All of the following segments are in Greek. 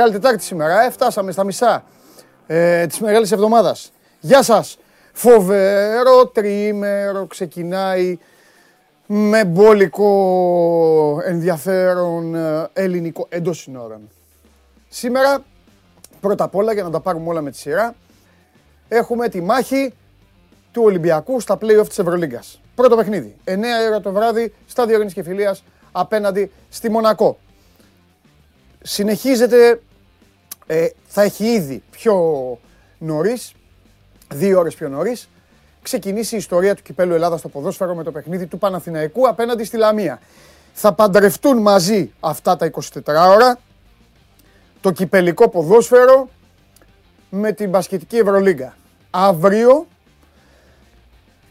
Έλα, Μεγάλη Τετάρτη σήμερα, ε, φτάσαμε στα μισά ε, της μεγάλης εβδομάδας. Γεια σας. Φοβερό τριήμερο ξεκινάει με μπόλικο ενδιαφέρον ε, ελληνικό εντός συνόρων. Σήμερα, πρώτα απ' όλα, για να τα πάρουμε όλα με τη σειρά, έχουμε τη μάχη του Ολυμπιακού στα play-off της Ευρωλίγκας. Πρώτο παιχνίδι, 9 ώρα το βράδυ, στα Ειρήνης και Φιλίας, απέναντι στη Μονακό. Συνεχίζεται, ε, θα έχει ήδη πιο νωρίς, δύο ώρες πιο νωρίς, ξεκινήσει η ιστορία του Κυπέλου Ελλάδας στο ποδόσφαιρο με το παιχνίδι του Παναθηναϊκού απέναντι στη Λαμία. Θα παντρευτούν μαζί αυτά τα 24 ώρα το κυπελικό ποδόσφαιρο με την μπασκετική Ευρωλίγκα. Αύριο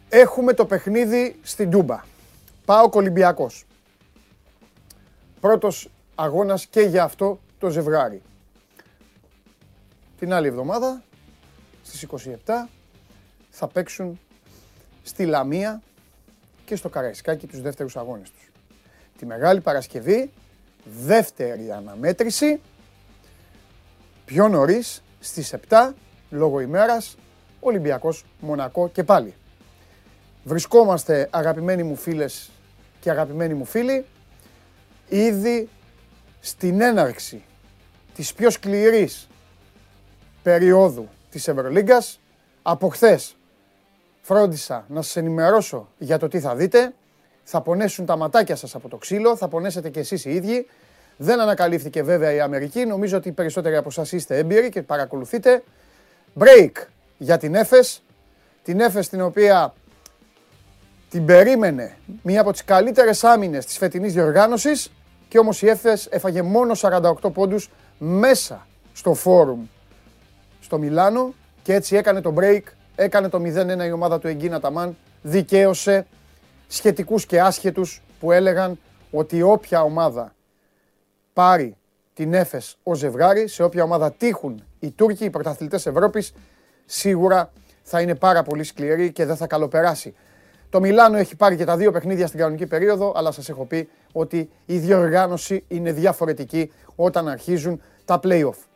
έχουμε το παιχνίδι στην Τούμπα. Πάω Κολυμπιακός. Πρώτος αγώνας και για αυτό το ζευγάρι. Την άλλη εβδομάδα, στις 27, θα παίξουν στη Λαμία και στο Καραϊσκάκι τους δεύτερους αγώνες τους. Τη Μεγάλη Παρασκευή, δεύτερη αναμέτρηση, πιο νωρίς, στις 7, λόγω ημέρας, Ολυμπιακός Μονακό και πάλι. Βρισκόμαστε αγαπημένοι μου φίλες και αγαπημένοι μου φίλοι, ήδη στην έναρξη της πιο σκληρής περίοδου της Ευρωλίγκας. Από χθες φρόντισα να σας ενημερώσω για το τι θα δείτε. Θα πονέσουν τα ματάκια σας από το ξύλο, θα πονέσετε κι εσείς οι ίδιοι. Δεν ανακαλύφθηκε βέβαια η Αμερική, νομίζω ότι οι περισσότεροι από εσάς είστε έμπειροι και παρακολουθείτε. Break για την Έφες, την Έφες την οποία την περίμενε μία από τις καλύτερες άμυνες της φετινής διοργάνωσης και όμως η Έφες έφαγε μόνο 48 πόντους μέσα στο φόρουμ στο Μιλάνο και έτσι έκανε το break, έκανε το 0-1 η ομάδα του Εγκίνα Ταμάν, δικαίωσε σχετικούς και άσχετους που έλεγαν ότι όποια ομάδα πάρει την Έφες ως ζευγάρι, σε όποια ομάδα τύχουν οι Τούρκοι, οι πρωταθλητές Ευρώπης, σίγουρα θα είναι πάρα πολύ σκληρή και δεν θα καλοπεράσει. Το Μιλάνο έχει πάρει και τα δύο παιχνίδια στην κανονική περίοδο, αλλά σας έχω πει ότι η διοργάνωση είναι διαφορετική όταν αρχίζουν τα play-off.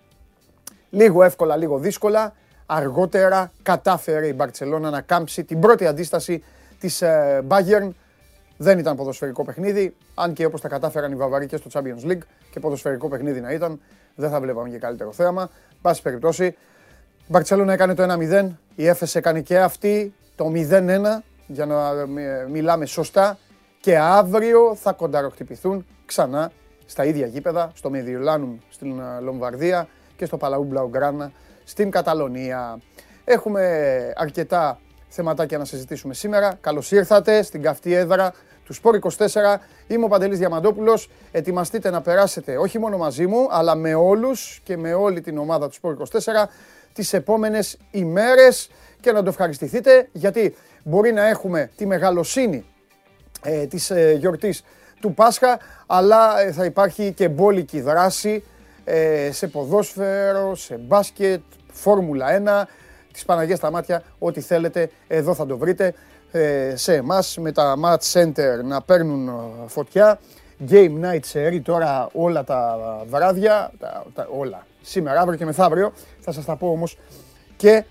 Λίγο εύκολα, λίγο δύσκολα. Αργότερα κατάφερε η Μπαρτσελώνα να κάμψει την πρώτη αντίσταση της ε, Bayern. Δεν ήταν ποδοσφαιρικό παιχνίδι, αν και όπως τα κατάφεραν οι Βαβαροί στο Champions League και ποδοσφαιρικό παιχνίδι να ήταν, δεν θα βλέπαμε και καλύτερο θέαμα. Πάση περιπτώσει, η Μπαρτσελώνα έκανε το 1-0, η Έφες έκανε και αυτή το 0-1 για να ε, μιλάμε σωστά και αύριο θα κονταροκτυπηθούν ξανά στα ίδια γήπεδα, στο Μεδιολάνουμ στην ε, Λομβαρδία και στο Παλαού Μπλαουγκράνα στην Καταλωνία. Έχουμε αρκετά θεματάκια να συζητήσουμε σήμερα. Καλώς ήρθατε στην καυτή έδρα του Σπόρ 24. Είμαι ο Παντελής Διαμαντόπουλος. Ετοιμαστείτε να περάσετε όχι μόνο μαζί μου, αλλά με όλους και με όλη την ομάδα του Σπόρ 24 τις επόμενες ημέρες και να το ευχαριστηθείτε γιατί μπορεί να έχουμε τη μεγαλοσύνη ε, της ε, γιορτής του Πάσχα, αλλά ε, θα υπάρχει και μπόλικη δράση ε, σε ποδόσφαιρο, σε μπάσκετ, Φόρμουλα 1, τις Παναγιές στα μάτια, ό,τι θέλετε, εδώ θα το βρείτε ε, σε εμάς με τα Match Center να παίρνουν φωτιά. Game Night Series τώρα όλα τα βράδια, τα, τα, όλα, σήμερα, αύριο και μεθαύριο. Θα σας τα πω όμως και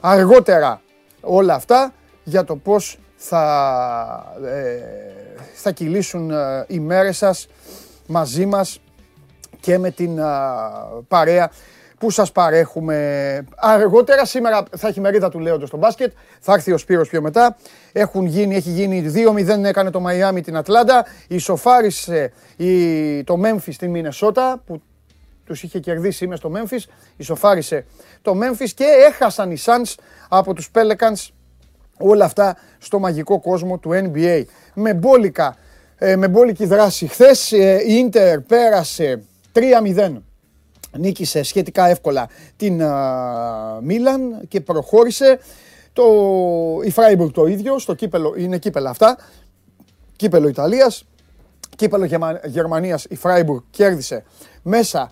αργότερα όλα αυτά για το πώς θα, ε, θα κυλήσουν ε, οι μέρες σας μαζί μας και με την παρέα που σας παρέχουμε. Αργότερα σήμερα θα έχει μερίδα του Λέοντος στο μπάσκετ, θα έρθει ο Σπύρος πιο μετά. Έχουν γίνει, έχει γίνει 2-0 έκανε το Μαϊάμι την Ατλάντα, ισοφάρισε η, το Μέμφις στην Μινεσότα που τους είχε κερδίσει μέσα στο Μέμφις, ισοφάρισε το Μέμφις και έχασαν οι Suns από τους Pelicans όλα αυτά στο μαγικό κόσμο του NBA. Με μπόλικα, ε, με μπόλικη δράση. Χθες ε, η Ίντερ πέρασε 3-0 νίκησε σχετικά εύκολα την Μίλαν και προχώρησε. Το, η Φράιμπουργκ το ίδιο, στο κύπελο, είναι κύπελα αυτά, κύπελο Ιταλίας, κύπελο Γερμανίας η Φράιμπουργκ κέρδισε μέσα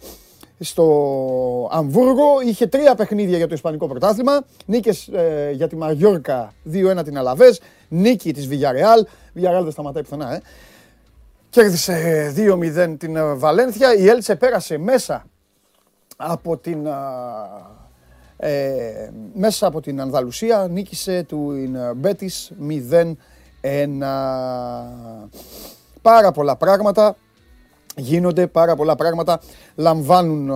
στο Αμβούργο. Είχε τρία παιχνίδια για το Ισπανικό πρωτάθλημα. Νίκες ε, για τη Μαγιόρκα 2-1 την Αλαβές. Νίκη της Villarreal. Villarreal δεν σταματάει πουθενά, ε. Κέρδισε 2-0 την ε, Βαλένθια. Η Έλτσε πέρασε μέσα από την, ε, μέσα από την Ανδαλουσία. Νίκησε του Μπέτης 0-1. Πάρα πολλά πράγματα γίνονται, πάρα πολλά πράγματα λαμβάνουν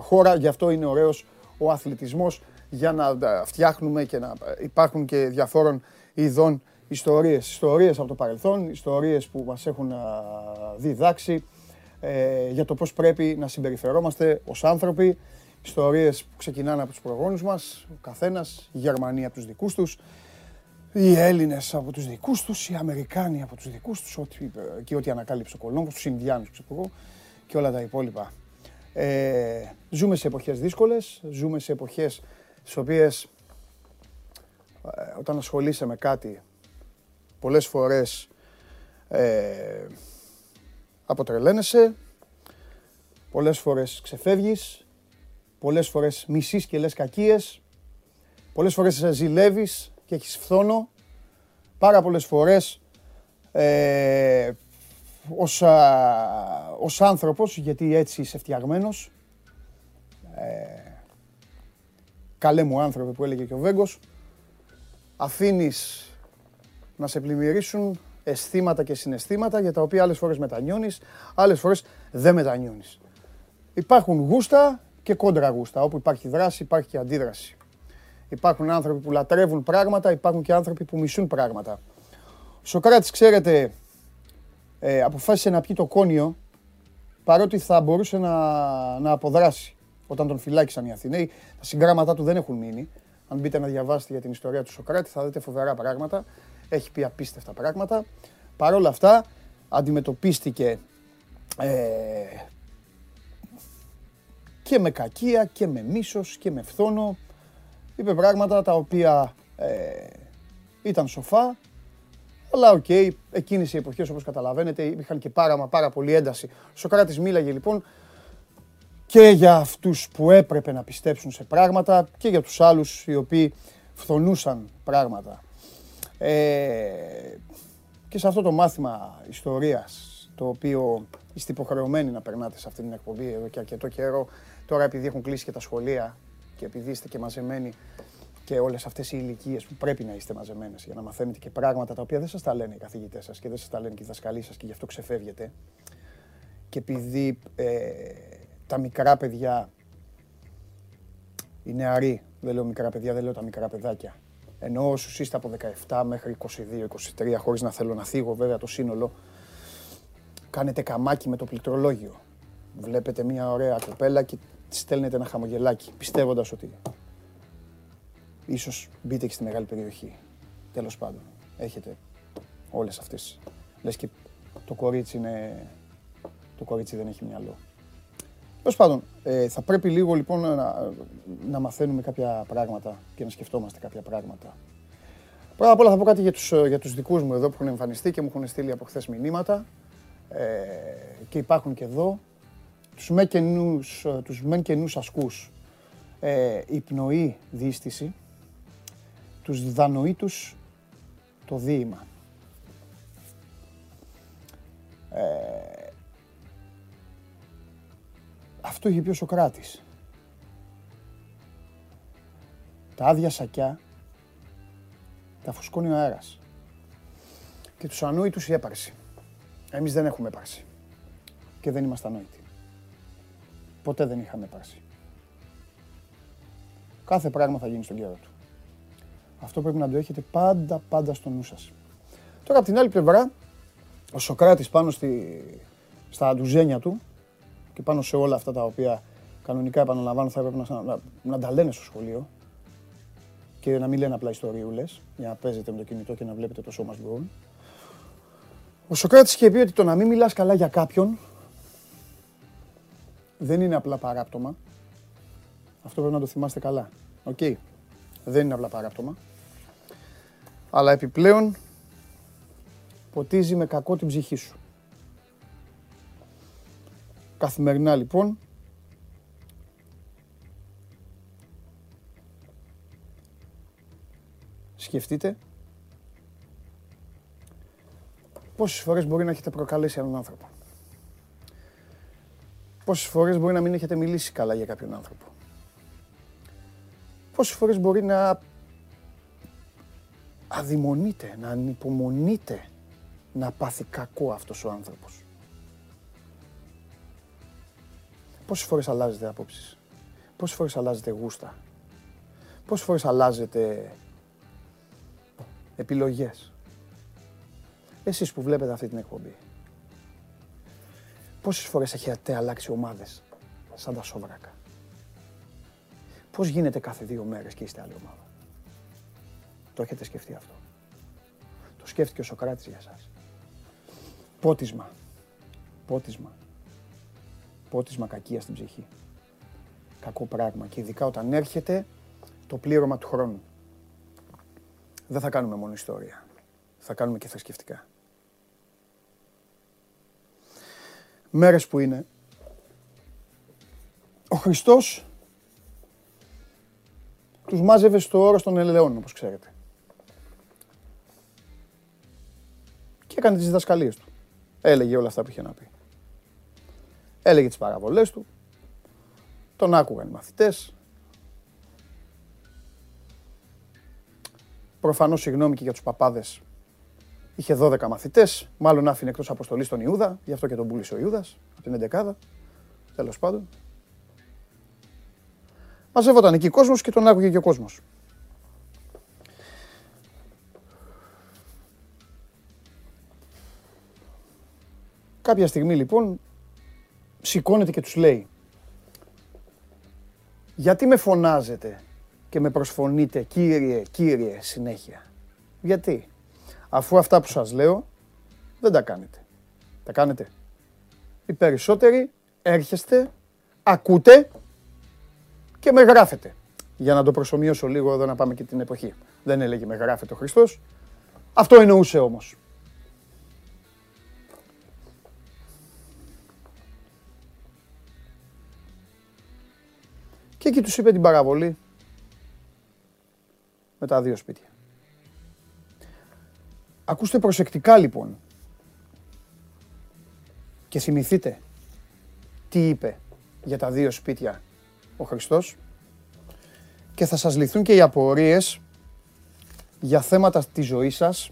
χώρα. Γι' αυτό είναι ωραίος ο αθλητισμός για να φτιάχνουμε και να υπάρχουν και διαφόρων ειδών ιστορίες. Ιστορίες από το παρελθόν, ιστορίες που μας έχουν διδάξει ε, για το πώς πρέπει να συμπεριφερόμαστε ως άνθρωποι. Ιστορίες που ξεκινάνε από τους προγόνους μας, ο καθένας, η Γερμανία από τους δικούς τους, οι Έλληνες από τους δικούς τους, οι Αμερικάνοι από τους δικούς τους, ό,τι, και ό,τι ανακάλυψε ο Κολόμβος, τους Ινδιάνους ξέρω και όλα τα υπόλοιπα. Ε, ζούμε σε εποχές δύσκολες, ζούμε σε εποχές στις οποίες ε, όταν ασχολείσαι με κάτι πολλές φορές ε, αποτρελαίνεσαι, πολλές φορές ξεφεύγεις, πολλές φορές μισείς και λες κακίες, πολλές φορές ζηλεύεις και έχεις φθόνο, πάρα πολλές φορές ε, ως, ως άνθρωπος, γιατί έτσι είσαι φτιαγμένος, ε, καλέ μου άνθρωπε που έλεγε και ο Βέγκος, αφήνεις να σε πλημμυρίσουν αισθήματα και συναισθήματα για τα οποία άλλες φορές μετανιώνεις, άλλες φορές δεν μετανιώνεις. Υπάρχουν γούστα και κόντρα γούστα. Όπου υπάρχει δράση υπάρχει και αντίδραση. Υπάρχουν άνθρωποι που λατρεύουν πράγματα, υπάρχουν και άνθρωποι που μισούν πράγματα. Ο Σοκράτης, ξέρετε, ε, αποφάσισε να πιει το κόνιο παρότι θα μπορούσε να, να αποδράσει όταν τον φυλάκισαν οι Αθηναίοι. Τα συγκράματά του δεν έχουν μείνει. Αν μπείτε να διαβάσετε για την ιστορία του Σοκράτη θα δείτε φοβερά πράγματα. Έχει πει απίστευτα πράγματα. Παρ' όλα αυτά αντιμετωπίστηκε ε, και με κακία και με μίσος και με φθόνο. Είπε πράγματα τα οποία ε, ήταν σοφά, αλλά OK, okay, εκείνες οι εποχές όπως καταλαβαίνετε είχαν και πάρα, μα πάρα πολύ ένταση. Ο Σοκράτης μίλαγε λοιπόν και για αυτούς που έπρεπε να πιστέψουν σε πράγματα και για τους άλλους οι οποίοι φθονούσαν πράγματα. Ε, και σε αυτό το μάθημα ιστορίας, το οποίο είστε υποχρεωμένοι να περνάτε σε αυτή την εκπομπή εδώ και αρκετό καιρό, τώρα επειδή έχουν κλείσει και τα σχολεία και επειδή είστε και μαζεμένοι και όλες αυτές οι ηλικίες που πρέπει να είστε μαζεμένες για να μαθαίνετε και πράγματα τα οποία δεν σας τα λένε οι καθηγητές σας και δεν σας τα λένε και οι δασκαλοί σας και γι' αυτό ξεφεύγετε. Και επειδή ε, τα μικρά παιδιά, οι νεαροί, δεν λέω μικρά παιδιά, δεν λέω τα μικρά παιδάκια, ενώ όσους είστε από 17 μέχρι 22-23, χωρίς να θέλω να θίγω βέβαια το σύνολο, κάνετε καμάκι με το πληκτρολόγιο. Βλέπετε μια ωραία κοπέλα και τη στέλνετε ένα χαμογελάκι, πιστεύοντας ότι ίσως μπείτε και στη μεγάλη περιοχή. Τέλος πάντων, έχετε όλες αυτές. Λες και το κορίτσι είναι... Το κορίτσι δεν έχει μυαλό. Τέλος πάντων, ε, θα πρέπει λίγο λοιπόν να, να μαθαίνουμε κάποια πράγματα και να σκεφτόμαστε κάποια πράγματα. Πρώτα απ' όλα θα πω κάτι για τους, για τους δικούς μου εδώ που έχουν εμφανιστεί και μου έχουν στείλει από χθες μηνύματα ε, και υπάρχουν και εδώ. Τους μεν καινούς, τους μεν καινούς ασκούς ε, υπνοή δίστηση, τους δανοήτους το δίημα. Ε, αυτό είχε πει ο Σοκράτης. Τα άδεια σακιά τα φουσκώνει ο αέρας. Και τους ανόητους η έπαρση. Εμείς δεν έχουμε έπαρση. Και δεν είμαστε ανόητοι. Ποτέ δεν είχαμε έπαρση. Κάθε πράγμα θα γίνει στον καιρό του. Αυτό πρέπει να το έχετε πάντα, πάντα στο νου σας. Τώρα από την άλλη πλευρά, ο Σοκράτης πάνω στη, στα αντουζένια του, και πάνω σε όλα αυτά τα οποία κανονικά επαναλαμβάνω θα έπρεπε να, να, να τα λένε στο σχολείο και να μην λένε απλά ιστοριούλες για να παίζετε με το κινητό και να βλέπετε το σώμα μπορούν. Ο Σοκράτης είχε πει ότι το να μην μιλάς καλά για κάποιον δεν είναι απλά παράπτωμα. Αυτό πρέπει να το θυμάστε καλά. Οκ. Δεν είναι απλά παράπτωμα. Αλλά επιπλέον ποτίζει με κακό την ψυχή σου. Καθημερινά λοιπόν σκεφτείτε Πόσες φορές μπορεί να έχετε προκαλέσει έναν άνθρωπο; Πόσες φορές μπορεί να μην έχετε μιλήσει καλά για κάποιον άνθρωπο; Πόσες φορές μπορεί να αδειμονείτε, να ανυπομονείτε να πάθει κακό αυτός ο άνθρωπος; Πόσες φορές αλλάζετε απόψεις; Πόσες φορές αλλάζετε γούστα; Πόσες φορές αλλάζετε επιλογές; Εσείς που βλέπετε αυτή την εκπομπή. Πόσες φορές έχετε αλλάξει ομάδες σαν τα σόβρακα; Πώς γίνεται κάθε δύο μέρες και είστε άλλη ομάδα; Το έχετε σκεφτεί αυτό; Το σκέφτηκε ο Σοκράτης για σας. Πότισμα. Πότισμα. Πότισμα κακία στην ψυχή. Κακό πράγμα. Και ειδικά όταν έρχεται το πλήρωμα του χρόνου. Δεν θα κάνουμε μόνο ιστορία. Θα κάνουμε και θρησκευτικά. Μέρες που είναι ο Χριστός τους μάζευε στο όρος των ελαιών, όπως ξέρετε. Και έκανε τις διδασκαλίες του. Έλεγε όλα αυτά που είχε να πει. Έλεγε τις παραβολές του. Τον άκουγαν οι μαθητές. Προφανώς συγγνώμη και για τους παπάδες. Είχε 12 μαθητές, μάλλον άφηνε εκτός αποστολής τον Ιούδα, γι' αυτό και τον πούλησε ο Ιούδας, από την 11 τέλος πάντων. Μαζεύονταν εκεί κόσμος και τον άκουγε και ο κόσμος. Κάποια στιγμή λοιπόν σηκώνεται και τους λέει γιατί με φωνάζετε και με προσφωνείτε Κύριε, Κύριε συνέχεια. Γιατί; Αφού αυτά που σας λέω δεν τα κάνετε. Τα κάνετε. Οι περισσότεροι έρχεστε, ακούτε και με γράφετε. Για να το προσωμιώσω λίγο εδώ να πάμε και την εποχή. Δεν έλεγε με γράφετε ο Χριστός. Αυτό εννοούσε όμως. Και εκεί τους είπε την παραβολή με τα δύο σπίτια. Ακούστε προσεκτικά λοιπόν και θυμηθείτε τι είπε για τα δύο σπίτια ο Χριστός και θα σας λυθούν και οι απορίες για θέματα της ζωής σας,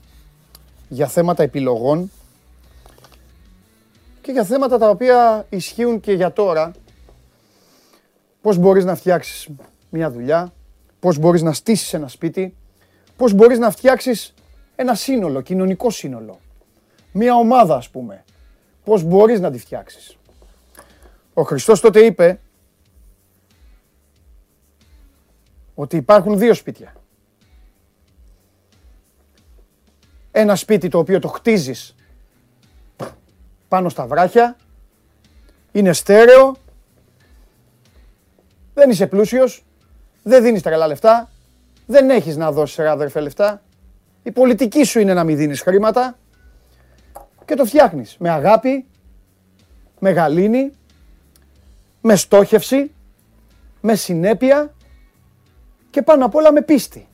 για θέματα επιλογών και για θέματα τα οποία ισχύουν και για τώρα. Πώς μπορείς να φτιάξεις μια δουλειά, πώς μπορείς να στήσεις ένα σπίτι, πώς μπορείς να φτιάξεις ένα σύνολο, κοινωνικό σύνολο. Μια ομάδα ας πούμε. Πώς μπορείς να τη φτιάξεις. Ο Χριστός τότε είπε ότι υπάρχουν δύο σπίτια. Ένα σπίτι το οποίο το χτίζεις πάνω στα βράχια, είναι στέρεο, δεν είσαι πλούσιος, δεν δίνεις τρελά λεφτά, δεν έχεις να δώσεις ρε αδερφέ λεφτά, η πολιτική σου είναι να μην δίνεις χρήματα και το φτιάχνεις με αγάπη, με γαλήνη, με στόχευση, με συνέπεια και πάνω απ' όλα με πίστη.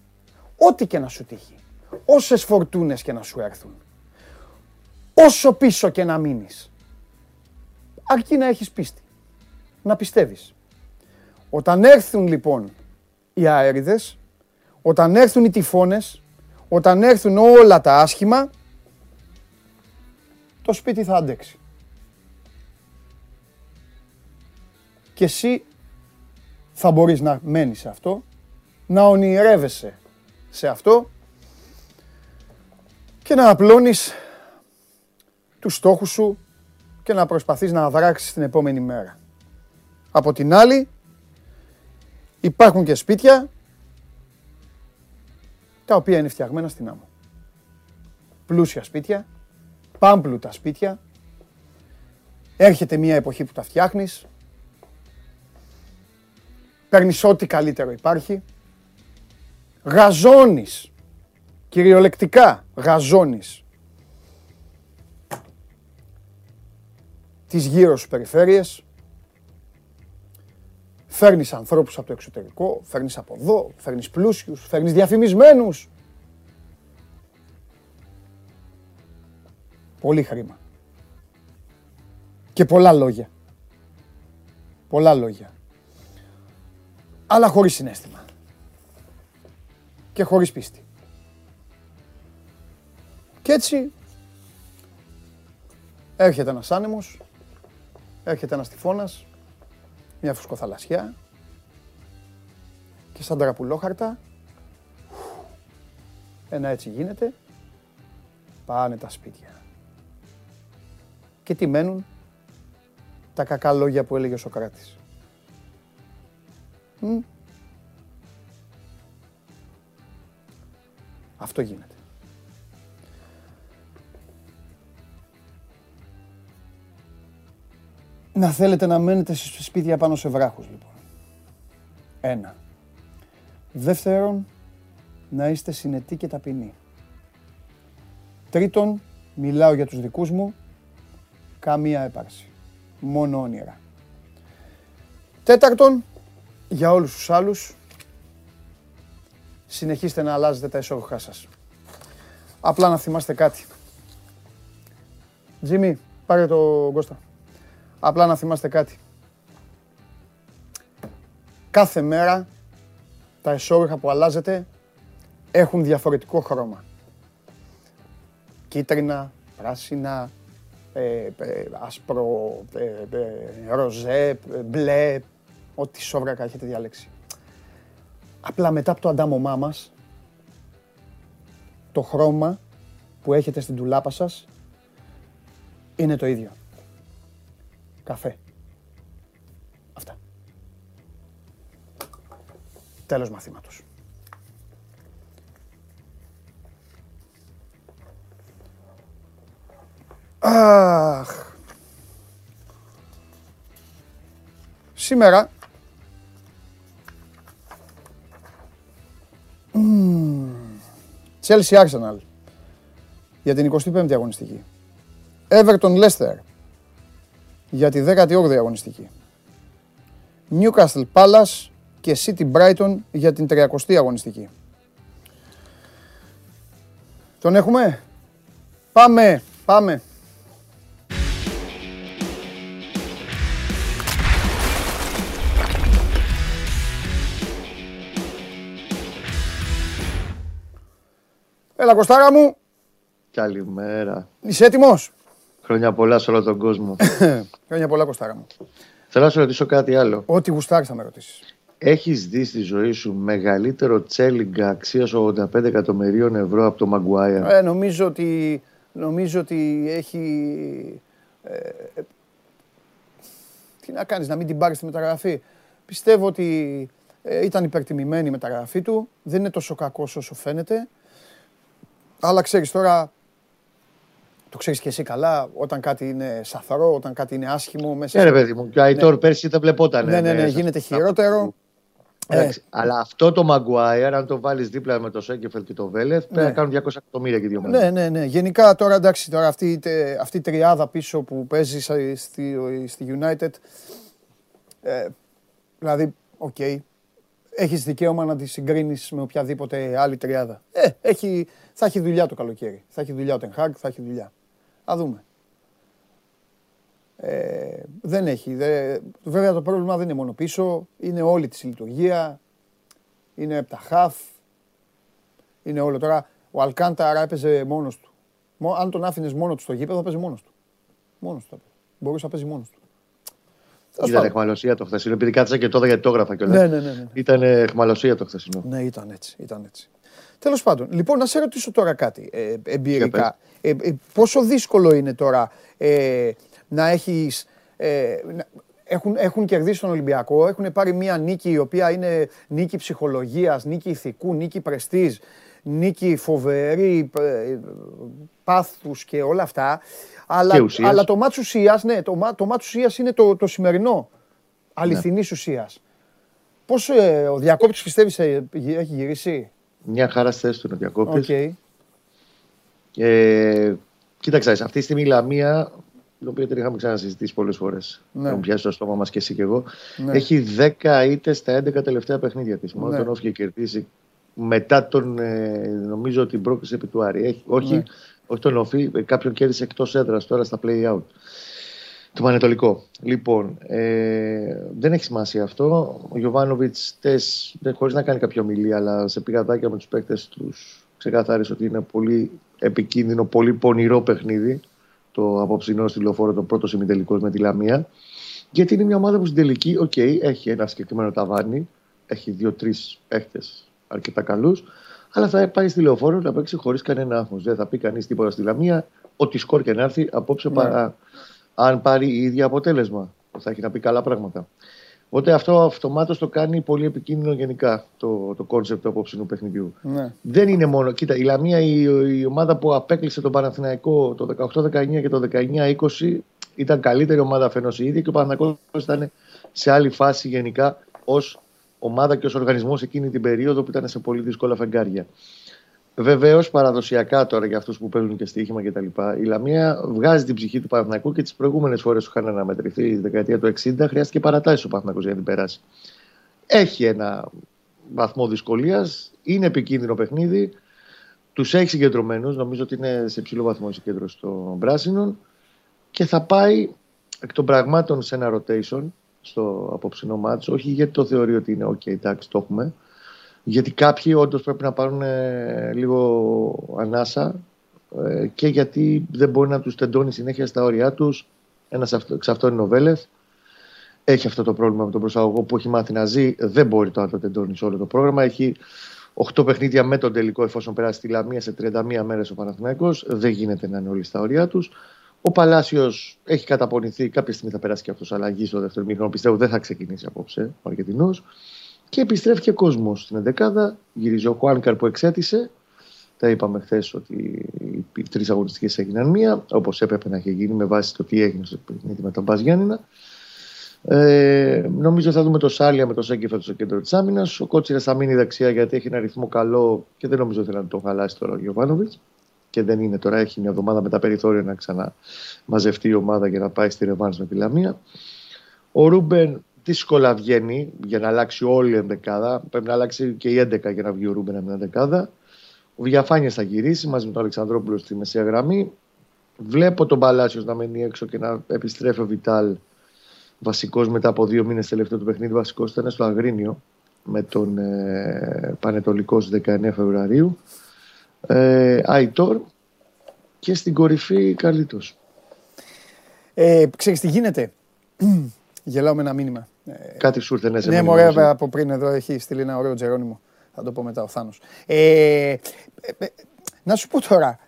Ό,τι και να σου τύχει. Όσες φορτούνες και να σου έρθουν. Όσο πίσω και να μείνεις. Αρκεί να έχεις πίστη. Να πιστεύεις. Όταν έρθουν λοιπόν οι αέριδες, όταν έρθουν οι τυφώνες, όταν έρθουν όλα τα άσχημα, το σπίτι θα αντέξει. Και εσύ θα μπορείς να μένεις σε αυτό να ονειρεύεσαι σε αυτό και να απλώνεις τους στόχους σου και να προσπαθείς να αδράξεις την επόμενη μέρα. Από την άλλη, υπάρχουν και σπίτια τα οποία είναι φτιαγμένα στην άμμο. Πλούσια σπίτια, πάμπλουτα σπίτια, έρχεται μια εποχή που τα φτιάχνεις, παίρνεις ό,τι καλύτερο υπάρχει, Γαζώνεις. Κυριολεκτικά γαζώνεις. Τις γύρω σου περιφέρειες. Φέρνεις ανθρώπους από το εξωτερικό, φέρνεις από εδώ, φέρνεις πλούσιους, φέρνεις διαφημισμένους. Πολύ χρήμα. Και πολλά λόγια. Πολλά λόγια. Αλλά χωρίς συνέστημα. Και χωρίς πίστη. Και έτσι έρχεται ένας άνεμος, έρχεται ένας τυφώνας, μια φουσκοθαλασσιά και σαν τραπουλόχαρτα ένα έτσι γίνεται, πάνε τα σπίτια. Και τι μένουν, τα κακά λόγια που έλεγε ο Σοκράτης. Αυτό γίνεται. Να θέλετε να μένετε σε σπίτια πάνω σε βράχους λοιπόν. Ένα. Δεύτερον, να είστε συνετοί και ταπεινοί. Τρίτον, μιλάω για τους δικούς μου, καμία έπαρση. Μόνο όνειρα. Τέταρτον, για όλους τους άλλους, συνεχίστε να αλλάζετε τα εσώρουχά σας. Απλά να θυμάστε κάτι. Τζίμι, πάρε το Κώστα. Απλά να θυμάστε κάτι. Κάθε μέρα τα εσώρουχα που αλλάζετε έχουν διαφορετικό χρώμα. Κίτρινα, πράσινα, ε, ε, άσπρο, ε, ροζέ, μπλε, ό,τι σόβρακα έχετε διαλέξει. Απλά μετά από το αντάμωμά μας, το χρώμα που έχετε στην τουλάπα σας είναι το ίδιο. Καφέ. Αυτά. Τέλος μαθήματος. Αχ. Σήμερα Chelsea Arsenal για την 25η αγωνιστική. Everton Leicester για τη 18η αγωνιστική. Newcastle Palace και City Brighton για την 30η αγωνιστική. Τον έχουμε; Πάμε, πάμε. Έλα Κωστάρα μου. Καλημέρα. Είσαι έτοιμος; Χρόνια πολλά σε όλο τον κόσμο. Χρόνια πολλά Κωστάρα μου. Θέλω να σου ρωτήσω κάτι άλλο. Ό,τι γουστάρεις θα με ρωτήσεις. Έχεις δει στη ζωή σου μεγαλύτερο τσέλιγκα αξίας 85 εκατομμυρίων ευρώ από το Μαγκουάια. Ε, νομίζω ότι, νομίζω ότι έχει... Ε, τι να κάνεις, να μην την πάρεις τη μεταγραφή. Πιστεύω ότι ε, ήταν υπερτιμημένη η μεταγραφή του. Δεν είναι τόσο κακός όσο φαίνεται. Αλλά ξέρεις τώρα, το ξέρεις και εσύ καλά, όταν κάτι είναι σαθαρό, όταν κάτι είναι άσχημο μέσα... Ναι ρε παιδί μου, και ο Αϊτόρ ναι. πέρσι δεν βλεπόταν. Ναι, ναι, ναι, γίνεται χειρότερο. Ε. Αλλά αυτό το Μαγκουάιερ, αν το βάλεις δίπλα με το Σέγκεφελ και το Βέλεθ, πρέπει να κάνουν 200 εκατομμύρια και δύο μέρε. Ναι, ναι, ναι. Γενικά τώρα εντάξει, τώρα αυτή, αυτή η τριάδα πίσω που παίζει στη, στη United. Ε, δηλαδή, OK, okay, έχεις δικαίωμα να τη συγκρίνεις με οποιαδήποτε άλλη τριάδα. Ε, έχει, θα έχει δουλειά το καλοκαίρι. Θα έχει δουλειά ο Τεν Χάγκ, θα έχει δουλειά. Ας δούμε. Ε, δεν έχει. Δε, βέβαια το πρόβλημα δεν είναι μόνο πίσω. Είναι όλη της λειτουργία. Είναι από τα χαφ. Είναι όλο τώρα. Ο Αλκάνταρα έπαιζε μόνος του. Αν τον άφηνες μόνο του στο γήπεδο θα παίζει μόνος του. Μόνος του θα παίζει. Μπορούσε να παίζει μόνος του. Ήταν εχμαλωσία το χθεσινό. Επειδή κάτσα και τώρα γιατί το έγραφα κιόλας. Ναι, ναι, ναι, ναι. Ήταν εχμαλωσία το χθεσινό. Ναι, ήταν έτσι. Ήταν έτσι. Τέλος πάντων, λοιπόν, να σε ρωτήσω τώρα κάτι ε, εμπειρικά. Ε, ε, πόσο δύσκολο είναι τώρα ε, να έχεις. Ε, έχουν, έχουν κερδίσει τον Ολυμπιακό, έχουν πάρει μια νίκη η οποία είναι νίκη ψυχολογίας, νίκη ηθικού, νίκη πρεστίζ, νίκη φοβερή, ε, πάθους και όλα αυτά. Αλλά, αλλά το μάτσο ουσίας, ναι, το, το μάτσο ουσίας είναι το, το σημερινό. Αληθινής ναι. ουσίας. Πώς ε, ο διακόπτη πιστεύει ε, έχει γυρίσει; Μια χαρά στη θέση του ο διακόπτη. Okay. Ε, κοίταξε, αυτή τη στιγμή η Λαμία, την οποία την είχαμε ξανασυζητήσει πολλές φορές. Ναι. Έχουμε πιάσει το στόμα μας και εσύ και εγώ. Ναι. Έχει 10 είτε στα 11 τελευταία παιχνίδια της. Μόνο ναι. τον όφηκε κερδίσει μετά τον, ε, νομίζω, την πρόκριση επί του Άρη. Έχει, όχι, ναι Όχι τον ΟΦΗ, κάποιον κέρδισε εκτός έδρας τώρα στα play out. Το Πανετολικό. Λοιπόν, ε, δεν έχει σημασία αυτό. Ο Γιοβάνοβιτς, χωρίς να κάνει κάποια ομιλία, αλλά σε πηγαδάκια με τους παίκτες τους, ξεκαθάρισε ότι είναι πολύ επικίνδυνο, πολύ πονηρό παιχνίδι το απόψινό στη λεωφόρο, το πρώτο ημιτελικός με τη Λαμία. Γιατί είναι μια ομάδα που στην τελική, OK, okay, έχει ένα συγκεκριμένο ταβάνι, έχει δύο-τρεις παίχτες αρκετά καλούς, αλλά θα πάει στη λεωφόρο να παίξει χωρίς κανένα άγχος. Δεν θα πει κανείς τίποτα στη Λαμία, ότι σκόρ και να έρθει απόψε ναι. παρά αν πάρει η ίδια αποτέλεσμα. Θα έχει να πει καλά πράγματα. Οπότε αυτό αυτομάτως το κάνει πολύ επικίνδυνο γενικά το, το concept του απόψινου παιχνιδιού. Ναι. Δεν είναι μόνο. Κοίτα, η Λαμία, η, η ομάδα που απέκλεισε τον Παναθηναϊκό το 18-19 και το 19-20 ήταν καλύτερη ομάδα αφενός η ίδια και ο Παναθηναϊκός ήταν σε άλλη φάση γενικά ως ομάδα και ως οργανισμός εκείνη την περίοδο που ήταν σε πολύ δύσκολα φεγγάρια. Βεβαίως, παραδοσιακά τώρα για αυτούς που παίζουν και στοίχημα κτλ. Η Λαμία βγάζει την ψυχή του Παναθηναϊκού και τις προηγούμενες φορές που είχαν αναμετρηθεί, η δεκαετία του 60, χρειάστηκε παρατάσεις ο Παναθηναϊκός για να την περάσει. Έχει ένα βαθμό δυσκολίας, είναι επικίνδυνο παιχνίδι. Τους έχει συγκεντρωμένους, νομίζω ότι είναι σε ψηλό βαθμό η συγκέντρωση των πράσινων και θα πάει εκ των πραγμάτων σε ένα rotation στο απόψινό μάτσο. Όχι γιατί το θεωρεί ότι είναι OK, εντάξει, το έχουμε γιατί κάποιοι όντως πρέπει να πάρουν ε, λίγο ανάσα ε, και γιατί δεν μπορεί να τους τεντώνει συνέχεια στα όρια τους. Ένας εξ αυτών είναι ο Βέλεθ. Έχει αυτό το πρόβλημα με τον προσαγωγό που έχει μάθει να ζει. Δεν μπορεί το να το τεντώνει σε όλο το πρόγραμμα. Έχει 8 παιχνίδια με τον τελικό εφόσον περάσει τη Λαμία σε 31 μέρες ο Παναθηναϊκός. Δεν γίνεται να είναι όλοι στα όρια τους. Ο Παλάσιος έχει καταπονηθεί. Κάποια στιγμή θα περάσει και αυτός αλλαγής στο δεύτερο μήνυμα. Πιστεύω δεν θα ξεκινήσει απόψε ο Αργεντινός. Και επιστρέφει και κόσμος στην 11 Γυρίζει ο Χουάνκαρ που εξέτησε. Τα είπαμε χθες ότι οι τρεις αγωνιστικές έγιναν μία, όπως έπρεπε να έχει γίνει με βάση το τι έγινε στο παιχνίδι με τον Μπα Γιάννηνα. Ε, νομίζω θα δούμε το Σάλια με το Σέγκεφα στο κέντρο της άμυνας. Ο Κότσιρας θα μείνει δεξιά γιατί έχει ένα ρυθμό καλό και δεν νομίζω ότι θα το χαλάσει τώρα ο Γιωβάνοβιτς. Και δεν είναι τώρα, έχει μια εβδομάδα με τα περιθώρια να ξαναμαζευτεί η ομάδα για να πάει στη Ρεβάνς με τη Λαμία. Ο Ρούμπεν δύσκολα βγαίνει για να αλλάξει όλη η ενδεκάδα. Πρέπει να αλλάξει και η 11 για να βγει ο Ρούμπεν από την ενδεκάδα. Ο Διαφάνεια θα γυρίσει μαζί με τον Αλεξανδρόπουλο στη μεσαία γραμμή. Βλέπω τον Παλάσιος να μένει έξω και να επιστρέφει ο Βιτάλ βασικός μετά από δύο μήνες τελευταίο του παιχνίδι. Βασικός ήταν στο Αγρίνιο με τον ε, Πανετολικός στις 19 Φεβρουαρίου. Ε, Αϊτόρ και στην κορυφή Καλίτο. Ε, ξέρεις τι γίνεται; Γελάω με ένα μήνυμα. Κάτι σου ήρθε ναι, Ναι, μωρέ, από πριν εδώ έχει στείλει ένα ωραίο Τζερόνιμο. Θα το πω μετά ο Θάνος. Ε, ε, ε, να σου πω τώρα.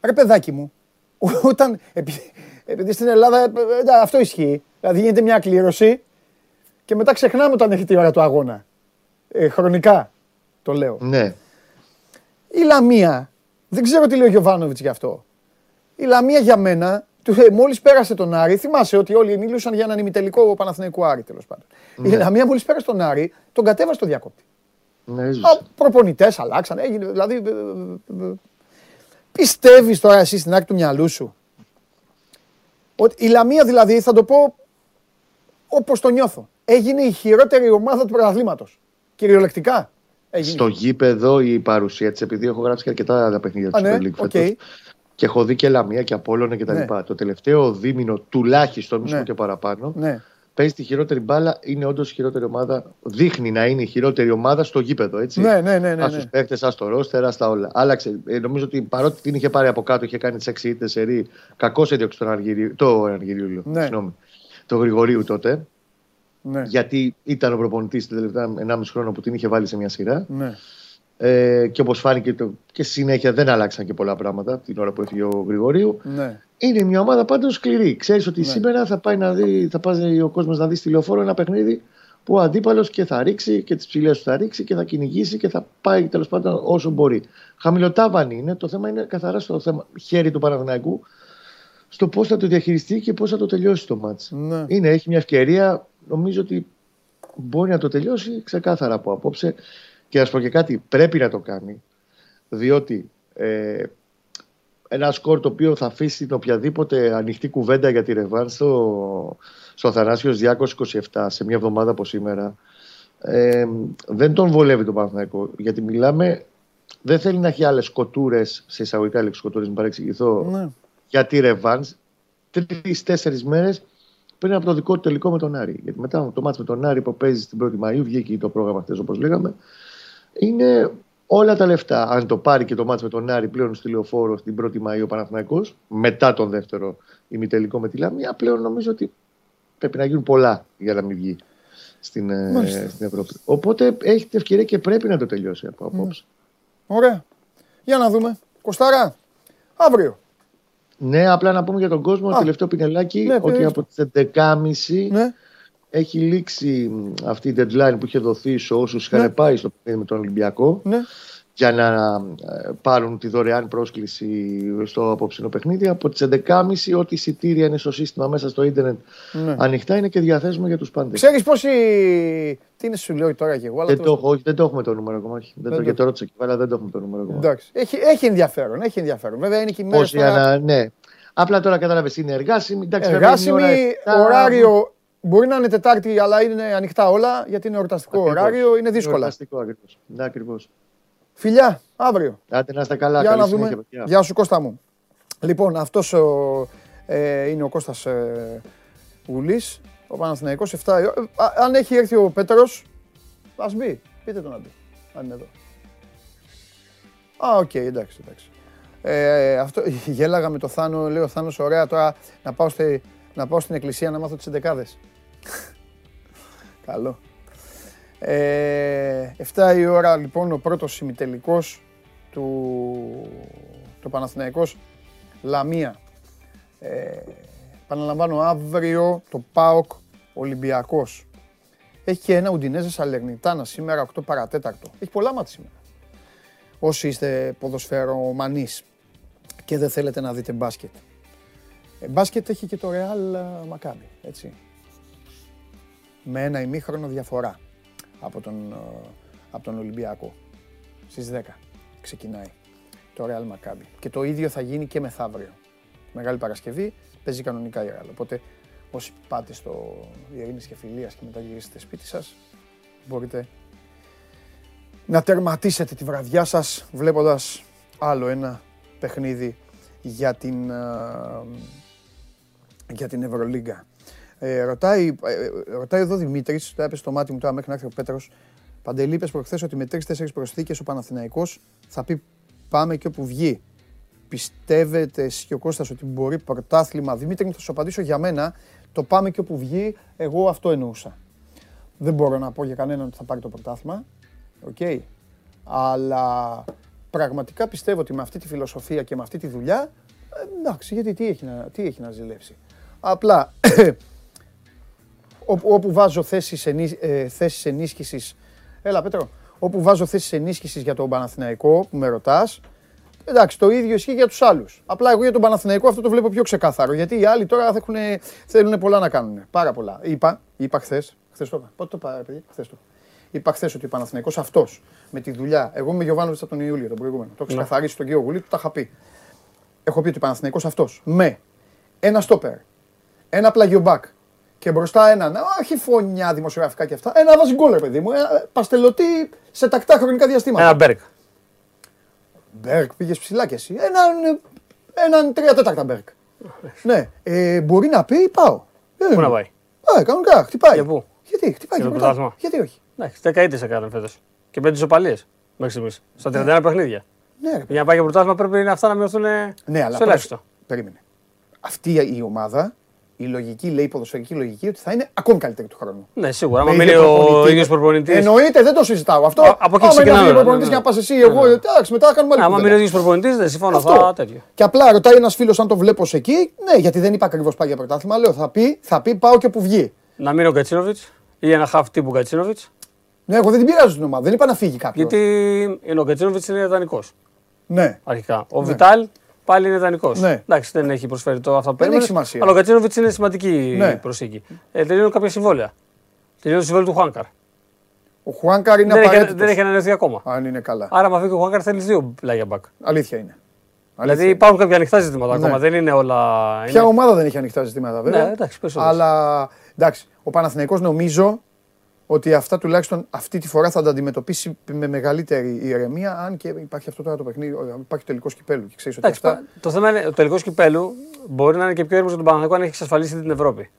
Ρε παιδάκι μου, όταν, επειδή στην Ελλάδα αυτό ισχύει, δηλαδή γίνεται μια κλήρωση και μετά ξεχνάμε όταν έχει τη ώρα του αγώνα. χρονικά το λέω. Ναι. Η Λαμία, δεν ξέρω τι λέει ο Γιωβάνοβιτς γι' αυτό. Η Λαμία για μένα ε, Μόλις πέρασε τον Άρη, θυμάσαι ότι όλοι μιλούσαν για έναν ημιτελικό Παναθηναϊκού Άρη τέλος πάντων. Ναι. Η Λαμία μόλις πέρασε τον Άρη, τον κατέβασε το διακόπτη. Ναι, Προπονητές αλλάξαν, έγινε. Δηλαδή. Ε, ε, Πιστεύεις τώρα εσύ στην άκρη του μυαλού σου ότι η Λαμία δηλαδή, θα το πω όπως το νιώθω, έγινε η χειρότερη ομάδα του πρωταθλήματος. Κυριολεκτικά. Έγινε. Στο γήπεδο η παρουσία της, επειδή έχω γράψει και αρκετά παιχνίδια της ναι, okay. Και έχω δει και Λαμία και Απόλλωνα κτλ. Ναι. Το τελευταίο δίμηνο τουλάχιστον, μισό ναι. και παραπάνω, ναι. παίζει τη χειρότερη μπάλα. Είναι όντως η χειρότερη ομάδα. Δείχνει να είναι η χειρότερη ομάδα στο γήπεδο. Έτσι. Ναι, ναι, ναι. ναι, Α τους παίχτες, ας το ρόστερ, στα όλα. Άλλαξε. Ε, νομίζω ότι παρότι την είχε πάρει από κάτω, είχε κάνει τις 6 ήττες σερή. Κακό έδιωξε τον Αργυρίου. Το Αργυρίου, ναι. συγγνώμη. Το Γρηγορίου τότε. Ναι. Γιατί ήταν ο προπονητής την τελευταία 1,5 χρόνο που την είχε βάλει σε μια σειρά. Ναι. Ε, και όπως φάνηκε το, και συνέχεια δεν άλλαξαν και πολλά πράγματα την ώρα που έφυγε ο Γρηγορίου. Ναι. Είναι μια ομάδα πάντως σκληρή. Ξέρεις ότι ναι. σήμερα θα πάει, να δει, θα πάει ο κόσμος να δει στη λεωφόρο ένα παιχνίδι που ο αντίπαλος και θα ρίξει και τις ψηλές του θα ρίξει και θα κυνηγήσει και θα πάει τέλος πάντων όσο μπορεί. Χαμηλοτάβανη είναι. Το θέμα είναι καθαρά στο θέμα χέρι του Παναθηναϊκού στο πώς θα το διαχειριστεί και πώς θα το τελειώσει το μάτς. Ναι. Είναι, έχει μια ευκαιρία. Νομίζω ότι μπορεί να το τελειώσει ξεκάθαρα από απόψε. Και να πω και κάτι, πρέπει να το κάνει. Διότι ε, ένα σκορ το οποίο θα αφήσει την οποιαδήποτε ανοιχτή κουβέντα για τη Ρεβάν στο, στο Θανάσιος 227 σε μια εβδομάδα από σήμερα ε, δεν τον βολεύει τον Παναθηναϊκό γιατί μιλάμε δεν θέλει να έχει άλλες κοτούρες, σε εισαγωγικά λέξει κοτούρες, μην παρεξηγηθώ, Ναι. γιατί ρεβάν. Τρει-τέσσερι μέρες πριν από το δικό του τελικό με τον Άρη. Γιατί μετά το μάτς με τον Άρη που παίζει την 1η Μαου, βγήκε το πρόγραμμα χθες όπως λέγαμε. Είναι όλα τα λεφτά. Αν το πάρει και το μάτς με τον Άρη πλέον στη λεωφόρο την 1η Μαου ο Παναθηναϊκός, μετά τον δεύτερο ημιτελικό με τη Λαμία, πλέον νομίζω ότι πρέπει να γίνουν πολλά για να μην βγει στην, ε, Μάλιστα. στην Ευρώπη. Οπότε έχει την ευκαιρία και πρέπει να το τελειώσει από απόψε. Ωραία. Για να δούμε. Κοστάρα, αύριο. Ναι, απλά να πούμε για τον κόσμο, Α. τελευταίο πινελάκι, Ναι, ότι πες από τις 11.30 Ναι. Έχει λήξει μ, αυτή η deadline που είχε δοθεί σε όσους είχαν Ναι. πάει στο παιχνίδι με τον Ολυμπιακό Ναι. για να ε, πάρουν τη δωρεάν πρόσκληση στο απόψινο παιχνίδι. Από τις 11.30 ό,τι εισιτήρια είναι στο σύστημα μέσα στο ίντερνετ ναι. ανοιχτά είναι και διαθέσιμο για τους πάντες. Ξέρεις πόσοι... Τι είναι σου λέω τώρα και εγώ, αλλά Δεν τέλος το, έχω, όχι, δεν το έχουμε το νούμερο ακόμα. όχι. Δεν Δεν το, το- γιατί το ρώτησα και πάλι, αλλά δεν το έχουμε το νούμερο ακόμα. Εντάξει. Έχει, έχει ενδιαφέρον, έχει ενδιαφέρον. Βέβαια είναι και οι μέρες Πώς για τώρα να, ναι. Απλά τώρα κατάλαβες είναι εργάσιμη. Εντάξει, βέβαια είναι η εργάσιμη, ώρα 7. ωράριο. Μπορεί να είναι Τετάρτη, αλλά είναι ανοιχτά όλα, γιατί είναι εορταστικό Ακριβώς. ωράριο, είναι δύσκολα. Εορταστικό ακριβώς. Ναι, ακριβώς. Φιλιά, αύριο. Άντε να είστε καλά. Για καλή να συνέχεια, δούμε. παιδιά. Γεια σου Κώστα μου. Λοιπόν, αυτός ο, ε, είναι ο Κώστας ε, Γουλής, ο Παναθηναϊκός 7 η ώρα. Ε, α- Αν έχει έρθει ο Πέτρος, ας μπει. Πείτε τον να μπει, αν είναι εδώ. Α, οκ, εντάξει, εντάξει. Ε, αυτό, γέλαγα με το Θάνο, λέει ο Θάνος, ωραία τώρα να πάω, στη, να πάω στην εκκλησία να μάθω τις ενδεκάδες. Καλό. Ε, 7 η ώρα λοιπόν ο πρώτος ημιτελικός του το Παναθηναϊκός Λαμία. Ε, επαναλαμβάνω αύριο το ΠΑΟΚ Ολυμπιακός. Έχει και ένα Ουντινέζε Σαλερνιτάνα σήμερα 8 παρατέταρτο. Έχει πολλά μάτια σήμερα. Όσοι είστε ποδοσφαιρομανείς και δεν θέλετε να δείτε μπάσκετ. Ε, μπάσκετ έχει και το Real Μακάμπι, έτσι. Με ένα ημίχρονο διαφορά από τον, ε, από τον Ολυμπιακό. Στις 10 ξεκινάει το Real Maccabi. Και το ίδιο θα γίνει και μεθαύριο. Μεγάλη Παρασκευή παίζει κανονικά η Real. Οπότε όσοι πάτε στο Ειρήνης και Φιλίας και μετά γυρίσετε σπίτι σας, μπορείτε να τερματίσετε τη βραδιά σας βλέποντας άλλο ένα παιχνίδι για την, ε, για την Ευρωλίγκα. Ε, ρωτάει, ε, ρωτάει εδώ ο Δημήτρης, το έπεσε στο μάτι μου τώρα μέχρι να έρθει ο Πέτρος. Παντελή, είπες προχθές ότι με τρεις-τέσσερις προσθήκες ο Παναθηναϊκός θα πει πάμε και όπου βγει. Πιστεύετε εσύ και ο Κώστας ότι μπορεί πρωτάθλημα. Δημήτρη, μου θα σου απαντήσω για μένα. Το πάμε και όπου βγει, εγώ αυτό εννοούσα. Δεν μπορώ να πω για κανέναν ότι θα πάρει το πρωτάθλημα. Οκ. Αλλά πραγματικά πιστεύω ότι με αυτή τη φιλοσοφία και με αυτή τη δουλειά, ε, εντάξει, γιατί τι έχει να, τι έχει να ζηλέψει. Απλά όπου, όπου βάζω θέσεις, ενίσ, ε, θέσεις ενίσχυσης, έλα Πέτρο, όπου βάζω θέσεις ενίσχυσης για τον Παναθηναϊκό που με ρωτάς, εντάξει το ίδιο ισχύει για τους άλλους. Απλά εγώ για τον Παναθηναϊκό αυτό το βλέπω πιο ξεκάθαρο, γιατί οι άλλοι τώρα θα έχουνε- θέλουν πολλά να κάνουν, πάρα πολλά. Είπα, είπα χθες, χθες το είπα, πότε το είπα ρε παιδί, χθες το. Είπα χθες ότι ο Παναθηναϊκός αυτός, με τη δουλειά, εγώ είμαι Γιωβάνοβιτς από τον Ιούλιο, τον προηγούμενο, το έχω ξεκαθαρίσει στον κύριο Γουλή, του τα είχα πει. Έχω πει ότι ο Παναθηναϊκός αυτός, με ένα στόπερ, ένα πλαγιομπάκ και μπροστά έναν, όχι φονιά δημοσιογραφικά και αυτά, ένα βάζει γκολ, ρε παιδί μου, έναν εκτελεστή σε τακτά χρονικά διαστήματα. Ένα Μπεργκ. Μπεργκ, πήγες ψηλά κι εσύ. Έναν, έναν τρία τέταρτα Μπεργκ. ναι, ε, μπορεί να πει πάω. Ε, Πού να πάει; Α, κανονικά, χτυπάει. Για πού; Γιατί, χτυπάει Για και το μετά. πρωτάθλημα. Γιατί όχι. Εντάξει, δέκα ήττες έκανε φέτος. Και πέντε ισοπαλίες μέχρι στιγμής. Στα 31 παιχνίδια. Ναι, ρε, Για να πάει για πρωτάθλημα πρέπει να αυτά να μειωθούν ναι αλλά στο ελάχιστο. Περίμενε. Αυτή η ομάδα, η λογική, λέει η ποδοσφαιρική λογική, ότι θα είναι ακόμη καλύτερη του χρόνου. Ναι, σίγουρα. Με Άμα ίδιο μείνει ο προπονητή. ίδιος προπονητής. Εννοείται, δεν το συζητάω αυτό. Α, από εκεί Άμα είναι ξεκινάμε, αυτοί οι ναι, προπονητές ναι, και να ναι. πας εσύ, εγώ, εντάξει, μετά κάνουμε άλλη Άμα κουβέντα. μείνει ο ίδιος προπονητής, δεν συμφωνώ. Αυτό. Θα τέτοιο. Και απλά ρωτάει ένας φίλος αν το βλέπω σε εκεί. Ναι, γιατί δεν είπα ακριβώς πάει για πρωτάθλημα. Λέω θα πει, θα πει πάω και που βγει. Να μείνει ο Κατσίνοβιτς ή ένα half τύπου Κατσίνοβιτς. Ναι, εγώ δεν την πειράζω την ομάδα. Δεν είπα να φύγει κάποιος. Γιατί είναι ο Κατσίνοβιτς είναι ιδανικός Ναι. αρχικά. Ο Βιτάλ πάλι είναι ιδανικός. Ναι. Εντάξει, δεν έχει προσφέρει το αυτό που Δεν έχει περίμενες, σημασία. Αλλά ο Κατσίνοβιτς είναι σημαντική Ναι. προσήκη. Ε, τελειώνουν κάποια συμβόλαια. Τελειώνει το συμβόλαιο του Χουάνκαρ. Ο Χουάνκαρ είναι Δεν έχει, απαραίτητος. δεν έχει ανανεωθεί ακόμα. Αν είναι καλά. Άρα, άμα φύγει ο Χουάνκαρ, θέλεις δύο πλάγια μπακ. Αλήθεια είναι. Δηλαδή Αλήθεια. υπάρχουν κάποια ανοιχτά ζητήματα Ναι. ακόμα. Δεν είναι όλα. Ποια Είναι... ομάδα δεν έχει ανοιχτά ζητήματα βέβαια. Ναι, εντάξει, περισσότερες. Αλλά εντάξει, ο Παναθηναϊκός νομίζω ότι αυτά τουλάχιστον αυτή τη φορά θα τα αντιμετωπίσει με μεγαλύτερη ηρεμία. Αν και υπάρχει αυτό τώρα το παιχνίδι, υπάρχει το τελικός κυπέλου. Και ξέρεις ότι Εντάξει, αυτά. Το θέμα είναι, ο τελικός κυπέλου μπορεί να είναι και πιο ήρεμος για τον Παναθηναϊκό αν έχει εξασφαλίσει την Ευρώπη.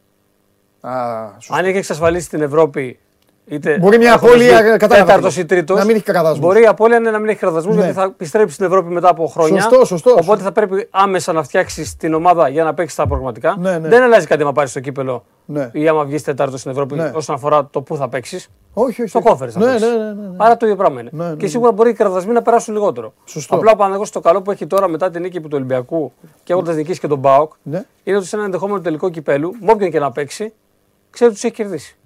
Α, σωστό. Αν έχει εξασφαλίσει την Ευρώπη, είτε Μπορεί μια έχοντας απώλεια, βγει κατάλαβα τέταρτος τι ή λες. τρίτος, Να μην έχει κραδασμούς. Μπορεί η απώλεια είναι να μην έχει κραδασμού Ναι. γιατί θα επιστρέψει στην Ευρώπη μετά από χρόνια. Σωστό, σωστό, Οπότε σωστό. θα πρέπει άμεσα να φτιάξει την ομάδα για να παίξει τα προγραμματικά. Ναι, ναι. Δεν αλλάζει κάτι άμα πάρεις στο κύπελο Ναι. ή άμα βγεις τετάρτο στην Ευρώπη Ναι. όσον αφορά το πού θα παίξεις. Όχι, όχι. Στο όχι. κόφερ θα ναι, παίξεις. ναι, ναι, ναι, ναι. Άρα το ίδιο πράγμα είναι. Ναι, ναι, και ναι. σίγουρα μπορεί οι κραδασμοί να περάσουν λιγότερο. Σωστό. Απλά ο Παναγό το καλό που έχει τώρα μετά την νίκη του Ολυμπιακού και έχοντας νικήσει και τον Μπάουκ Ναι. είναι ότι σε ένα ενδεχόμενο τελικό κυπέλου, με όποιον και να παίξει, ξέρει ότι τους έχει κερδίσει.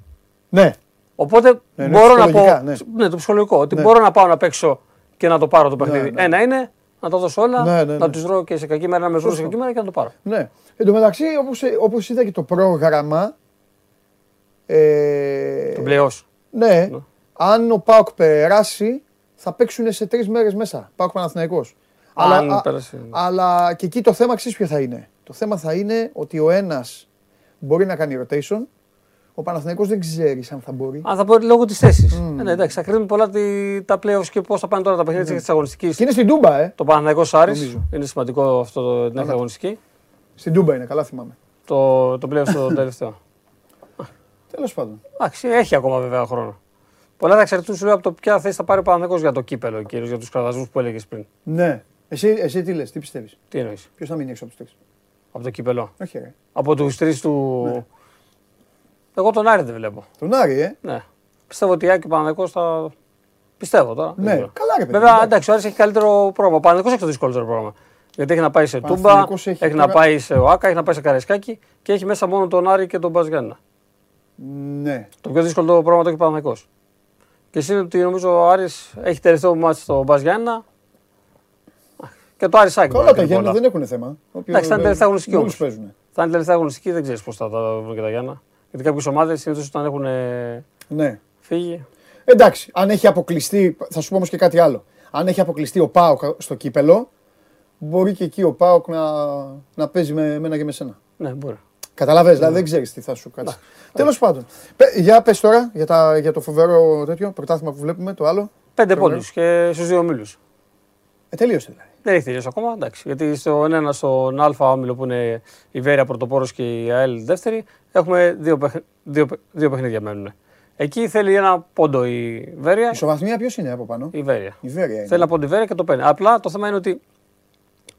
ναι. Οπότε Ναι, ναι, μπορώ να πω. ψυχολογικά, ναι. Ναι. το ψυχολογικό. Ότι Ναι. μπορώ να πάω να παίξω και να το πάρω το παιχνίδι. ναι. Ένα είναι να τα δώσω όλα, Ναι, ναι, να ναι. τους βρω και σε κακή μέρα, να με βρω σε Σωστό. κακή μέρα και να το πάρω. Ναι. Εν τω μεταξύ, όπως, όπως είδα και το πρόγραμμα, ε, Το πλέον. ναι, Ναι. αν ο Πάοκ περάσει, θα παίξουν σε τρεις μέρες μέσα. Πάοκ Παναθηναϊκός. Αν Αλλά, α- πέρασε. αλλά και εκεί το θέμα ξέρεις ποιο θα είναι; Το θέμα θα είναι ότι ο ένας μπορεί να κάνει rotation, ο Παναθηναϊκός δεν ξέρει αν θα μπορεί. Αν θα πω λόγω της θέσης. Ε, ναι, εντάξει, θα κρίνουν πολλά τη, τα playoffs και πώς θα πάνε τώρα τα παιχνίδια της αγωνιστικής. Και είναι στην Τούμπα, ε. Το Παναθηναϊκός Άρης Νομίζω. είναι σημαντικό αυτό το, την έκτη αγωνιστική. Στην Τούμπα είναι, καλά θυμάμαι. Το, το πλέον στο τελευταίο. Τέλος πάντων. Εντάξει, έχει ακόμα βέβαια χρόνο. Πολλά θα εξαρτηθούν σου λέω από το ποια θέση θα πάρει ο Παναθηναϊκός για το κύπελο, κυρίω για τους κραδασμού που έλεγες πριν. Ναι. Εσύ, εσύ τι λες, τι πιστεύεις; Τι εννοείς, Ποιος θα μείνει έξω από τους τρεις; από το κύπελο. Όχι ρε. Από τους τρεις του. Ναι. Εγώ τον Άρη δεν βλέπω. Τον Άρη, ε; Ναι. Πιστεύω ότι η Άκη Παναθηναϊκός θα. Πιστεύω τώρα. δεν Ναι, ξέρω. καλά ρε παιδί. Βέβαια, εντάξει. εντάξει, ο Άρης έχει καλύτερο πρόγραμμα. Ο Παναθηναϊκός έχει το δυσκολότερο πρόγραμμα. Γιατί έχει να πάει σε Τούμπα, Παναθηναϊκός έχει, έχει να τώρα- πάει σε ΟΑΚΑ, έχει να πάει σε Καραϊσκάκη και έχει μέσα μόνο τον Άρη και τον Μπαζιάννα. Ναι. Το πιο δύσκολο το πρόγραμμα το έχει ο Παναθηναϊκός. Και εσύ ότι νομίζω ο Άρης έχει τελευταίο μάτι στο Μπαζιάννα και το Άρης Άκη. Όλα μπορεί τα να κάνει Γιάννα πολλά. δεν έχουν θέμα. Όποιο- Εντάξει, θα είναι τελευταία αγωνιστική όλους όμως. παίζουν. Θα είναι τελευταία αγωνιστική, δεν ξέρεις πώς θα τα βρουν και τα Γιάννα. Γιατί κάποιες ομάδες συνήθως όταν έχουν ε, Ναι. φύγει. Εντάξει, αν έχει αποκλειστεί, θα σου πω όμως και κάτι άλλο. Αν έχει αποκλειστεί ο Πάοκ στο κύπελο, μπορεί και εκεί ο Πάοκ να, να παίζει με μένα και με σένα. Ναι, μπορεί. Καταλαβες, δηλαδή δεν ξέρεις τι θα σου κάτσει. Τέλος πάντων. Πε- Για πες τώρα για, τα, για το φοβερό τέτοιο πρωτάθλημα που βλέπουμε, το άλλο. Πέντε Φοβερό. πόντου και στους δύο μήλου. Ε, τελείωσε δηλαδή. Δεν έχει τελειώσει ακόμα. Εντάξει. Γιατί στον ένα, στον Α όμιλο που είναι η Βέρεια πρωτοπόρος και η ΑΕΛ δεύτερη, έχουμε δύο, παιχ... δύο... παι- δύο παιχνίδια μένουν. Εκεί θέλει ένα πόντο η Βέρεια. Ισοβαθμία ποιος είναι από πάνω; Η Βέρεια. Η Βέρεια είναι. Θέλει ένα πόντο η Βέρεια και το παίρνει. Απλά το θέμα είναι ότι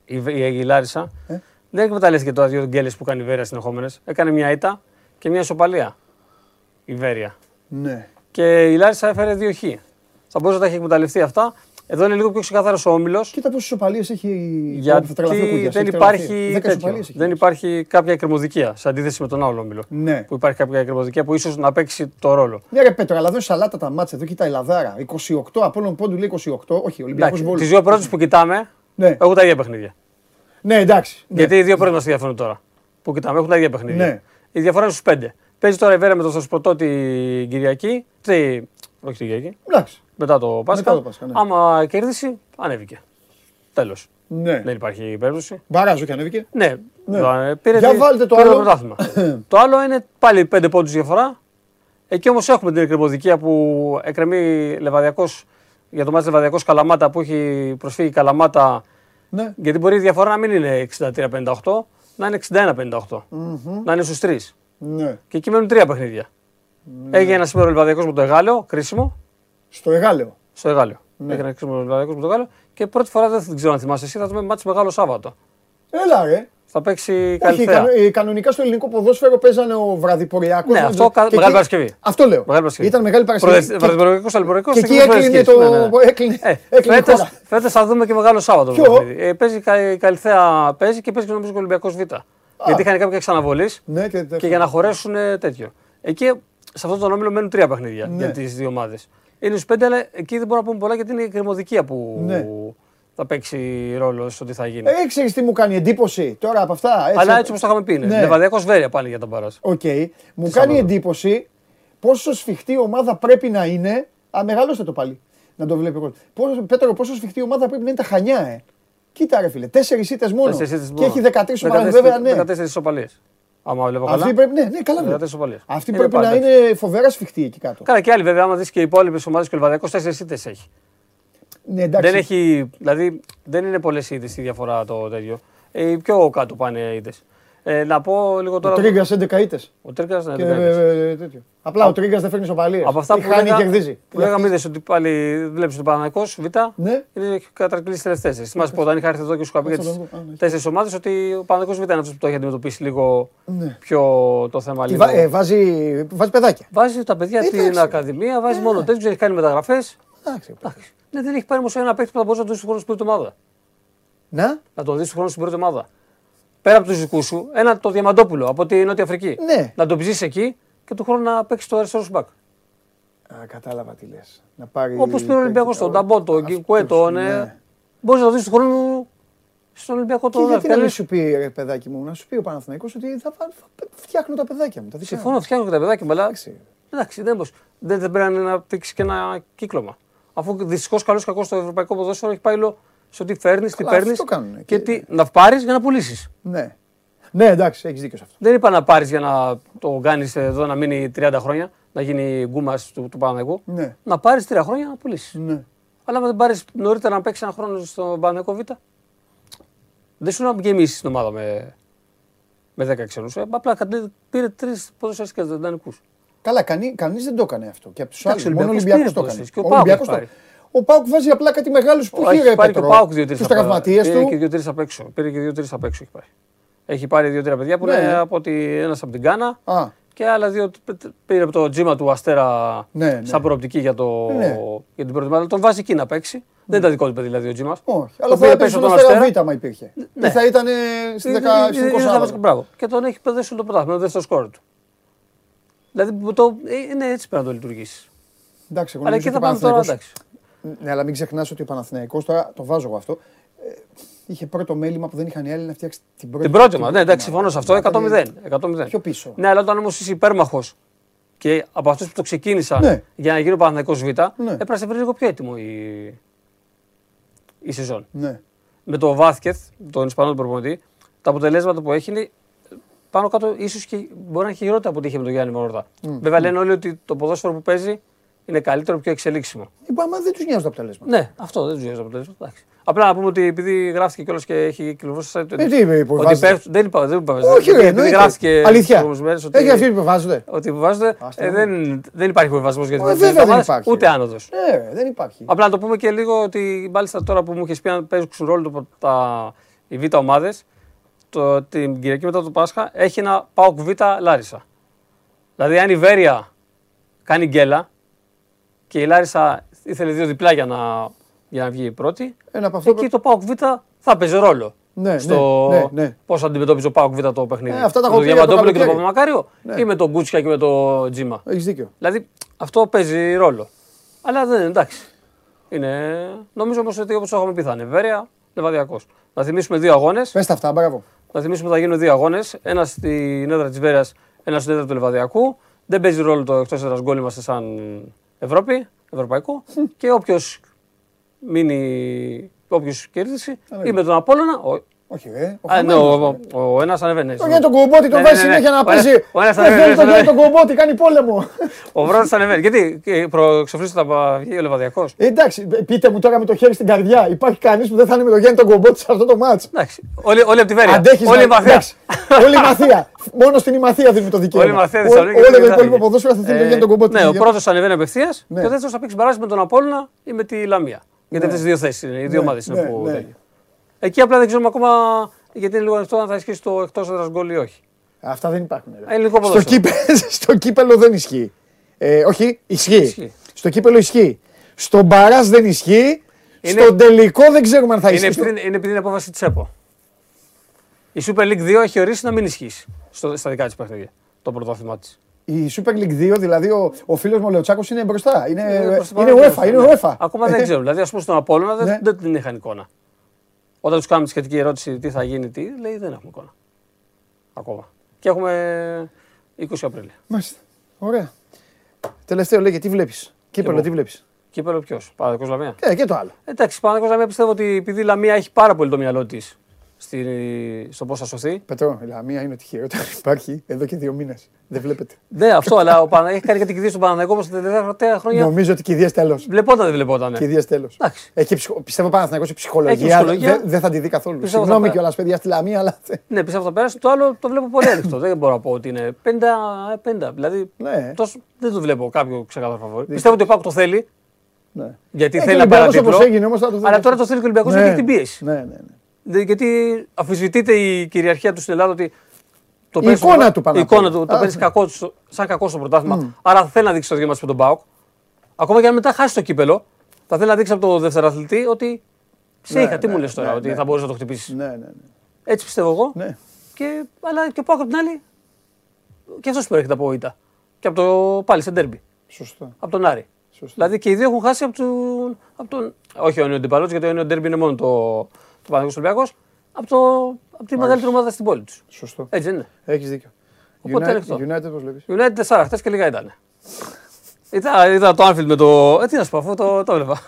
η, Βε- η, η Λάρισα Ε; δεν εκμεταλλεύτηκε τώρα δύο γκέλες που κάνει η Βέρεια συνεχόμενες. Έκανε μια ήττα και μια ισοπαλία. Η Βέρεια. Ναι. Και η Λάρισα έφερε δύο χ. Θα μπορούσε να τα έχει εκμεταλλευτεί αυτά. Εδώ είναι λίγο πιο ξεκάθαρο ο όμιλος. Κοίτα πόσες ισοπαλίε έχει. Γιατί θα τρελαθεί ο Κούγιας, δεν έχει τρελαθεί. υπάρχει, Δέκα τέτοιο. ισοπαλίες έχει. δεν υπάρχει κάποια εκκρεμωδικία σε αντίθεση με τον άλλο όμιλο. Ναι. Που υπάρχει κάποια εκκρεμωδικία που ίσως να παίξει το ρόλο. Ναι, ρε Πέτρο, αλλά δώσε σαλάτα τα μάτσα εδώ, κοίτα η Λαδάρα. 28 από όλων πόντου λέει 28. Όχι, Ολυμπιακός Τις Βόλο. δύο πρώτες που κοιτάμε Ναι. έχουν τα ίδια παιχνίδια. ναι, εντάξει. Ναι. Γιατί οι δύο πρώτες μας διαφέρουν τώρα. Που κοιτάμε έχουν τα ίδια παιχνίδια. Ναι. Η διαφορά είναι στους πέντε. Παίζει τώρα η Βέρα με τον Στρασπρωτό την Κυριακή. Τι, όχι την Κυριακή. Εντάξει. Μετά το Πάσχα. Μετά το Πάσχα, ναι. Άμα κερδίσει, ανέβηκε. Τέλος. Ναι. Δεν υπάρχει περίπτωση. Μπαράζο και ανέβηκε. Ναι, Ναι. ε, πήρε, Για τη- βάλτε το πήρε άλλο. πρωτάθλημα. το άλλο είναι πάλι πέντε πόντους διαφορά. Εκεί όμως έχουμε την εκκρεμωδικία που εκκρεμεί Λεβαδιακό για το μάτι Λεβαδιακός Καλαμάτα που έχει προσφύγει η Καλαμάτα. Ναι. Γιατί μπορεί η διαφορά να μην είναι 63-58, να είναι 61-58. Να είναι στους τρεις. ναι. Και εκεί μένουν τρία παιχνίδια. Έγινε ένα σήμερα ο Λεβαδιακός με το Εγάλεο, κρίσιμο, Στο Εγάλεο. στο Εγάλεο. Ναι. Έγινε ένα κρίσιμο ο Λεβαδιακό με το Εγάλεο. Και πρώτη φορά δεν ξέρω αν θυμάσαι εσύ, θα δούμε μάτι Μεγάλο Σάββατο. Έλα ρε. Θα παίξει Όχι, Καλυθέα. κανο- ε, κανονικά στο ελληνικό ποδόσφαιρο παίζανε ο βραδιποριακός. Ναι, αυτό κα- Μεγάλη Παρασκευή. Αυτό λέω. Μεγάλη Παρασκευή. Ήταν μεγάλη Παρασκευή. Και- Βραδυποριακό, αλληποριακό. Και εκεί έκλεινε το. Έκλεινε. Ε, έκλεινε η φέτος, χώρα. φέτος θα δούμε και μεγάλο Σάββατο. Ποιο; το παιχνίδι. Ε, παίζει η Καλυθέα παίζει και παίζει και νομίζω και ο Ολυμπιακός Β. Γιατί είχαν κάποια εξαναβολή Ναι, και, και για να χωρέσουν ε, τέτοιο. Εκεί σε αυτό το όμιλο μένουν τρία παιχνίδια Ναι. για τις δύο ομάδες. Είναι στους πέντε, αλλά εκεί δεν μπορούμε να πούμε πολλά γιατί είναι η κρεμοδικία που Ναι. θα παίξει ρόλο στο τι θα γίνει. Ε, ξέρεις τι μου κάνει εντύπωση τώρα από αυτά. Έτσι, αλλά έτσι όπως το είχαμε πει είναι. Ναι. Λεβαδιακός Βέρεια πάλι για τον Παράς. Οκ. Μου Τι κάνει Σάββατο. εντύπωση πόσο σφιχτή ομάδα πρέπει να είναι. Α, μεγαλώστε το πάλι. Να το βλέπει ο κόσμος. Πόσο, Πέτρο, πόσο σφιχτή ομάδα πρέπει να είναι τα χανιά, ε. Κοίτα, ρε φίλε. Τέσσερις ήττες μόνο. Τέσσερις ήττες Και μόνο. έχει 13 σοβαρά, 14 βέβαια, ναι. 14 ισοπαλίες. Άμα βλέπω καλά. Αυτή πρέπει, ναι, ναι, καλά Ε, βλέπω. τέσσερις ισοπαλίες. Αυτή Είναι πρέπει να πάντα. είναι φοβερά σφιχτή εκεί κάτω. Καλά, και άλλοι βέβαια, άμα δεις και οι υπόλοιπες ομάδες και ο Λιβαδιακό τέσσερις ήττε έχει. Ναι, εντάξει. Δεν έχει, δηλαδή δεν είναι πολλές ήττε η διαφορά το τέτοιο. Ε, οι πιο κάτω πάνε ήττε. Ε, να πω λίγο Ο τώρα. Τρίγκας 11 ήττες. Ο Τρίγκας ναι, Και δεν κάνει. ε, τέτοιο. Απλά ο Τρίγκας δεν φέρνει σοπαλίε. Από αυτά που χάνει λέγα, και κερδίζει. που λέγαμε είδες ότι πάλι βλέπεις τον Παναγικός Β. Ναι. Είναι κατρακλήσει τελευταίες. Θυμάσαι που όταν είχα έρθει εδώ και σου είχα πει για Αυτό τι το- α, ναι. τέσσερις ομάδες ότι ο Παναγικός Β είναι αυτός που το έχει αντιμετωπίσει λίγο Ναι. πιο το θέμα. Τι Λίγο. βα- ε, βάζει, βάζει παιδάκια. Βάζει τα παιδιά Εντάξει. στην Ακαδημία, βάζει μόνο τέτοιους, έχει κάνει μεταγραφές. Εντάξει. Ναι, δεν έχει πάρει όμως ένα παίκτη που θα μπορούσε να το δεις στον χρόνο στην πρώτη ομάδα. Να, Να το δεις στον χρόνο στην πρώτη ομάδα. Πέρα από τους δικούς σου, ένα το Διαμαντόπουλο από τη Νότια Αφρική. Ναι. Να τον ψήσει εκεί και του χρόνου να παίξεις το αριστερό σου μπακ. Α, κατάλαβα τι λες. Να πάρει. Όπως πήρε ο Ολυμπιακός τον Ταμπό, τον Αυτούς, Κικουέ, τον. ναι. Μπορείς να το δεις του χρόνου στον Ολυμπιακό Και τον γιατί να Δευτέρα. μην σου πει, ρε παιδάκι μου, να σου πει ο Παναθηναϊκός ότι θα, θα, θα φτιάχνω τα παιδάκια μου. Τα δικά μου. Συμφωνώ, φτιάχνω και τα παιδάκια μου, αλλά Εντάξει. εντάξει, δεν, μπορείς. δεν, δεν πρέπει να πήξει και ένα κύκλωμα. Αφού δυστυχώς καλός ή κακός στο ευρωπαϊκό ποδόσφαιρο έχει πάει όλο στο τι φέρνεις, τι Καλά, παίρνεις αυτό κάνουνε. και Και- τι να πάρεις για να πουλήσεις. Ναι. Ναι, εντάξει, έχεις δίκιο σε αυτό. Δεν είπα να πάρεις για να το κάνεις εδώ να μείνει 30 χρόνια, να γίνει γκούμα του, του Παναγικού. Ναι. Να πάρεις 3 χρόνια να πουλήσεις. Ναι. Αλλά αν δεν πάρεις νωρίτερα να παίξεις ένα χρόνο στο Παναγικό Β, δεν σου να γεμίσεις την ομάδα με, με 10 ξένου. Ε, απλά κατέ- πήρε τρεις ποδοσφαιριστικέ δανεικού. Καλά, κανεί, κανείς δεν το έκανε αυτό. Και από τους Εντάξει, άλλους. ο Μόνο ο Ολυμπιακός Ολυμπιακός το πήρε έκανε. ποδοσφαιριστές και ο Πάοκ Ολυμπιακός έχει το- πάρει. Ο Πάουκ βάζει απλά κάτι μεγάλους που έχει Έχει ρε πάρει και ο Πέτρο. Πάουκ δύο-τρεις Του τραυματίες Πήρε και του. δύο-τρεις απ' έξω. Πήρε και δύο-τρεις απ' έξω. Έχει πάρει. Έχει πάρει δύο-τρία παιδιά που Ναι. είναι από ότι ένας από την Κάνα Α, και άλλα δύο πήρε από το τζίμα του Αστέρα Ναι, ναι. σαν προοπτική για, το, Ναι. για την πρώτη ομάδα. Τον βάζει εκεί να παίξει. Δεν ήταν δικό του παιδί δηλαδή ο τζίμας. όχι. Αλλά θα έπαιζε στον Αστέρα Β, μα υπήρχε. Ναι. Ή θα ήταν ε, στη Είναι- 10 είναι- στην είναι- 20 θα βάζει- Σάββατο. Μπράβο. Και τον έχει παιδέσει το πρωτάθλημα, δεν στο σκόρ του. Δηλαδή το, ε, είναι έτσι πρέπει να το λειτουργήσει. Εντάξει, εγώ Αλλά νομίζω εκεί ότι θα ο πάμε τώρα Παναθηναϊκός- εντάξει. Ναι, αλλά μην ξεχνάς ότι ο Παναθηναϊκός τώρα το βάζω εγώ αυτό. ε, Είχε πρώτο μέλημα που δεν είχαν οι άλλοι να φτιάξει την πρώτη. Την πρώτη ομάδα, ναι, εντάξει, συμφωνώ σε αυτό. Δηλαδή, 100-0. 100-0. Πιο πίσω. Ναι, αλλά όταν όμως είσαι υπέρμαχος και από αυτούς που το ξεκίνησαν Ναι. για να γίνει ο Παναθηναϊκός Β, Ναι. έπρεπε να σε βρει λίγο πιο έτοιμο η, η σεζόν. Ναι. Με το Βάθκεθ, τον Ισπανό προπονητή, τα αποτελέσματα που έχει είναι πάνω κάτω ίσως και μπορεί να είναι χειρότερα από ό,τι είχε με τον Γιάννη Μόρδα. Βέβαια λένε όλοι ότι το ποδόσφαιρο που παίζει είναι καλύτερο, πιο εξελίξιμο. Είπα, άμα δεν τους νοιάζουν τα αποτελέσματα. Ναι, αυτό δεν τους νοιάζει το αποτέλεσμα. εντάξει. Απλά να πούμε ότι επειδή γράφτηκε κιόλας και έχει κυκλοφορήσει στο site. Ε, τι είπε, που ότι βάζετε. πέφτουν- δεν είπα, δεν είπα. Όχι, επειδή ρε, εννοείται. γράφτηκε Αλήθεια. τις προηγούμενες μέρες ότι- Έχει αυτοί που βάζετε. ότι βάζετε, Άστα ε, να δεν, δεν υπάρχει βεβασμό για την Ε, δεύτερη βέβαια δεν ομάδα, υπάρχει. ούτε άνοδος. Ναι, ρε, δεν υπάρχει. Απλά να το πούμε και λίγο ότι μάλιστα τώρα που μου είχες πει αν παίζουν ρόλο το- τα, οι β' ομάδες, την Κυριακή μετά το Πάσχα έχει ένα Πάοκ Β Λάρισα. Δηλαδή, αν η Βέρεια κάνει γκέλα και η Λάρισα ήθελε δύο διπλά για να, για να βγει η πρώτη, Ένα από αυτό. εκεί το Πάοκ Β θα παίζει ρόλο. Ναι, στο ναι, ναι, ναι. πώς αντιμετώπιζε ο Πάοκ Β το παιχνίδι. Ε, αυτά τα με έχω το πει για το Διαμαντόπουλο και τον καλοκαίρι. Παπαμακάριο Ναι. ή με τον Κούτσια και με το Τζίμα. Έχεις δίκιο. Δηλαδή αυτό παίζει ρόλο. Αλλά δεν είναι εντάξει. Είναι, νομίζω όμως ότι όπως είχαμε πει θα είναι Βέρεια, Λεβαδιακός. Να θυμίσουμε δύο αγώνες. Πες τα αυτά, μπράβο. Να θυμίσουμε ότι θα γίνουν δύο αγώνες. Ένας στην έδρα της Βέρειας, ένας στην έδρα του Λεβαδιακού. Δεν παίζει ρόλο το εκτός έδρας γκολ είμαστε σαν Ευρώπη, Ευρωπαϊκό. και όποιος μείνει, όποιος κερδίσει ή με τον Απόλωνα. Ο, Όχι, ρε. ο α, ναι, χαμένος, ο, ρε. ο, ο ένας ανεβαίνει. Το Γιάννη τον Κομπότη τον Ναι, βάζει ναι, ναι. συνέχεια να Ο ένας- παίζει. ο ένας Δεν ανεβαίνει, θέλει τον ο Γιάννη ένας τον Κομπότη, κάνει πόλεμο. Ο Βρόντο ανεβαίνει. Γιατί και προεξοφλήσει τα βγει ο Λεβαδιακός. Ε, Εντάξει, πείτε μου τώρα με το χέρι στην καρδιά. Υπάρχει κανείς που δεν θα είναι με τον Γιάννη τον Κομπότη σε αυτό το μάτσο. Εντάξει. Όλοι, όλοι από τη Βέρεια. Αντέχεις Όλοι η μαθαία. Όλη η μαθία. Μόνο στην ημαθία δίνουμε το δικαίωμα. Όλη η μαθαία Ό- Θεσσαλονίκη. Όλο δεν το θα υπόλοιπο είναι. ποδόσφαιρο θα θέλει τον Ε, Γιάννη τον Κομπότη. Ναι, ο πρώτο ανεβαίνει απευθείας Ναι. και ο δεύτερος θα παίξει μπαράζ με τον Απόλυνα ή με τη Λαμία. Γιατί αυτές οι δύο θέσεις είναι, οι δύο Ναι, ομάδες είναι ναι, που. Ναι. τέτοιο. Εκεί απλά δεν ξέρουμε ακόμα γιατί είναι λίγο ανοιχτό αν θα ισχύσει το εκτός έδρας γκολ ή όχι. Αυτά δεν υπάρχουν. ρε. Ελληνικό Στο, ποδόσφαιρο. κύπε, στο κύπελο δεν ισχύει. Ε, όχι, ισχύει. Ισχύει. Στο κύπελο ισχύει. Στο μπαράζ δεν ισχύει. Είναι- Στον τελικό δεν ξέρουμε αν θα Είναι ισχύει. επειδή, είναι επειδή είναι απόφαση της ΕΠΟ. Η Super League 2 έχει ορίσει να μην ισχύσει στο, στα δικά της παιχνίδια. Το πρωτάθλημα της. Η Super League 2, δηλαδή ο, ο φίλος μου ο Λεωτσάκος είναι μπροστά. Είναι, προς το είναι παρόν, UEFA. Είναι ναι. UEFA. Ακόμα δεν ξέρω. Δηλαδή, ας πούμε στον Απόλλωνα δεν, Ναι. δεν την είχαν εικόνα. Όταν τους κάνουμε τη σχετική ερώτηση τι θα γίνει, τι, λέει δεν έχουμε εικόνα. Ακόμα. Και έχουμε 20 Απρίλια. Μάλιστα. Ωραία. Τελευταίο λέγε, τι βλέπεις; Κύπελο, Εγώ. τι βλέπεις; Κύπελο ποιος, Παναδικός Λαμία. Ε, και το άλλο. Εντάξει, Παναδικός Λαμία πιστεύω ότι επειδή η Λαμία έχει πάρα πολύ το μυαλό της στη, στο πώς θα σωθεί. Πετρό, η Λαμία είναι ότι χειρότερα υπάρχει εδώ και δύο μήνες. Δεν βλέπετε. Ναι, αυτό, αλλά ο Πανα... έχει κάνει και την κηδεία στον Παναναναϊκό όπως τα τελευταία χρόνια. Νομίζω ότι κηδεία τέλο. Βλεπόταν, δεν βλεπόταν. Κηδεία τέλο. Εντάξει. Έχει, ψυχο... πιστεύω Παναθηναϊκός η Έχει ψυχολογία. ψυχολογία. Δεν δεν θα τη δει καθόλου. Πιστεύω Συγγνώμη θα- κιόλας, παιδιά, στη Λαμία, αλλά. Ναι, πιστεύω θα περάσει. Το άλλο το βλέπω πολύ ανοιχτό. δεν μπορώ να πω ότι είναι 50-50. Δηλαδή Ναι. τόσο, δεν το βλέπω κάποιο ξεκάθαρο φαβόρι. Πιστεύω ότι ο Πάουκ το θέλει. ναι. Γιατί Ε, θέλει και ο να πάρει Ολυμπιακός τίτλο. όπως έγινε όμως θα το θέλει Αλλά αυτό. τώρα το θέλει και ο Ολυμπιακό Ναι. γιατί έχει την πίεση. Ναι, ναι, ναι. Δε- Γιατί αμφισβητείται η κυριαρχία του στην Ελλάδα ότι. Το Η παίρνει στο- εικόνα του η Παναθηναϊκού. εικόνα του το Α, παίρνει ναι. κακό στο- σαν κακό στο πρωτάθλημα. Άρα θέλει να δείξει το δικό μα με τον Πάουκ. Ακόμα και αν μετά χάσει το κύπελο, θα θέλει να δείξει από το δευτεραθλητή ότι. Σε Ναι, είχα, τι ναι, μου λες τώρα, ναι, ότι ναι. θα μπορούσες να το χτυπήσεις; Ναι, ναι, ναι. Έτσι πιστεύω εγώ. ναι. Και, αλλά και ο Πάουκ από την άλλη. Και αυτός προέρχεται από ήττα. Και από το πάλι σε ντέρμπι. Σωστό. Από τον Άρη. Σωστό. Δηλαδή και οι δύο έχουν χάσει από, τον, από τον. Όχι ο Νεοντιπαλό, γιατί ο Νεοντέρμπι είναι μόνο το, το Παναγιώτο Ολυμπιακός. Από, το, από τη μεγαλύτερη ομάδα στην πόλη τους. Σωστό. Έτσι δεν είναι. Έχεις δίκιο. Οπότε United, ανοιχτό. United πώς βλέπεις; United 4 χθες και λίγα ήταν. Ήταν, ήταν το Anfield με το. Ε, τι να σου πω, αφού το, το έβλεπα.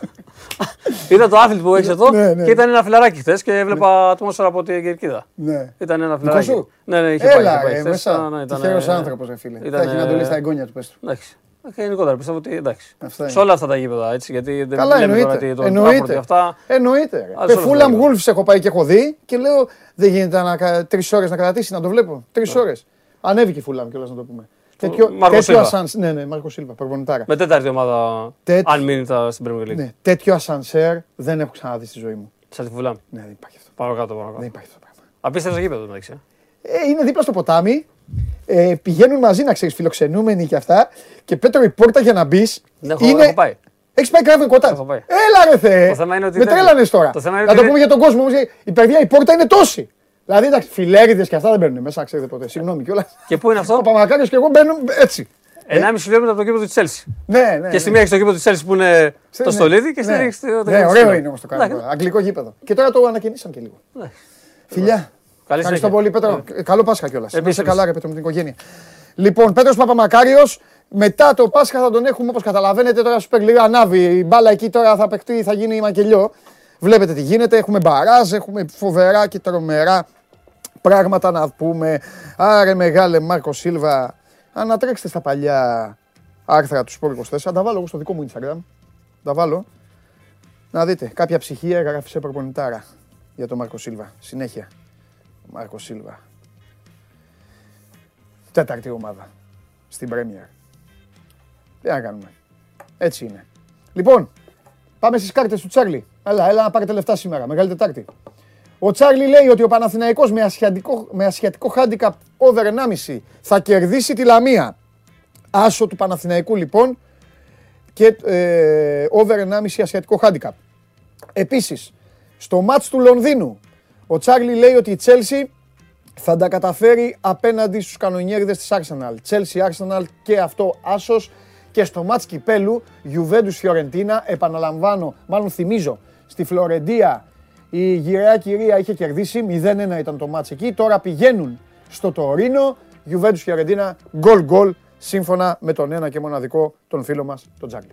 ήταν το Anfield που έχεις εδώ Ναι, ναι. και ήταν ένα φιλαράκι χθες και έβλεπα ατμόσφαιρα από την Κερκίδα. Ναι. Ήταν ένα Δικό φιλαράκι. σου; Ναι, ναι, είχε πάει. Έλα, είχε πάει ρε, χθες. μέσα. Ναι, ναι, ήταν, Τυχαίος ε, άνθρωπος, ρε φίλε. Θα ήταν, έχει να το λύσει τα ε, εγγόνια του, πες του. Εντάξει. Και γενικότερα πιστεύω ότι εντάξει. Αυτά είναι. Σε όλα αυτά τα γήπεδα έτσι. Γιατί δεν Καλά, λέμε τώρα εννοείται. τι- το Εννοείται. Trafford, Αυτά. Εννοείται. ρε. Ας Με όλα Fulham αυτά. Wolves έχω πάει και έχω δει και λέω δεν γίνεται να τρεις ώρες να κρατήσει να το βλέπω. Τρεις ώρες. Ανέβηκε η Fulham κιόλας να το πούμε. Τέτοιο, Μάρκο τέτοιο Σίλβα. ασανς... Ναι, ναι, Μάρκο Σίλβα, προπονητάρα. Με τέταρτη ομάδα, Τέτοιο. αν μείνει θα- στην Premier League. Ναι, τέτοιο ασανσέρ δεν έχω ξαναδεί στη ζωή μου. Σαν τη Φουλάμ. Ναι, δεν υπάρχει αυτό. Πάνω κάτω, πάνω Δεν κάτω. υπάρχει αυτό το πράγμα. Απίστευτο γήπεδο μεταξύ. Ε. Ε, είναι δίπλα στο ποτάμι. Ε, πηγαίνουν μαζί να ξέρεις, φιλοξενούμενοι και αυτά. Και Πέτρο η πόρτα για να μπεις. Ναι, έχω- έχω πάει. Έχεις πάει κράβο κοντά. Έχω πάει. Έλα ρε Θεέ. Το θέμα είναι ότι Με δεν- τρέλανες τώρα. το θέμα είναι να ότι το δεν- πούμε για τον κόσμο όμως. Η παιδιά η πόρτα είναι τόση. Δηλαδή εντάξει, φιλέριδε και αυτά δεν μπαίνουν μέσα, ξέρετε ποτέ. Συγγνώμη κιόλας. Και πού είναι αυτό, Ο Παπαμακάριος και εγώ μπαίνουν έτσι. 1,5 χιλιόμετρο από το κήπο τη Chelsea. Ναι, ναι. Και στη ναι. μία έχεις το κήπο τη Chelsea που είναι το Ναι. στολίδι και στη Ναι. άλλη έχεις το. το Ναι, κήπο της ωραίο Fulham. είναι όμως το Εντάξει, κάνουμε. Αγγλικό γήπεδο. Και τώρα το ανακαινήσαν και λίγο. Ναι. Φιλιά. Καλή Ευχαριστώ συνέχεια. πολύ, Πέτρο. Ε, Καλό Πάσχα κιόλας. Επίσης, Είσαι επίσης. καλά, ρε Πέτρο, με την οικογένεια. Λοιπόν, Πέτρος Παπαμακάριος, μετά το Πάσχα θα τον έχουμε όπως καταλαβαίνετε. Τώρα Super League ανάβει. Η μπάλα εκεί τώρα θα παιχτεί, θα γίνει μακελιό. Βλέπετε τι γίνεται. Έχουμε μπαράζ, έχουμε φοβερά και τρομερά πράγματα να πούμε. Άρε μεγάλε Μάρκο Σίλβα. Ανατρέξτε στα παλιά άρθρα του Sport 24. Θα τα βάλω εγώ στο δικό μου Instagram. Τα βάλω. Να δείτε, κάποια ψυχία έγραφε σε προπονητάρα για τον Μάρκο Σίλβα. Συνέχεια. Ο Μάρκο Σίλβα. Τέταρτη ομάδα στην Premier. Τι να κάνουμε. Έτσι είναι. Λοιπόν, πάμε στις κάρτες του Τσάρλι. Έλα, έλα να πάρετε λεφτά σήμερα. Μεγάλη Τετάρτη. Ο Τσάρλι λέει ότι ο Παναθηναϊκός με ασιατικό, με ασιατικό handicap over 1,5 θα κερδίσει τη Λαμία. Άσο του Παναθηναϊκού λοιπόν και ε, over 1,5 ασιατικό handicap. Επίσης, στο μάτς του Λονδίνου, ο Τσάρλι λέει ότι η Chelsea θα τα καταφέρει απέναντι στους κανονιέριδες της Arsenal. Chelsea, Arsenal και αυτό άσος και στο μάτς κυπέλου Juventus Φιωρεντίνα, επαναλαμβάνω, μάλλον θυμίζω, στη Φλωρεντία η γυραιά κυρία είχε κερδίσει, 0-1 ήταν το μάτς εκεί, τώρα πηγαίνουν στο Τωρίνο, Juventus Φιωρεντίνα, γκολ γκολ, σύμφωνα με τον ένα και μοναδικό τον φίλο μας, τον Τζάγκλι.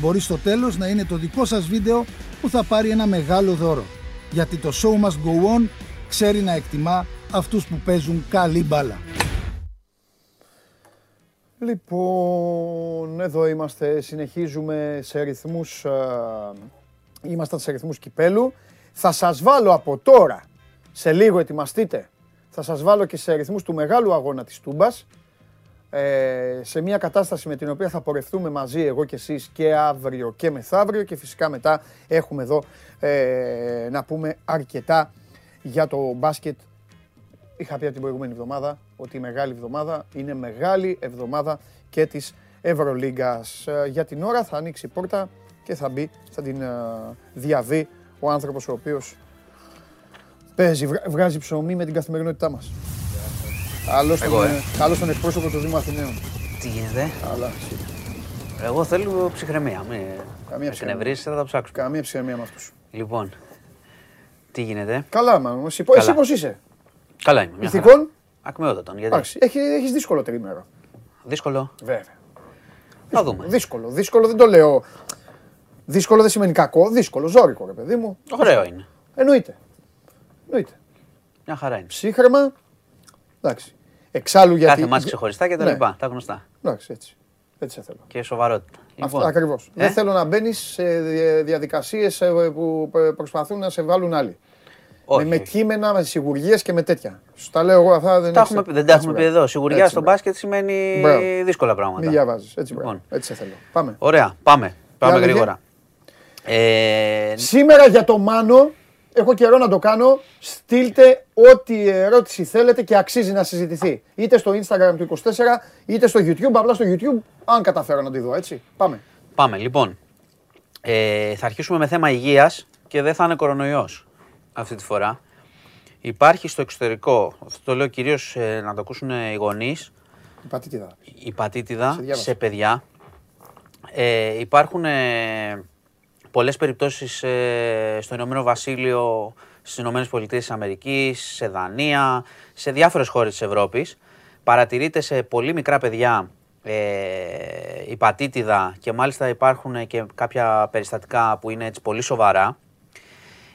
Μπορεί στο τέλος να είναι το δικό σας βίντεο που θα πάρει ένα μεγάλο δώρο. Γιατί το show must go on ξέρει να εκτιμά αυτούς που παίζουν καλή μπάλα. Λοιπόν, εδώ είμαστε, συνεχίζουμε σε ρυθμούς, α, ήμασταν σε ρυθμούς κυπέλου. Θα σας βάλω από τώρα, σε λίγο ετοιμαστείτε, θα σας βάλω και σε ρυθμούς του μεγάλου αγώνα της Τούμπας, ε, σε μια κατάσταση με την οποία θα πορευτούμε μαζί εγώ και εσείς και αύριο και μεθαύριο και φυσικά μετά έχουμε εδώ ε, να πούμε αρκετά για το μπάσκετ Είχα πει από την προηγούμενη εβδομάδα ότι η μεγάλη εβδομάδα είναι μεγάλη εβδομάδα και της Ευρωλίγκας. Ε, Για την ώρα θα ανοίξει η πόρτα και θα μπει, θα την ε, διαβεί ο άνθρωπος ο οποίος παίζει, βγα- βγάζει ψωμί με την καθημερινότητά μας. Καλώς τον, Εγώ, ε. ε, καλώς τον εκπρόσωπο του Δήμου Αθηναίων. Τι γίνεται; Αλλά εσύ. Εγώ θέλω ψυχραιμία. Μην Καμία με κνευρίσεις, θα τα ψάξουμε. Καμία ψυχραιμία με αυτούς. Λοιπόν, τι γίνεται; Καλά, μα, εσύ, Καλά. εσύ πώς είσαι; Καλά είμαι. μια χαρά. Ηθικών, Ακμεότατον. Γιατί; εντάξει, έχει, έχεις δύσκολο τρίμερο. Δύσκολο. Βέβαια. Θα δούμε. Δύσκολο, δύσκολο δεν το λέω. Δύσκολο δεν σημαίνει κακό, δύσκολο, ζώρικο ρε παιδί μου. Ωραίο είναι. Εννοείται. Εννοείται. Μια χαρά είναι. Ψύχρεμα. Εντάξει. Εξάλλου γιατί. Κάθε μάτς ξεχωριστά και τα Ναι. λοιπά. Τα γνωστά. Εντάξει, έτσι. Έτσι θα θέλω. Και σοβαρότητα. Αυτό Λοιπόν, ακριβώς. ε, Δεν θέλω να μπαίνει σε διαδικασίες που ε, προσπαθούν να σε βάλουν άλλοι. όχι, με, με όχι. κείμενα, με σιγουριές και με τέτοια. Σου τα λέω εγώ αυτά δεν Τα έχεις- έχουμε, δεν τα έτσι, έχουμε πει μπράβο. εδώ. Σιγουριά Έτσι, στο μπράβο. μπάσκετ σημαίνει Μπράβο. δύσκολα πράγματα. Μην διαβάζεις. Έτσι, μπράβο. Λοιπόν. έτσι σε θέλω. Πάμε. Ωραία, πάμε. Πάμε λέγε. γρήγορα. Ε, Σήμερα για το Μάνο, έχω καιρό να το κάνω. Στείλτε ό,τι ερώτηση θέλετε και αξίζει να συζητηθεί. Είτε στο Instagram του 24, είτε στο YouTube. Απλά στο YouTube, αν καταφέρω να τη δω, έτσι. Πάμε. Πάμε, λοιπόν. Ε, θα αρχίσουμε με θέμα υγείας και δεν θα είναι κορονοϊός αυτή τη φορά. Υπάρχει στο εξωτερικό, αυτό το λέω κυρίως ε, να το ακούσουν οι γονείς, Η πατήτηδα. η πατήτιδα Σε διάβασα. σε παιδιά. Ε, υπάρχουν ε, πολλές περιπτώσεις ε, στο Ηνωμένο Βασίλειο, στις Ηνωμένες Πολιτείες της Αμερικής, σε Δανία, σε διάφορες χώρες της Ευρώπης. Παρατηρείται σε πολύ μικρά παιδιά ε, η πατήτιδα και μάλιστα υπάρχουν και κάποια περιστατικά που είναι έτσι πολύ σοβαρά.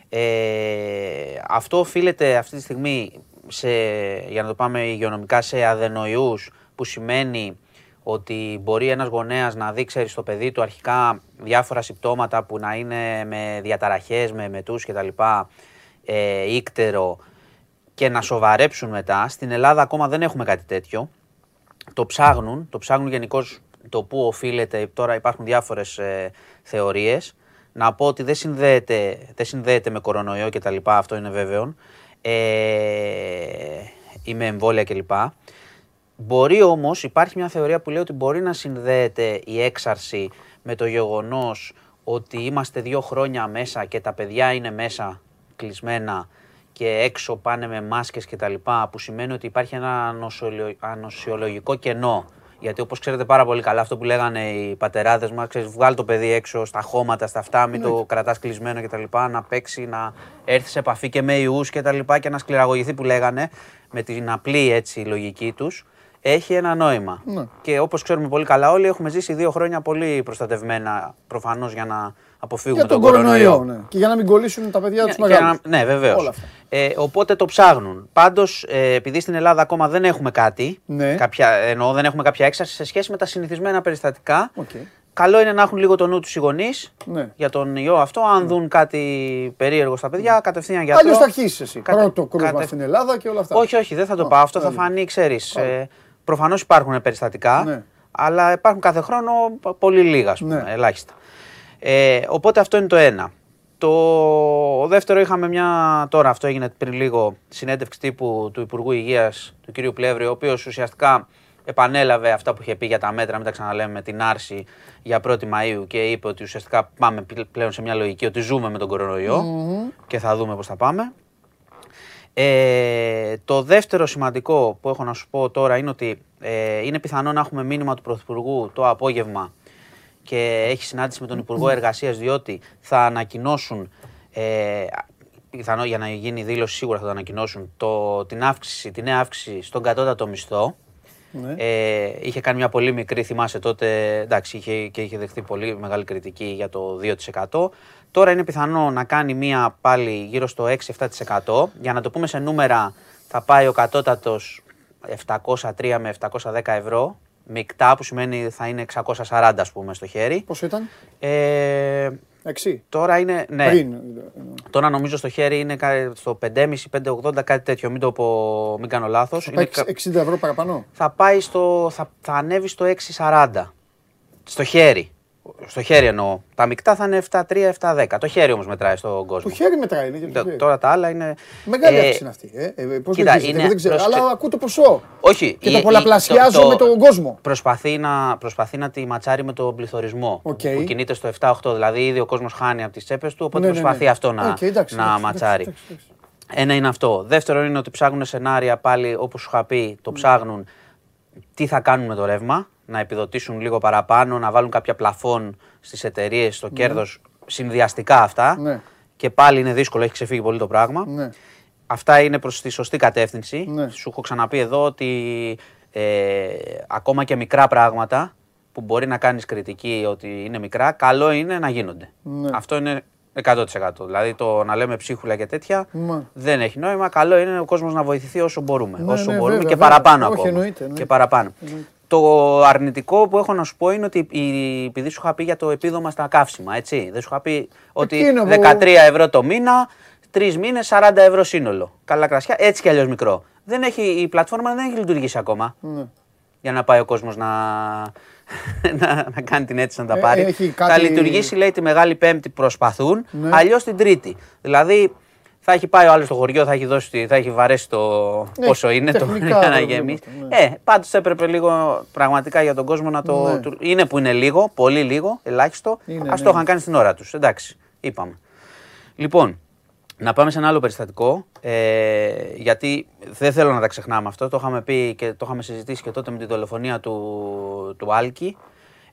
Ε, αυτό οφείλεται αυτή τη στιγμή σε, για να το πάμε υγειονομικά, σε αδενοϊούς που σημαίνει ότι μπορεί ένας γονέας να δει ξέρεις, στο παιδί του αρχικά διάφορα συμπτώματα που να είναι με διαταραχές, με μετούς κτλ. Ε, ίκτερο και να σοβαρέψουν μετά. Στην Ελλάδα ακόμα δεν έχουμε κάτι τέτοιο. Το ψάχνουν, το ψάχνουν γενικώς το πού οφείλεται. Τώρα υπάρχουν διάφορες ε, θεωρίες. Να πω ότι δεν συνδέεται, δεν συνδέεται με κορονοϊό και τα λοιπά, αυτό είναι βέβαιο. Ε, ή με εμβόλια κλπ. Μπορεί όμως, υπάρχει μια θεωρία που λέει ότι μπορεί να συνδέεται η έξαρση με το γεγονός ότι είμαστε δύο χρόνια μέσα και τα παιδιά είναι μέσα κλεισμένα και έξω πάνε με μάσκες και τα λοιπά, που σημαίνει ότι υπάρχει ένα ανοσιολο- ανοσιολογικό κενό. Γιατί όπως ξέρετε πάρα πολύ καλά, αυτό που λέγανε οι πατεράδες μας, ξέρεις, βγάλει το παιδί έξω στα χώματα, στα αυτά, μην το κρατάς κλεισμένο και τα λοιπά, να παίξει, να έρθει σε επαφή και με ιούς και τα λοιπά και να σκληραγωγηθεί που λέγανε, με την απλή έτσι λογική τους, έχει ένα νόημα. Ναι. Και όπως ξέρουμε πολύ καλά όλοι, έχουμε ζήσει δύο χρόνια πολύ προστατευμένα, προφανώς για να αποφύγουμε Για τον κορονοϊό. Ναι. Και για να μην κολλήσουν τα παιδιά τους και μεγάλου, να- ναι, βεβαίως. Όλα αυτά. Ε, οπότε το ψάχνουν. Πάντως, ε, επειδή στην Ελλάδα ακόμα δεν έχουμε κάτι, Ναι. κάποια, εννοώ δεν έχουμε κάποια έξαρση σε σχέση με τα συνηθισμένα περιστατικά, Οκ. καλό είναι να έχουν λίγο το νου τους οι γονείς Ναι. για τον ιό αυτό. Αν δουν κάτι περίεργο στα παιδιά, κατευθείαν γιατρό. Αλλιώς θα αρχίσεις εσύ. Κατε- Πρώτο κρούσμα κατε- στην Ελλάδα και όλα αυτά. Όχι, όχι, δεν θα το Α, πάω. Αυτό θα τέλεια. φανεί, ξέρεις. Ε, Προφανώς υπάρχουν περιστατικά, Ναι. αλλά υπάρχουν κάθε χρόνο π- πολύ λίγα, ας πούμε, Ναι. ελάχιστα. Ε, οπότε αυτό είναι το ένα. Το δεύτερο είχαμε μια, τώρα αυτό έγινε πριν λίγο, συνέντευξη τύπου του Υπουργού Υγείας, του κ. Πλεύρη, ο οποίος ουσιαστικά επανέλαβε αυτά που είχε πει για τα μέτρα, μην τα ξαναλέμε, με την άρση για 1η Μαΐου και είπε ότι ουσιαστικά πάμε πλ- πλέον σε μια λογική ότι ζούμε με τον κορονοϊό και θα δούμε πώς θα πάμε. Ε, το δεύτερο σημαντικό που έχω να σου πω τώρα είναι ότι ε, είναι πιθανό να έχουμε μήνυμα του Πρωθυπουργού το απόγευμα και έχει συνάντηση με τον Υπουργό Εργασίας διότι θα ανακοινώσουν, ε, πιθανό για να γίνει η δήλωση σίγουρα θα το ανακοινώσουν, το, την αύξηση, τη νέα αύξηση στον κατώτατο μισθό. Ναι. Ε, είχε κάνει μια πολύ μικρή, θυμάσαι τότε, εντάξει, είχε, και είχε δεχθεί πολύ μεγάλη κριτική για το 2%. Τώρα είναι πιθανό να κάνει μια πάλι γύρω στο 6-7%. Για να το πούμε σε νούμερα, θα πάει ο κατώτατος 703 με 710 ευρώ, μεικτά που σημαίνει θα είναι 640 ας πούμε στο χέρι. Πόσο ήταν, Ε, Εξή. τώρα είναι, ναι, Πριν. τώρα νομίζω στο χέρι είναι κα- στο 5,5-5,80 κάτι τέτοιο, μην το πω, μην κάνω λάθος. Θα Είναι πάει κα- 60 ευρώ παραπάνω; θα πάει στο, θα, θα ανέβει στο 6,40 στο χέρι. Στο χέρι εννοώ. Τα μεικτά θα είναι 7-3, 7-10. Το χέρι όμως μετράει στον κόσμο. Το χέρι μετράει, είναι και το Τε- χέρι. Τώρα τα άλλα είναι. Μεγάλη Ε, αύξηση είναι αυτή. Ε. Ε, πώς κοίτα, λογίζεται, είναι- εγώ δεν ξέρω, πρόσεξε- αλλά ακούω το ποσό. Όχι. Και η- το η- πολλαπλασιάζω με τον κόσμο. Προσπαθεί να, προσπαθεί να τη ματσάρει με τον πληθωρισμό. Οκ. Που κινείται στο 7-8. Δηλαδή ήδη ο κόσμος χάνει από τις τσέπες του, οπότε Ναι, ναι, ναι. προσπαθεί αυτό να, Οκ, εντάξει, να εντάξει, ματσάρει. εντάξει, εντάξει. Ένα είναι αυτό. Δεύτερο είναι ότι ψάχνουν σενάρια πάλι όπως σου είχα πει, το ψάχνουν τι θα κάνουν με το ρεύμα, να επιδοτήσουν λίγο παραπάνω, να βάλουν κάποια πλαφόν στις εταιρείες, στο κέρδος, συνδυαστικά αυτά. Ναι. Και πάλι είναι δύσκολο, έχει ξεφύγει πολύ το πράγμα. Ναι. Αυτά είναι προς τη σωστή κατεύθυνση. Ναι. Σου έχω ξαναπεί εδώ ότι ε, ακόμα και μικρά πράγματα που μπορεί να κάνεις κριτική ότι είναι μικρά, καλό είναι να γίνονται. Ναι. Αυτό είναι 100%. Δηλαδή το να λέμε ψίχουλα και τέτοια Μα. δεν έχει νόημα. Καλό είναι ο κόσμος να βοηθηθεί όσο μπορούμε. Ναι, όσο ναι, μπορούμε βέβαια, και βέβαια. παραπάνω Όχι, ακόμα. εννοείται, εννοείται. Και παραπάνω. Το αρνητικό που έχω να σου πω είναι ότι η- επειδή σου είχα πει για το επίδομα στα καύσιμα, έτσι. Δεν σου είχα πει ότι Εκείνο που- 13 ευρώ το μήνα, τρεις μήνες 40 ευρώ σύνολο. Καλά κρασιά, έτσι κι αλλιώς μικρό. Δεν έχει, η πλατφόρμα δεν έχει λειτουργήσει ακόμα Ναι. για να πάει ο κόσμος να, να, να κάνει την αίτηση να τα Ε, πάρει. έχει Θα κάτι- λειτουργήσει, λέει, τη Μεγάλη Πέμπτη προσπαθούν, Ναι. αλλιώς την Τρίτη. Δηλαδή θα έχει πάει ο άλλος στο χωριό, θα έχει, δώσει, τη- θα έχει βαρέσει το Ναι, πόσο είναι το τεχνικά για να προβλήματα, γεμίσει. ναι. Ε, πάντως έπρεπε λίγο πραγματικά για τον κόσμο να το. Ναι. του- Είναι που είναι λίγο, πολύ λίγο, ελάχιστο. Είναι, Α ναι. το είχαν κάνει στην ώρα τους. Εντάξει, είπαμε. Λοιπόν, να πάμε σε ένα άλλο περιστατικό. Ε, γιατί δεν θέλω να τα ξεχνάμε αυτό. Το είχαμε πει και το είχαμε συζητήσει και τότε με τη δολοφονία του, του Άλκη.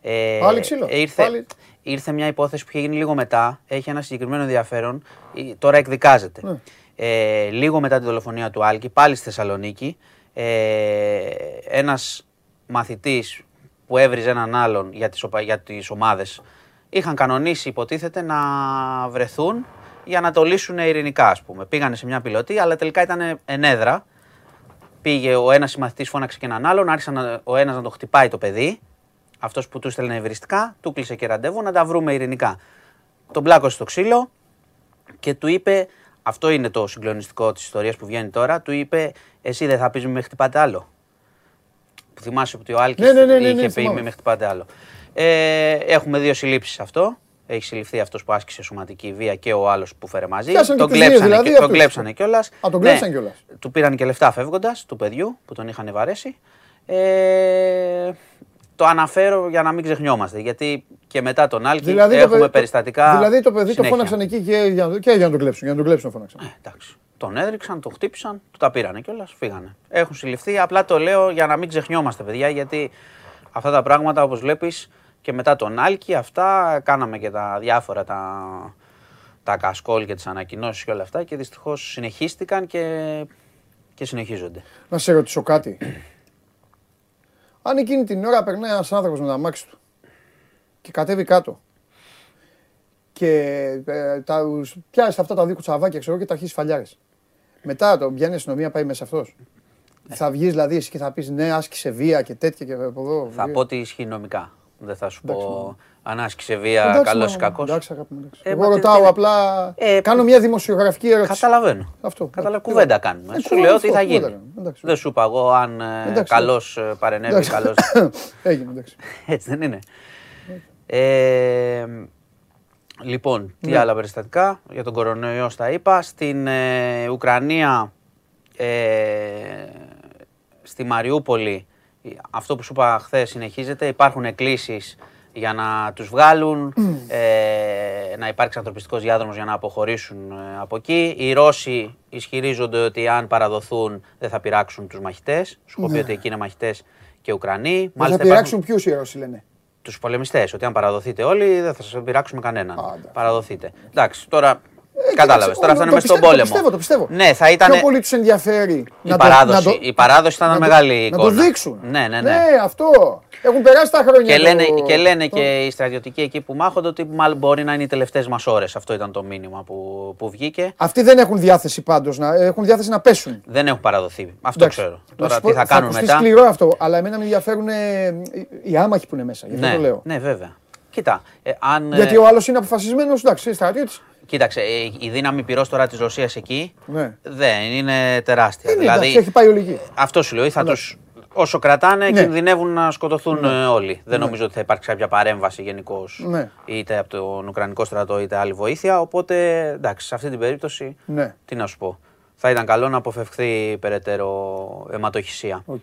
Ε, Πάλι ξύλο, ε, ήρθε, πάλι. Ήρθε μια υπόθεση που είχε γίνει λίγο μετά. Έχει ένα συγκεκριμένο ενδιαφέρον. Ε, Τώρα εκδικάζεται. Ναι. Ε, λίγο μετά τη δολοφονία του Άλκη, πάλι στη Θεσσαλονίκη, ε, ένας μαθητής που έβριζε έναν άλλον για τις, οπα- για τις ομάδες είχαν κανονίσει υποτίθεται να βρεθούν για να το λύσουν ειρηνικά ας πούμε. Πήγανε σε μια πιλωτή αλλά τελικά ήταν ενέδρα. Πήγε ο ένας συμμαθητής φώναξε και έναν άλλον, άρχισε να- ο ένας να το χτυπάει το παιδί, αυτός που του στέλνε ευριστικά, του κλείσε και ραντεβού να τα βρούμε ειρηνικά. Τον πλάκωσε στο ξύλο, και του είπε, αυτό είναι το συγκλονιστικό της ιστορίας που βγαίνει τώρα, του είπε εσύ δεν θα πεις μη με χτυπάτε άλλο. Που θυμάσαι ότι ο Άλκης Ναι, ναι, ναι, ναι, είχε ναι, πει θυμάμαι. μη με χτυπάτε άλλο. Ε, έχουμε δύο συλλήψεις αυτό. Έχει συλληφθεί αυτός που άσκησε σωματική βία και ο άλλος που φέρε μαζί. Πιάσαν και τον τους δύο, κλέψανε, δηλαδή, και, τον αυτούς. κλέψανε κιόλας. Α, τον Ναι, κλέψαν κιόλας. Του πήραν και λεφτά φεύγοντας, του παιδιού που τον είχαν βαρέσει. Ε, το αναφέρω για να μην ξεχνιόμαστε, γιατί και μετά τον Άλκη Δηλαδή το έχουμε παιδί- περιστατικά Δηλαδή το παιδί το συνέχεια. φώναξαν εκεί και για, και για να τον κλέψουν. Για να τον κλέψουν φώναξαν. Ε, εντάξει. Τον έδειξαν, τον χτύπησαν, του τα πήρανε κιόλας, φύγανε. Έχουν συλληφθεί. Απλά το λέω για να μην ξεχνιόμαστε, παιδιά, γιατί αυτά τα πράγματα, όπως βλέπεις, και μετά τον Άλκη, αυτά κάναμε και τα διάφορα τα, τα κασκόλ και τις ανακοινώσεις και όλα αυτά και δυστυχώς συνεχίστηκαν και, και συνεχίζονται. Να σε ρωτήσω κάτι. Αν εκείνη την ώρα περνάει ένας άνθρωπος με τα μάξι του και κατέβει κάτω και ε, τα, πιάσει αυτά τα δύο κουτσαβάκια ξέρω, και τα αρχίσει φαλιάρε. Μετά το πιάνει η αστυνομία, πάει μέσα αυτός. Θα βγεις δηλαδή εσύ και θα πεις ναι, άσκησε βία και τέτοια και από εδώ. Θα βία. πω ότι ισχύει νομικά. Δεν θα σου Εντάξει, πω αν άσκησε βία, Εντάξει, καλός ή μάμα, κακός. Εντάξει, αγάπη μου, εντάξει. Ε, Εγώ μα τι- ρωτάω τι- απλά. Ε, κάνω μια δημοσιογραφική ερώτηση. Καταλαβαίνω. Αυτό. Καταλαβαίνω. Εντάξει. Κουβέντα κάνουμε. Ε, Σου κουβέντα λέω τι αυτό, θα κουβέντα γίνει. κάνουμε. Εντάξει. Δεν σου είπα εγώ αν ε, Εντάξει. καλώς ε, παρενέβη, Εντάξει. καλώς Έγινε, εντάξει. Έτσι δεν είναι. Ε, λοιπόν, τι Ναι. άλλα περιστατικά για τον κορονοϊό στα είπα. Στην ε, Ουκρανία, ε, στη Μαριούπολη, αυτό που σου είπα χθες συνεχίζεται. Υπάρχουν εκκλήσεις για να τους βγάλουν, ε, να υπάρξει ανθρωπιστικός διάδρομος για να αποχωρήσουν ε, από εκεί. Οι Ρώσοι ισχυρίζονται ότι αν παραδοθούν δεν θα πειράξουν τους μαχητές. Σου έχω πει Ναι. ότι εκεί είναι μαχητές και Ουκρανοί. Δεν θα υπάρχουν- πειράξουν ποιους οι Ρώσοι λένε. τους πολεμιστές. Ότι αν παραδοθείτε όλοι, δεν θα σας πειράξουμε κανέναν. Α, εντάξει. Παραδοθείτε. Εντάξει, τώρα. Ε, Κατάλαβες. κοίταξε, Τώρα το φτάνουμε πιστεύω, στον πόλεμο. Το πιστεύω, το πιστεύω. Ναι, θα ήταν. Πιο πολύ τους ενδιαφέρει Η να παράδοση, το, να το, η παράδοση ήταν να το- μεγάλη Να εικόνα. το δείξουν. Ναι, ναι, ναι. Ναι, αυτό. Έχουν περάσει τα χρόνια. Και το- λένε, και, λένε το- και οι στρατιωτικοί εκεί που μάχονται ότι μάλλον μπορεί να είναι οι τελευταίες μας ώρες. Αυτό ήταν το μήνυμα που, που βγήκε. Αυτοί δεν έχουν διάθεση πάντως. Έχουν διάθεση να πέσουν. Δεν έχουν παραδοθεί. Αυτό Εντάξει. ξέρω. Να Τώρα σου τι πω, θα κάνουν ακουστεί μετά. σκληρό αυτό, αλλά εμένα με ενδιαφέρουν ε, οι- οι άμαχοι που είναι μέσα. Γι' αυτό Ναι, το λέω. ναι, βέβαια. Κοίτα, ε, αν, ε, Γιατί ο άλλος είναι αποφασισμένος, εντάξει, στρατιώτης. κοίταξε, ε, η δύναμη πυρός τώρα της Ρωσίας εκεί Ναι. δεν είναι τεράστια. Είναι, δηλαδή, εντάξει, έχει πάει όλη εκεί. Αυτό σου λέω, ή θα τους, όσο κρατάνε, Ναι. κινδυνεύουν να σκοτωθούν Ναι. ε, όλοι. Δεν Ναι. νομίζω ότι θα υπάρξει κάποια παρέμβαση γενικώς, Ναι. είτε από τον Ουκρανικό στρατό είτε άλλη βοήθεια. Οπότε εντάξει, σε αυτή την περίπτωση, Ναι, τι να σου πω. Θα ήταν καλό να αποφευχθεί περαιτέρω αιματοχυσία. οκ.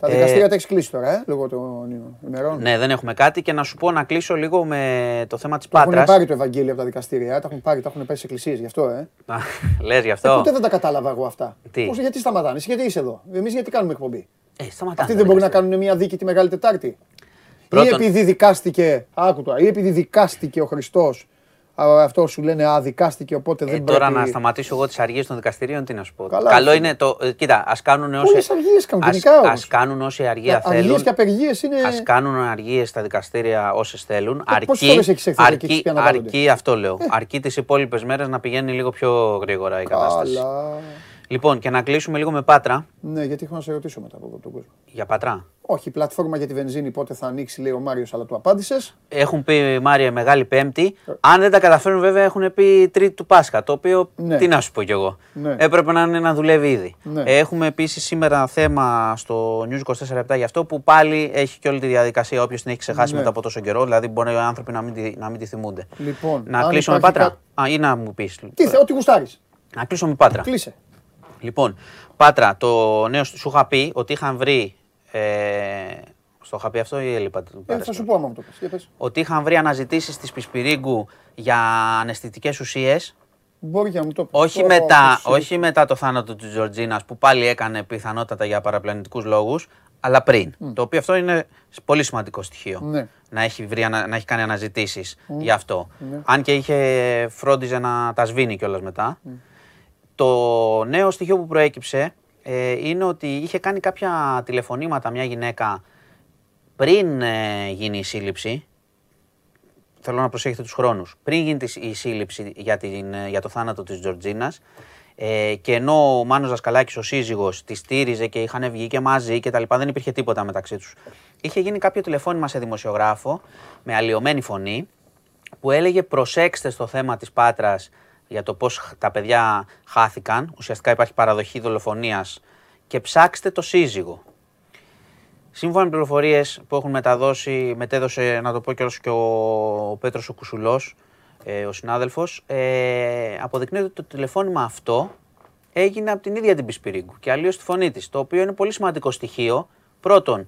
Τα Ε, δικαστήρια τα έχεις κλείσει τώρα, ε, λόγω των ημερών. Ναι, δεν έχουμε κάτι και να σου πω να κλείσω λίγο με το θέμα της Τα έχουν Πάτρας. πάρει το Ευαγγέλιο από τα δικαστήρια, ε, τα έχουν πάρει, τα έχουν πέσει σε εκκλησίες γι' αυτό, ε. Λες γι' Ε, αυτό. Ποτέ δεν τα κατάλαβα εγώ αυτά. Τι; Πώς, γιατί σταματάνε, εσύ γιατί είσαι εδώ. Εμείς γιατί κάνουμε εκπομπή; Ε, σταματάμε Αυτοί τα δεν μπορούν να δικαστήρια. κάνουν μια δίκη τη Μεγάλη Τετάρτη. Πρώτον- Ή επειδή δικάστηκε, άκου τώρα, ή επειδή δικάστηκε ο Χριστός. Αυτό σου λένε Α, δικάστηκε οπότε Ε, δεν τώρα πρέπει. να σταματήσω εγώ τις αργίες των δικαστηρίων, τι να σου πω. Καλά, Καλό φίλε. είναι το. ε, Κοίτα, ας κάνουν όσοι. Πολλές αργίες κάνουν, ας- γενικά όμως. ας κάνουν όσοι αργία Αργίες θέλουν. και απεργίες είναι. Α κάνουν αργίες στα δικαστήρια όσες θέλουν. Ε, πόσες φορές έχεις έρθει εδώ και έχεις αρκεί, πει αναβάλλονται; αρκεί, αυτό λέω. Αρκεί τις υπόλοιπες μέρες να πηγαίνει λίγο πιο γρήγορα η κατάσταση. Καλά. Λοιπόν, και να κλείσουμε λίγο με πάτρα. Ναι, γιατί έχω να σε ρωτήσω μετά από τον κόσμο. Για πατρά. Όχι, η πλατφόρμα για τη βενζίνη πότε θα ανοίξει, λέει ο Μάριος, αλλά του απάντησες. Έχουν πει Μάρια Μεγάλη Πέμπτη. Αν δεν τα καταφέρουν, βέβαια έχουν πει Τρίτη του Πάσχα. Το οποίο Ναι. τι να σου πω κι εγώ. Ναι. Έπρεπε να είναι να δουλεύει ήδη. Ναι. Έχουμε επίσης σήμερα θέμα στο News 24 γι' αυτό που πάλι έχει και όλη τη διαδικασία. Όποιος την έχει ξεχάσει Ναι. μετά από τόσο καιρό, δηλαδή μπορεί οι άνθρωποι να μην, τη, να μην τη θυμούνται. Λοιπόν, να αν κλείσω με υπάρχει πάτρα. κα- Α, ή να μου πεις. Τι θε, ό,τι γουστάρεις. Να κλείσω με πάτρα. Κλείσε. Λοιπόν, Πάτρα, το νέο σου είχα πει ότι είχαν βρει. Ε, στο είχα πει αυτό ή έλειπα. του Ε, Πάτρα, θα σου πω άμα μου το πες. Για πες. ότι είχαν βρει αναζητήσεις της Πισπυρίγκου για αναισθητικές ουσίες. Μπορεί και να μου το πεις. Όχι, Ω, μετά, ω, όχι μετά το θάνατο της Τζορτζίνας που πάλι έκανε πιθανότατα για παραπλανητικούς λόγους, αλλά πριν. Το οποίο αυτό είναι πολύ σημαντικό στοιχείο. Ναι. Να, έχει βρει, ανα- να έχει κάνει αναζητήσεις γι' αυτό. Ναι. Αν και είχε φρόντιζε να τα σβήνει κιόλας μετά. Το νέο στοιχείο που προέκυψε ε, είναι ότι είχε κάνει κάποια τηλεφωνήματα μια γυναίκα πριν ε, γίνει η σύλληψη. Θέλω να προσέχετε τους χρόνους. Πριν γίνει τη- η σύλληψη για, την, ε, για το θάνατο της Τζορτζίνας ε, και ενώ ο Μάνος Δασκαλάκης, ο σύζυγος, τη στήριζε και είχαν βγει και μαζί και τα λοιπά, δεν υπήρχε τίποτα μεταξύ τους. Είχε γίνει κάποιο τηλεφώνημα σε δημοσιογράφο με αλλοιωμένη φωνή που έλεγε προσέξτε στο θέμα της Πάτρας για το πώς τα παιδιά χάθηκαν. Ουσιαστικά υπάρχει παραδοχή δολοφονίας και ψάξτε το σύζυγο. Σύμφωνα με πληροφορίες που έχουν μεταδώσει, μετέδωσε να το πω κιόλας και ο Πέτρος ο Κουσουλός, ε, ο συνάδελφος, ε, αποδεικνύεται ότι το τηλεφώνημα αυτό έγινε από την ίδια την Πισπυρίγκου και αλλίως τη φωνή της, το οποίο είναι πολύ σημαντικό στοιχείο. Πρώτον,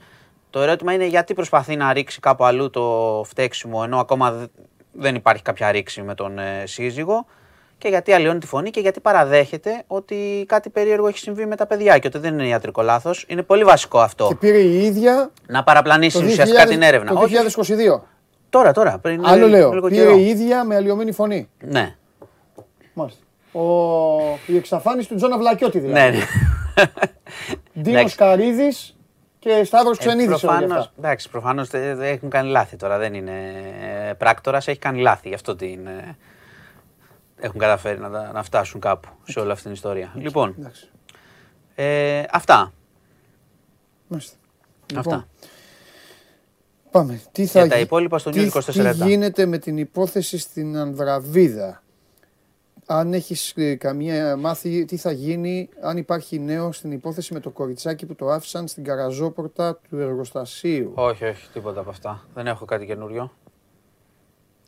το ερώτημα είναι γιατί προσπαθεί να ρίξει κάπου αλλού το φταίξιμο ενώ ακόμα δε- δεν υπάρχει κάποια ρήξη με τον ε, σύζυγο και γιατί αλλοιώνει τη φωνή και γιατί παραδέχεται ότι κάτι περίεργο έχει συμβεί με τα παιδιά και ότι δεν είναι ιατρικό λάθος. Είναι πολύ βασικό αυτό. Και πήρε η ίδια Να παραπλανήσει το 2000 ουσιαστικά την έρευνα. Το Όχι, 2022. τώρα, τώρα. Πριν Άλλο λέω. λίγο Πήρε καιρό. η ίδια με αλλοιωμένη φωνή. Ναι. Μάλιστα. Ο... Η εξαφάνιση του Τζόνα Βλακιώτη δηλαδή. ναι, ναι. Ντίνος Εντάξει. Καρίδης και Σταύρος Ξενίδης. Ε, προφανώς, εντάξει, προφανώς δεν δεν έχουν κάνει λάθη τώρα. Δεν είναι ε, πράκτορας, έχει κάνει λάθη. Γι' αυτό την, ε, έχουν καταφέρει να, τα- να φτάσουν κάπου σε όλη αυτή την ιστορία. Λοιπόν, Εντάξει. ε, αυτά. Μάλιστα. αυτά. Λοιπόν, Πάμε. Τι θα, Για τα γι- υπόλοιπα στο τι, News 24 τι λεπτά. γίνεται με την υπόθεση στην Ανδραβίδα; Αν έχεις ε, καμία μάθει τι θα γίνει, αν υπάρχει νέο στην υπόθεση με το κοριτσάκι που το άφησαν στην καραζόπορτα του εργοστασίου; Όχι, όχι, τίποτα από αυτά. Δεν έχω κάτι καινούριο.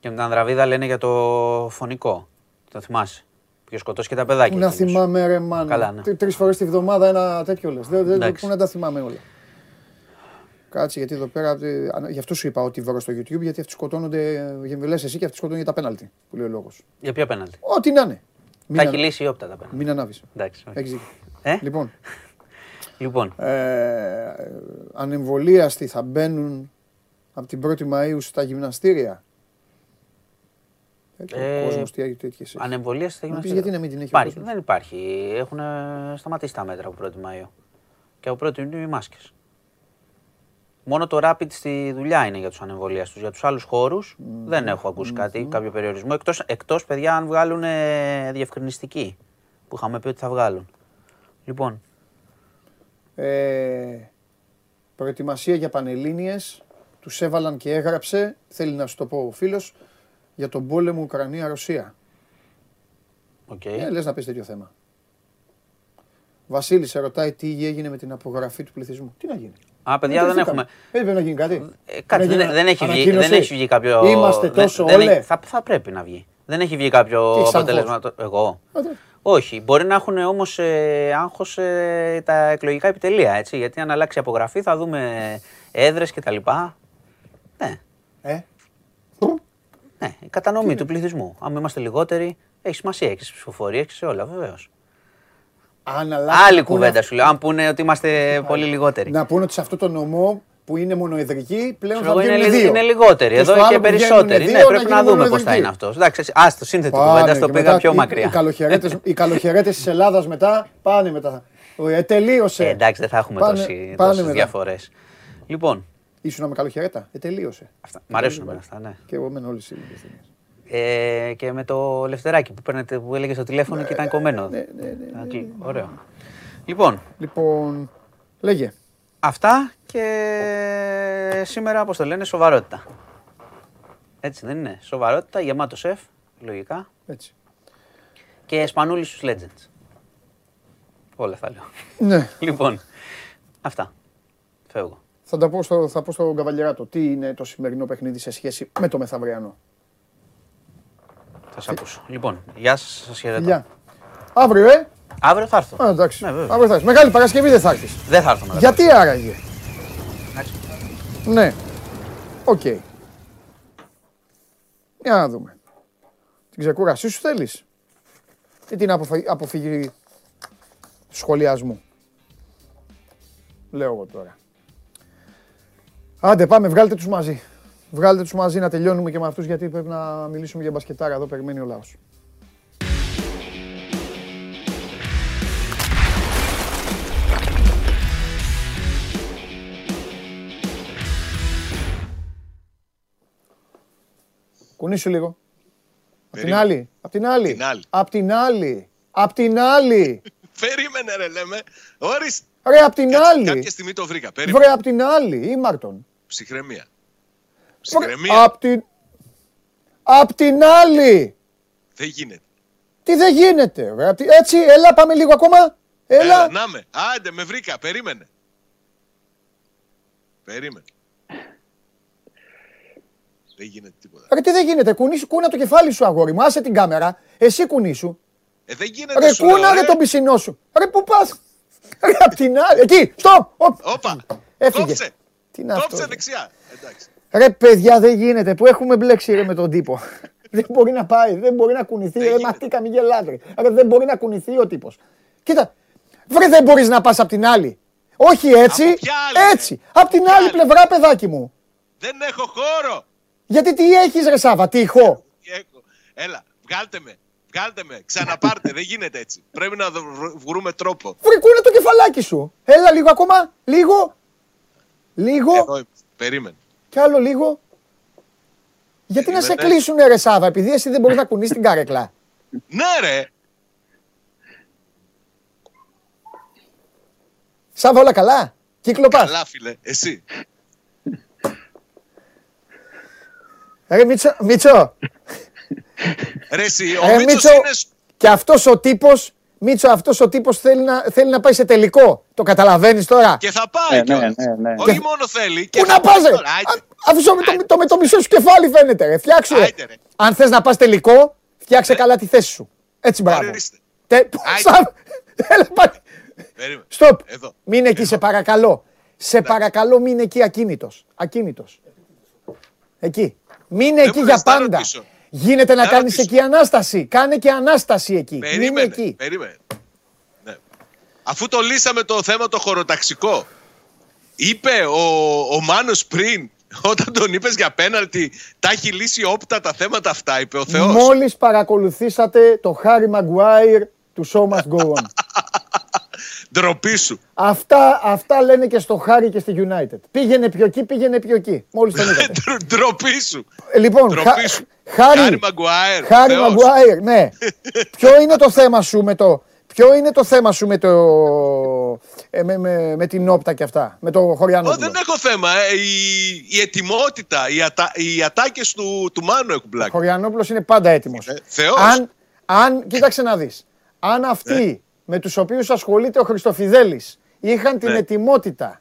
Και με την Ανδραβίδα λένε για το φωνικό. Το θυμάσαι. Ποιος σκοτώσει και τα παιδάκια. Πού να εκείνος. θυμάμαι ρε μάνα. Καλά, ναι. Τρει τρεις φορές τη βδομάδα ένα τέτοιο λες. Δεν, δεν, Εντάξει. πού να τα θυμάμαι όλα. Κάτσε γιατί εδώ πέρα, ε, ανα- γι' αυτό σου είπα ότι βρω στο YouTube, γιατί αυτοί σκοτώνονται, ε, λες εσύ και αυτοί σκοτώνουν για τα πέναλτι, που λέει ο λόγος. Για ποια πέναλτι; Ό,τι να είναι. Μην, Τα έχει ανα- λύσει η όπτα τα πέναλτι. μην ανάβεις. Εντάξει. όχι. Έχεις δίκιο. Ε; Λοιπόν, Λοιπόν, ε, ανεμβολίαστοι θα μπαίνουν από την 1η Μαΐου στα γυμναστήρια. Ε, Ε, ο κόσμος τι τέτοιες έχεις. ανεμβολία στα Να πεις γυμναστήρια. γιατί να μην την έχει ο Υπάρχει, κόσμος; δεν υπάρχει. Έχουν σταματήσει τα μέτρα από 1η Μαΐου. Και από 1η Ιουνίου οι μάσκες. Μόνο το rapid στη δουλειά είναι για τους ανεμβολίαστους. Για τους άλλους χώρους δεν έχω ακούσει κάτι, κάποιο περιορισμό. Εκτός, εκτός παιδιά αν βγάλουν ε, διευκρινιστική που είχαμε πει ότι θα βγάλουν. Λοιπόν, Ε, προετοιμασία για Πανελλήνιες. Τους έβαλαν και έγραψε, θέλει να σου το πω ο φίλος, για τον πόλεμο Ουκρανία-Ρωσία. οκ. Ε, λες να πεις τέτοιο θέμα. Βασίλης σε ρωτάει τι έγινε με την απογραφή του πληθυσμού. Τι να γίνει; Α, παιδιά, δεν τρελαθήκαμε. έχουμε. Ε, πρέπει να γίνει κάτι. Ε, κάτι, Να δεν, γίνει δεν έχει βγει, ανακοίνωση. δεν έχει βγει κάποιο. Είμαστε δεν- τόσο δεν όλε. έχει- θα, θα πρέπει να βγει. Δεν έχει βγει κάποιο Τι έχεις αποτέλεσμα. το- Εγώ. Όχι. Μπορεί να έχουν όμως ε, άγχος ε, τα εκλογικά επιτελεία. Έτσι, γιατί αν αλλάξει η απογραφή θα δούμε έδρες κτλ. Ναι, Ε, ναι, η κατανομή του πληθυσμού. Αν είμαστε λιγότεροι, έχει σημασία. Έχεις ψηφοφορίε και σε όλα, βεβαίως. αν αλλάξει- Άλλη να πούνε- κουβέντα σου λέω. Αν πούνε ότι είμαστε πολύ λιγότεροι. Να πούνε ότι σε αυτό το νομό που είναι μονοεδρική πλέον Ξέρω θα εγώ, βγαίνουν είναι, δύο. είναι λιγότεροι. Και Εδώ στο άλλο και που βγαίνουν περισσότεροι. δύο, Ναι, πρέπει να γίνει δούμε πώς θα μονοεδρική. είναι αυτό. Εντάξει, ας το σύνθετη Πάνε κουβέντα, το και πήγα μετά πιο οι- μακριά. Οι καλοχαιρέτες, οι καλοχαιρέτες της Ελλάδας μετά πάνε μετά. Ε, τελείωσε. Ε, εντάξει, δεν θα έχουμε Πάνε- τόση, πάνε τόσες μετά. διαφορές. Λοιπόν, Ήσουν με καλοχαιρέτα. Ε, τελείωσε. αυτά, μ' αρέσουν εμένα αυτά, ναι. Και εγώ μένω όλες οι ίδιες ταινίες. Ε, και με το λευτεράκι που, παίρνετε, που έλεγε στο τηλέφωνο και ήταν κομμένο. ναι, ναι, ναι, Α, κλικ, Ωραίο. Λοιπόν, Λοιπόν, λέγε. αυτά και σήμερα, όπως το λένε, σοβαρότητα. Έτσι δεν είναι. Σοβαρότητα, γεμάτο σεφ, λογικά. Έτσι. Και σπανούλης στους Legends. Όλα θα λέω. Ναι, Λοιπόν, αυτά. Φεύγω. Θα τα πω, στο, θα πω στον Καβαλιεράτο. Τι είναι το σημερινό παιχνίδι σε σχέση με το μεθαυριανό. Θα σας ακούσω. Λοιπόν, γεια σας, σας χαιρετώ. Φιλιά. Αύριο, ε! Αύριο θα έρθω. Α, εντάξει. Ναι, βέβαια. Αύριο θα έρθεις. Μεγάλη Παρασκευή δεν θα έρθεις. Δεν θα έρθω μετά. Γιατί άραγε; Εντάξει. Ναι. Οκ. Για να δούμε. Την ξεκούρασή σου θέλεις; Ή την αποφα- αποφυγή του σχολιασμού; Λέω εγώ τώρα. Άντε πάμε, βγάλτε τους μαζί. Βγάλτε τους μαζί να τελειώνουμε και με αυτούς γιατί πρέπει να μιλήσουμε για μπασκετάρα. Εδώ περιμένει ο λαός. Κουνήσου λίγο. Απ' την Περίμενε. άλλη. Απ' την άλλη. Την άλλη. Απ' την άλλη. Απ' την άλλη. Περίμενε ρε λέμε. Ορίστε. Ρε, απ' την Κάτσε, άλλη. Κάποια στιγμή το βρήκα. Περίμενε. Βρε, απ' την άλλη. Ήμαρτον. Ψυχραιμία. Βρε, Ψυχραιμία. Απ' την... Απ' την άλλη. Δεν γίνεται. Τι δεν γίνεται. Ρε. Απ' τη- Έτσι, έλα, πάμε λίγο ακόμα. Έλα. Έλα, να με. Άντε, με βρήκα. Περίμενε. Περίμενε. Δεν γίνεται τίποτα. Ρε, τι δεν γίνεται. Κουνήσου, κούνα το κεφάλι σου, αγόρι μου. Άσε την κάμερα. Εσύ κουνήσου. Ε, δεν γίνεται Ρε, σου λέω, κούνα ρε ρε. τον πισινό σου. Ρε, πού πας. Ρε, απ' την άλλη. Εκεί, στοπ. Οπ. Όπα. Έφυγε. Κόψε. Τι είναι αυτό. Κόψε ρε; δεξιά. Εντάξει. Ρε παιδιά δεν γίνεται που έχουμε μπλέξει ρε με τον τύπο. δεν μπορεί να πάει, δεν μπορεί να κουνηθεί. Δεν Ρε γίνεται. μαθήκα μη γελάτε. ρε. Ρε δεν μπορεί να κουνηθεί ο τύπος. Κοίτα, βρε δεν μπορείς να πας απ' την άλλη. Όχι έτσι, Από ποια άλλη, ρε; έτσι. Απ' την Ποια άλλη άλλη; πλευρά παιδάκι μου. Δεν έχω χώρο. Γιατί τι έχεις ρε Σάβα, τι ηχό. Έχω; Έλα, βγάλτε με. Βγάλτε με. Ξαναπάρτε. δεν γίνεται έτσι. Πρέπει να δω- βρούμε τρόπο. Βρε κούνα το κεφαλάκι σου. Έλα λίγο ακόμα, λίγο. Λίγο Εδώ είμαστε. Περίμενε. κι άλλο λίγο. Γιατί να σε Περίμενε. κλείσουνε ρε Σάβα, επειδή εσύ δεν μπορείς να κουνήσεις την καρέκλα. Ναι, ρε. Σάβα όλα καλά; Κύκλο πας. Καλά, φίλε. Εσύ. Ρε Μίτσο, Μίτσο, Ρε, εσύ. Ρε, Ο Μίτσος Μίτσο, είναι. σ- και αυτός ο τύπος, Μίτσο, αυτός ο τύπος θέλει να, θέλει να πάει σε τελικό. Το καταλαβαίνεις τώρα; Και θα πάει Ναι, κιόλας. ναι, ναι, ναι. Όχι Και- μόνο θέλει. Και Πού θα να πάει πας ρε. τώρα. Άιντε. Α- Αφήσω με το, το, με το μισό σου κεφάλι φαίνεται ρε. Φτιάξου ρε. Άιντε, ρε. Αν θες να πας τελικό, φτιάξε καλά τη θέση σου. Έτσι μπράβο. Ορίστε. Τε, Άιντε. Σαβ- Έλα, πάει. Περίμενε. Στοπ. Εδώ. Μην εκεί σε παρακαλώ. Σε παρακαλώ μην εκεί ακίνητος. Ακίνητος. Εκεί. Μην εκεί μου για λες, θα πάντα. ρωτήσω. Γίνεται να Θα κάνεις ρωτήσω. εκεί ανάσταση. Κάνε και ανάσταση εκεί. Μην Περίμενε. εκεί. Περίμενε. Ναι. Αφού το λύσαμε το θέμα το χωροταξικό, είπε ο, ο Μάνος πριν, όταν τον είπες για πέναλτι, τα έχει λύσει όπτα τα θέματα αυτά, είπε ο Θεός. Μόλις παρακολουθήσατε το Χάρι Μαγκουάιρ του Show Must Go On. Ντροπή σου. αυτά, αυτά λένε και στο Χάρι και στη United. Πήγαινε πιο εκεί, πήγαινε πιο εκεί. Μόλις τον είδατε. Ντρο- Ντροπή σου. Ε, λοιπόν, Ντροπή Χα- σου. Χάρι, Χάρι Μαγκουάιρ, Χάρι Θεός. Μαγκουάιρ, ναι. Ποιο είναι το θέμα σου με το... Ποιο είναι το θέμα σου με το... ε, με, με, με την όπτα και αυτά, με το Ω, Χωριανόπουλο. δεν έχω θέμα. ε. Η, η ετοιμότητα, οι, ατα, οι ατάκες του, του Μάνου έχουν Ο πλάκα. Χωριανόπουλος είναι πάντα έτοιμος. Ε, Θεός. Αν, αν, κοίταξε να δεις. Αν αυτοί με τους οποίους ασχολείται ο Χριστοφιδέλης είχαν την Ναι. ετοιμότητα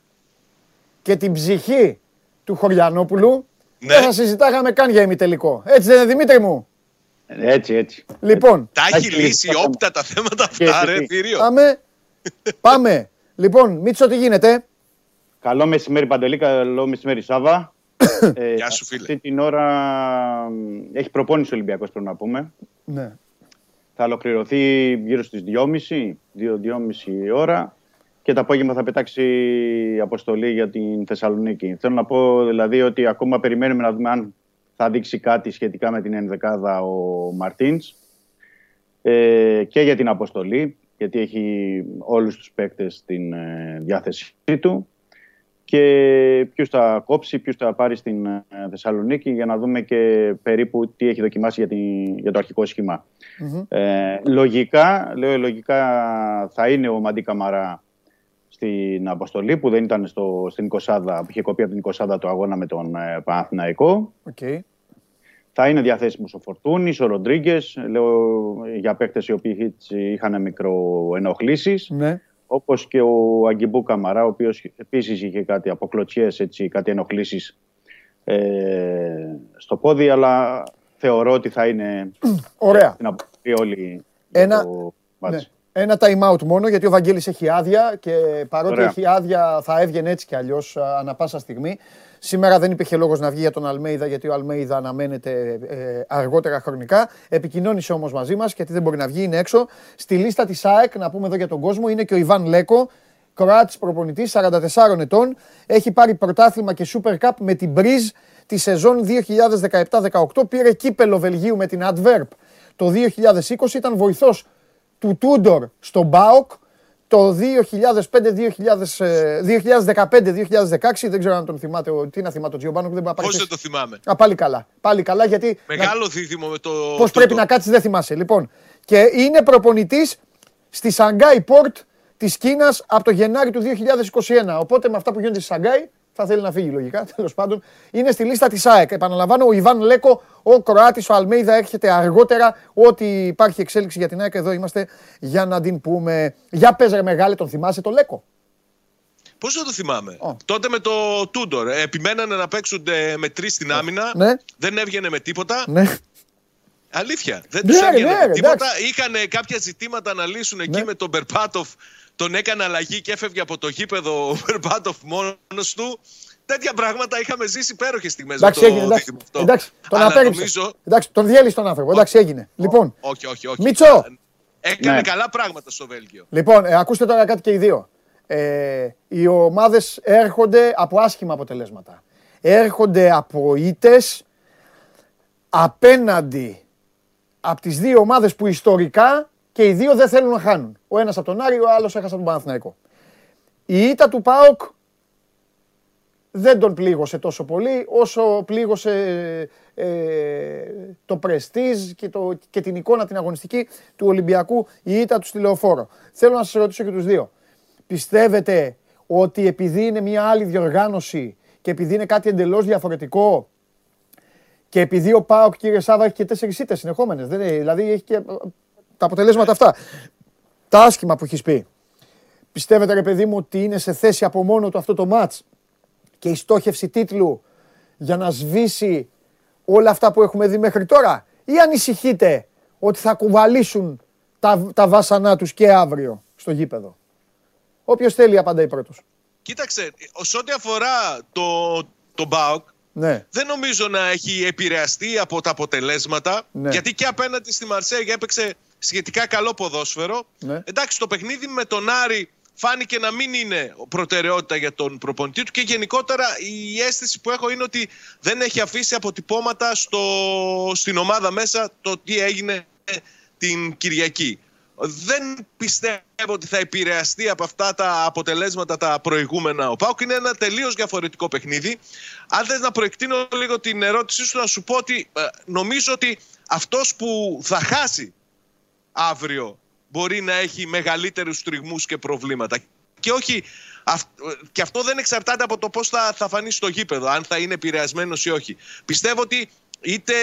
και την ψυχή του Χωριανόπουλου, Ναι. δεν θα συζητάγαμε καν για ημιτελικό. Έτσι δεν είναι Δημήτρη μου. Έτσι, έτσι. Λοιπόν, Τα έχει Έχει λύσει λύσει. όπτα τα θέματα Και αυτά, ρε εσύ. Θηρίο. πάμε. πάμε. Λοιπόν, Μίτσο, τι γίνεται; Καλό μεσημέρι Παντελή, καλό μεσημέρι Σάβα. ε, Γεια σου, φίλε. Αυτή την ώρα μ, έχει προπόνηση ο Ολυμπιακός πρέπει να πούμε. Ναι. Θα ολοκληρωθεί γύρω στις 2.30, 2-2.30 ώρα και το απόγευμα θα πετάξει η αποστολή για την Θεσσαλονίκη. Θέλω να πω δηλαδή ότι ακόμα περιμένουμε να δούμε αν θα δείξει κάτι σχετικά με την ενδεκάδα ο Μαρτίνς ε, και για την αποστολή γιατί έχει όλους τους παίκτες στην ε, διάθεσή του. Και ποιους θα κόψει, ποιους θα πάρει στην ε, Θεσσαλονίκη για να δούμε και περίπου τι έχει δοκιμάσει για, την, για το αρχικό σχήμα. Ε, λογικά, λέω λογικά θα είναι ο Μαντί Καμαρά στην αποστολή που δεν ήταν στο, στην 20 που είχε κοπεί από την 20 το αγώνα με τον ε, Παναθηναϊκό. Οκ. Θα είναι διαθέσιμος ο Φορτούνης, ο Ροντρίγκες, λέω για παίκτες οι οποίοι έτσι είχαν μικροενοχλήσεις. Ναι. Όπως και ο Αγκιμπού Καμαρά, ο οποίος επίσης είχε κάτι αποκλωτσίες, έτσι, κάτι ενοχλήσεις ε, στο πόδι, αλλά θεωρώ ότι θα είναι Ωραία. στην αποστολή όλοι για Ένα- το Ναι. Μάτς. Ένα time out μόνο γιατί ο Βαγγέλης έχει άδεια και παρότι Ωραία. έχει άδεια θα έβγαινε έτσι κι αλλιώς α, ανά πάσα στιγμή. Σήμερα δεν υπήρχε λόγος να βγει για τον Αλμέιδα γιατί ο Αλμέιδα αναμένεται ε, αργότερα χρονικά. Επικοινώνησε όμως μαζί μας γιατί δεν μπορεί να βγει, είναι έξω. Στη λίστα της ΑΕΚ, να πούμε εδώ για τον κόσμο, είναι και ο Ιβάν Λέκο, Κροάτης προπονητής, 44 ετών. Έχει πάρει πρωτάθλημα και Super Cup με την Μπριζ τη σεζόν 2017-18. Πήρε κύπελο Βελγίου με την Adverb το 2020. Ήταν βοηθός του Τούντορ στο Μπάοκ το 2015-2016. Δεν ξέρω αν τον θυμάται, ο- τι να θυμάται ο Τζιομπάνο που δεν μπορεί να πάρει. Πώ δεν θέση. το θυμάμαι; Α, πάλι καλά. Πάλι καλά γιατί. Μεγάλο δίδυμο με το. Πώς πρέπει τούτο. να κάτσεις, δεν θυμάσαι. Λοιπόν, και είναι προπονητής στη Σανγκάι Πόρτ της Κίνας από το Γενάρη του 2021. Οπότε με αυτά που γίνονται στη Σανγκάι θα θέλει να φύγει λογικά. Τέλος πάντων, είναι στη λίστα της ΑΕΚ. Επαναλαμβάνω, ο Ιβάν Λέκο, ο Κροάτης, ο Αλμέιδα έρχεται αργότερα. Ό,τι υπάρχει εξέλιξη για την ΑΕΚ, εδώ είμαστε για να την πούμε. Για πες ρε μεγάλε, τον θυμάσαι το Λέκο; Πώς δεν το θυμάμαι; Ω. Τότε με το Τούντορ. ε, Επιμένανε να παίξουν ε, με τρεις στην άμυνα. Ναι. Δεν έβγαινε με τίποτα. Ναι. Αλήθεια. Δεν Ναι, τους ρε, έβγαινε ναι, με ρε, τίποτα. εντάξει. Είχαν κάποια ζητήματα να λύσουν εκεί Ναι. με τον Μπερπάτοφ. Τον έκανε αλλαγή και έφευγε από το γήπεδο ο Μπερπάτοφ μόνος του. Τέτοια πράγματα είχαμε ζήσει υπέροχες στιγμές. Εντάξει, το έγινε. Εντάξει, δίδυμο αυτό. εντάξει τον Αλλά απέρριψε. νομίζω- Εντάξει, τον διέλυσε τον άνθρωπο. Εντάξει, έγινε. Λοιπόν, Όχι, όχι, όχι. Μίτσο. Έκανε Ναι. καλά πράγματα στο Βέλγιο. Λοιπόν, ε, ακούστε τώρα κάτι και οι δύο. Ε, οι ομάδες έρχονται από άσχημα αποτελέσματα. Έρχονται από ήτες απέναντι από τις δύο ομάδες που ιστορικά και οι δύο δεν θέλουν να χάνουν. Ο ένας από τον Άρη, ο άλλος έχασε από τον Παναθηναϊκό. Η ήττα του ΠΑΟΚ δεν τον πλήγωσε τόσο πολύ όσο πλήγωσε ε, το πρεστίζ και, το, και την εικόνα την αγωνιστική του Ολυμπιακού η ήττα του στη Λεωφόρο. Θέλω να σας ρωτήσω και τους δύο. Πιστεύετε ότι επειδή είναι μια άλλη διοργάνωση και επειδή είναι κάτι εντελώς διαφορετικό και επειδή ο ΠΑΟΚ κύριε Σάβα έχει και τέσσερις ήττες συνεχόμενες, δεν είναι, δηλαδή έχει και ε, τα αποτελέσματα αυτά, τα άσχημα που έχεις πει. Πιστεύετε ρε παιδί μου ότι είναι σε θέση από μόνο του αυτό το μάτς και η στόχευση τίτλου για να σβήσει όλα αυτά που έχουμε δει μέχρι τώρα; Ή ανησυχείτε ότι θα κουβαλήσουν τα, τα βάσανά τους και αύριο στο γήπεδο; Όποιος θέλει απαντάει πρώτος. Κοίταξε, σε ό,τι αφορά το, το ΜΠΑΟΚ, Ναι. δεν νομίζω να έχει επηρεαστεί από τα αποτελέσματα. Ναι. Γιατί και απέναντι στη Μαρσέγια έπαιξε σχετικά καλό ποδόσφαιρο. Ναι. Εντάξει, το παιχνίδι με τον Άρη φάνηκε να μην είναι προτεραιότητα για τον προπονητή του και γενικότερα η αίσθηση που έχω είναι ότι δεν έχει αφήσει αποτυπώματα στο, στην ομάδα μέσα το τι έγινε την Κυριακή. Δεν πιστεύω ότι θα επηρεαστεί από αυτά τα αποτελέσματα τα προηγούμενα. Ο Πάουκ είναι ένα τελείως διαφορετικό παιχνίδι. Αν θες να προεκτείνω λίγο την ερώτησή σου, να σου πω ότι ε, νομίζω ότι αυτός που θα χάσει αύριο μπορεί να έχει μεγαλύτερους τριγμούς και προβλήματα. Και όχι, αυ- και αυτό δεν εξαρτάται από το πώς θα, θα φανεί στο γήπεδο, αν θα είναι επηρεασμένος ή όχι. Πιστεύω ότι είτε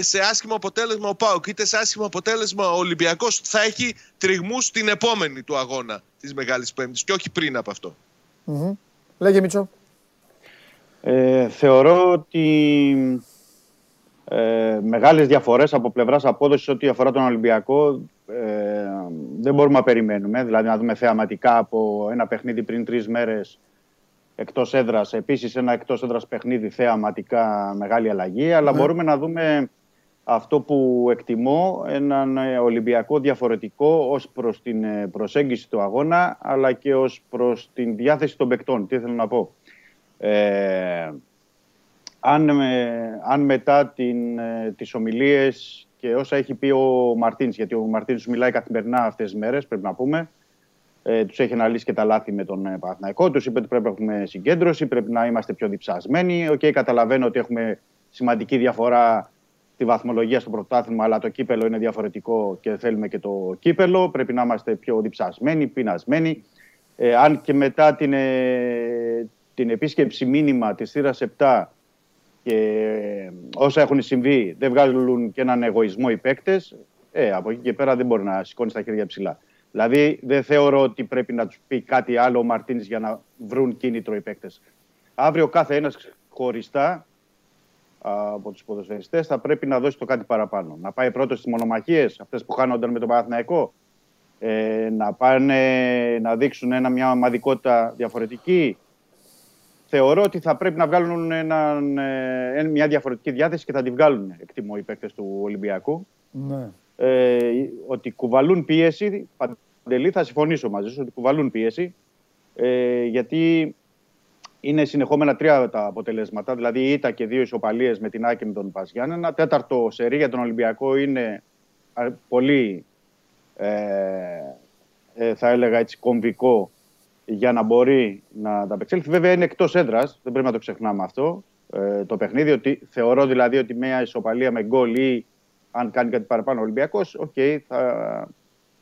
σε άσχημο αποτέλεσμα ο Πάουκ, είτε σε άσχημο αποτέλεσμα ο Ολυμπιακός θα έχει τριγμούς την επόμενη του αγώνα της Μεγάλης Πέμπτης και όχι πριν από αυτό. Μμμ. Λέγε Μίτσο. Ε, θεωρώ ότι ε, μεγάλες διαφορές από πλευράς απόδοσης ό,τι αφορά τον Ολυμπιακό ε, δεν μπορούμε να περιμένουμε. Δηλαδή να δούμε θεαματικά από ένα παιχνίδι πριν τρεις μέρες εκτός έδρας. Επίσης ένα εκτός έδρας παιχνίδι θεαματικά μεγάλη αλλαγή. Αλλά Ναι. μπορούμε να δούμε αυτό που εκτιμώ, έναν ε, Ολυμπιακό διαφορετικό ως προς την ε, προσέγγιση του αγώνα αλλά και ως προς την διάθεση των παικτών. Τι θέλω να πω; Ε, αν, ε, αν μετά την, ε, τις ομιλίες και όσα έχει πει ο Μαρτίνς, γιατί ο Μαρτίνς μιλάει καθημερινά αυτές τις μέρες, πρέπει να πούμε, ε, τους έχει αναλύσει και τα λάθη με τον ε, Παναθηναϊκό, τους είπε ότι πρέπει να έχουμε συγκέντρωση, πρέπει να είμαστε πιο διψασμένοι. Οκ, καταλαβαίνω ότι έχουμε σημαντική διαφορά στη βαθμολογία στο πρωτάθλημα, αλλά το κύπελλο είναι διαφορετικό και θέλουμε και το κύπελλο. Πρέπει να είμαστε πιο διψασμένοι, πεινασμένοι. Ε, αν και μετά την, ε, την επίσκεψη μήνυμα της Θύρας 7 και ε, όσα έχουν συμβεί δεν βγάζουν και έναν εγωισμό οι παίκτες, ε, από εκεί και πέρα δεν μπορεί να σηκώνεις τα χέρια ψηλά. Δηλαδή δεν θεωρώ ότι πρέπει να τους πει κάτι άλλο ο Μαρτίνης για να βρουν κίνητρο οι παίκτες. Αύριο κάθε ένας χωριστά από τους ποδοσφαιριστές θα πρέπει να δώσει το κάτι παραπάνω. Να πάει πρώτος στις μονομαχίες, αυτές που χάνονταν με τον Παναθηναϊκό, ε, να πάνε να δείξουν ένα, μια ομαδικότητα διαφορετική. Θεωρώ ότι θα πρέπει να βγάλουν έναν, ε, μια διαφορετική διάθεση και θα τη βγάλουν, εκτιμώ, οι παίκτες του Ολυμπιακού. Ναι. Ε, ότι κουβαλούν πίεση, Παντελή, θα συμφωνήσω μαζί σου, ότι κουβαλούν πίεση, ε, γιατί είναι συνεχόμενα τρία τα αποτελέσματα, δηλαδή η ήττα και δύο ισοπαλίες με την Άκη με τον Παζιάννη. Ένα τέταρτο σερί για τον Ολυμπιακό είναι α, πολύ, ε, ε, θα έλεγα έτσι, κομβικό για να μπορεί να ανταπεξέλθει. Βέβαια είναι εκτός έδρας, δεν πρέπει να το ξεχνάμε αυτό, ε, το παιχνίδι. Ότι, θεωρώ δηλαδή ότι μια ισοπαλία με γκολ ή αν κάνει κάτι παραπάνω ο Ολυμπιακός, οκ, θα,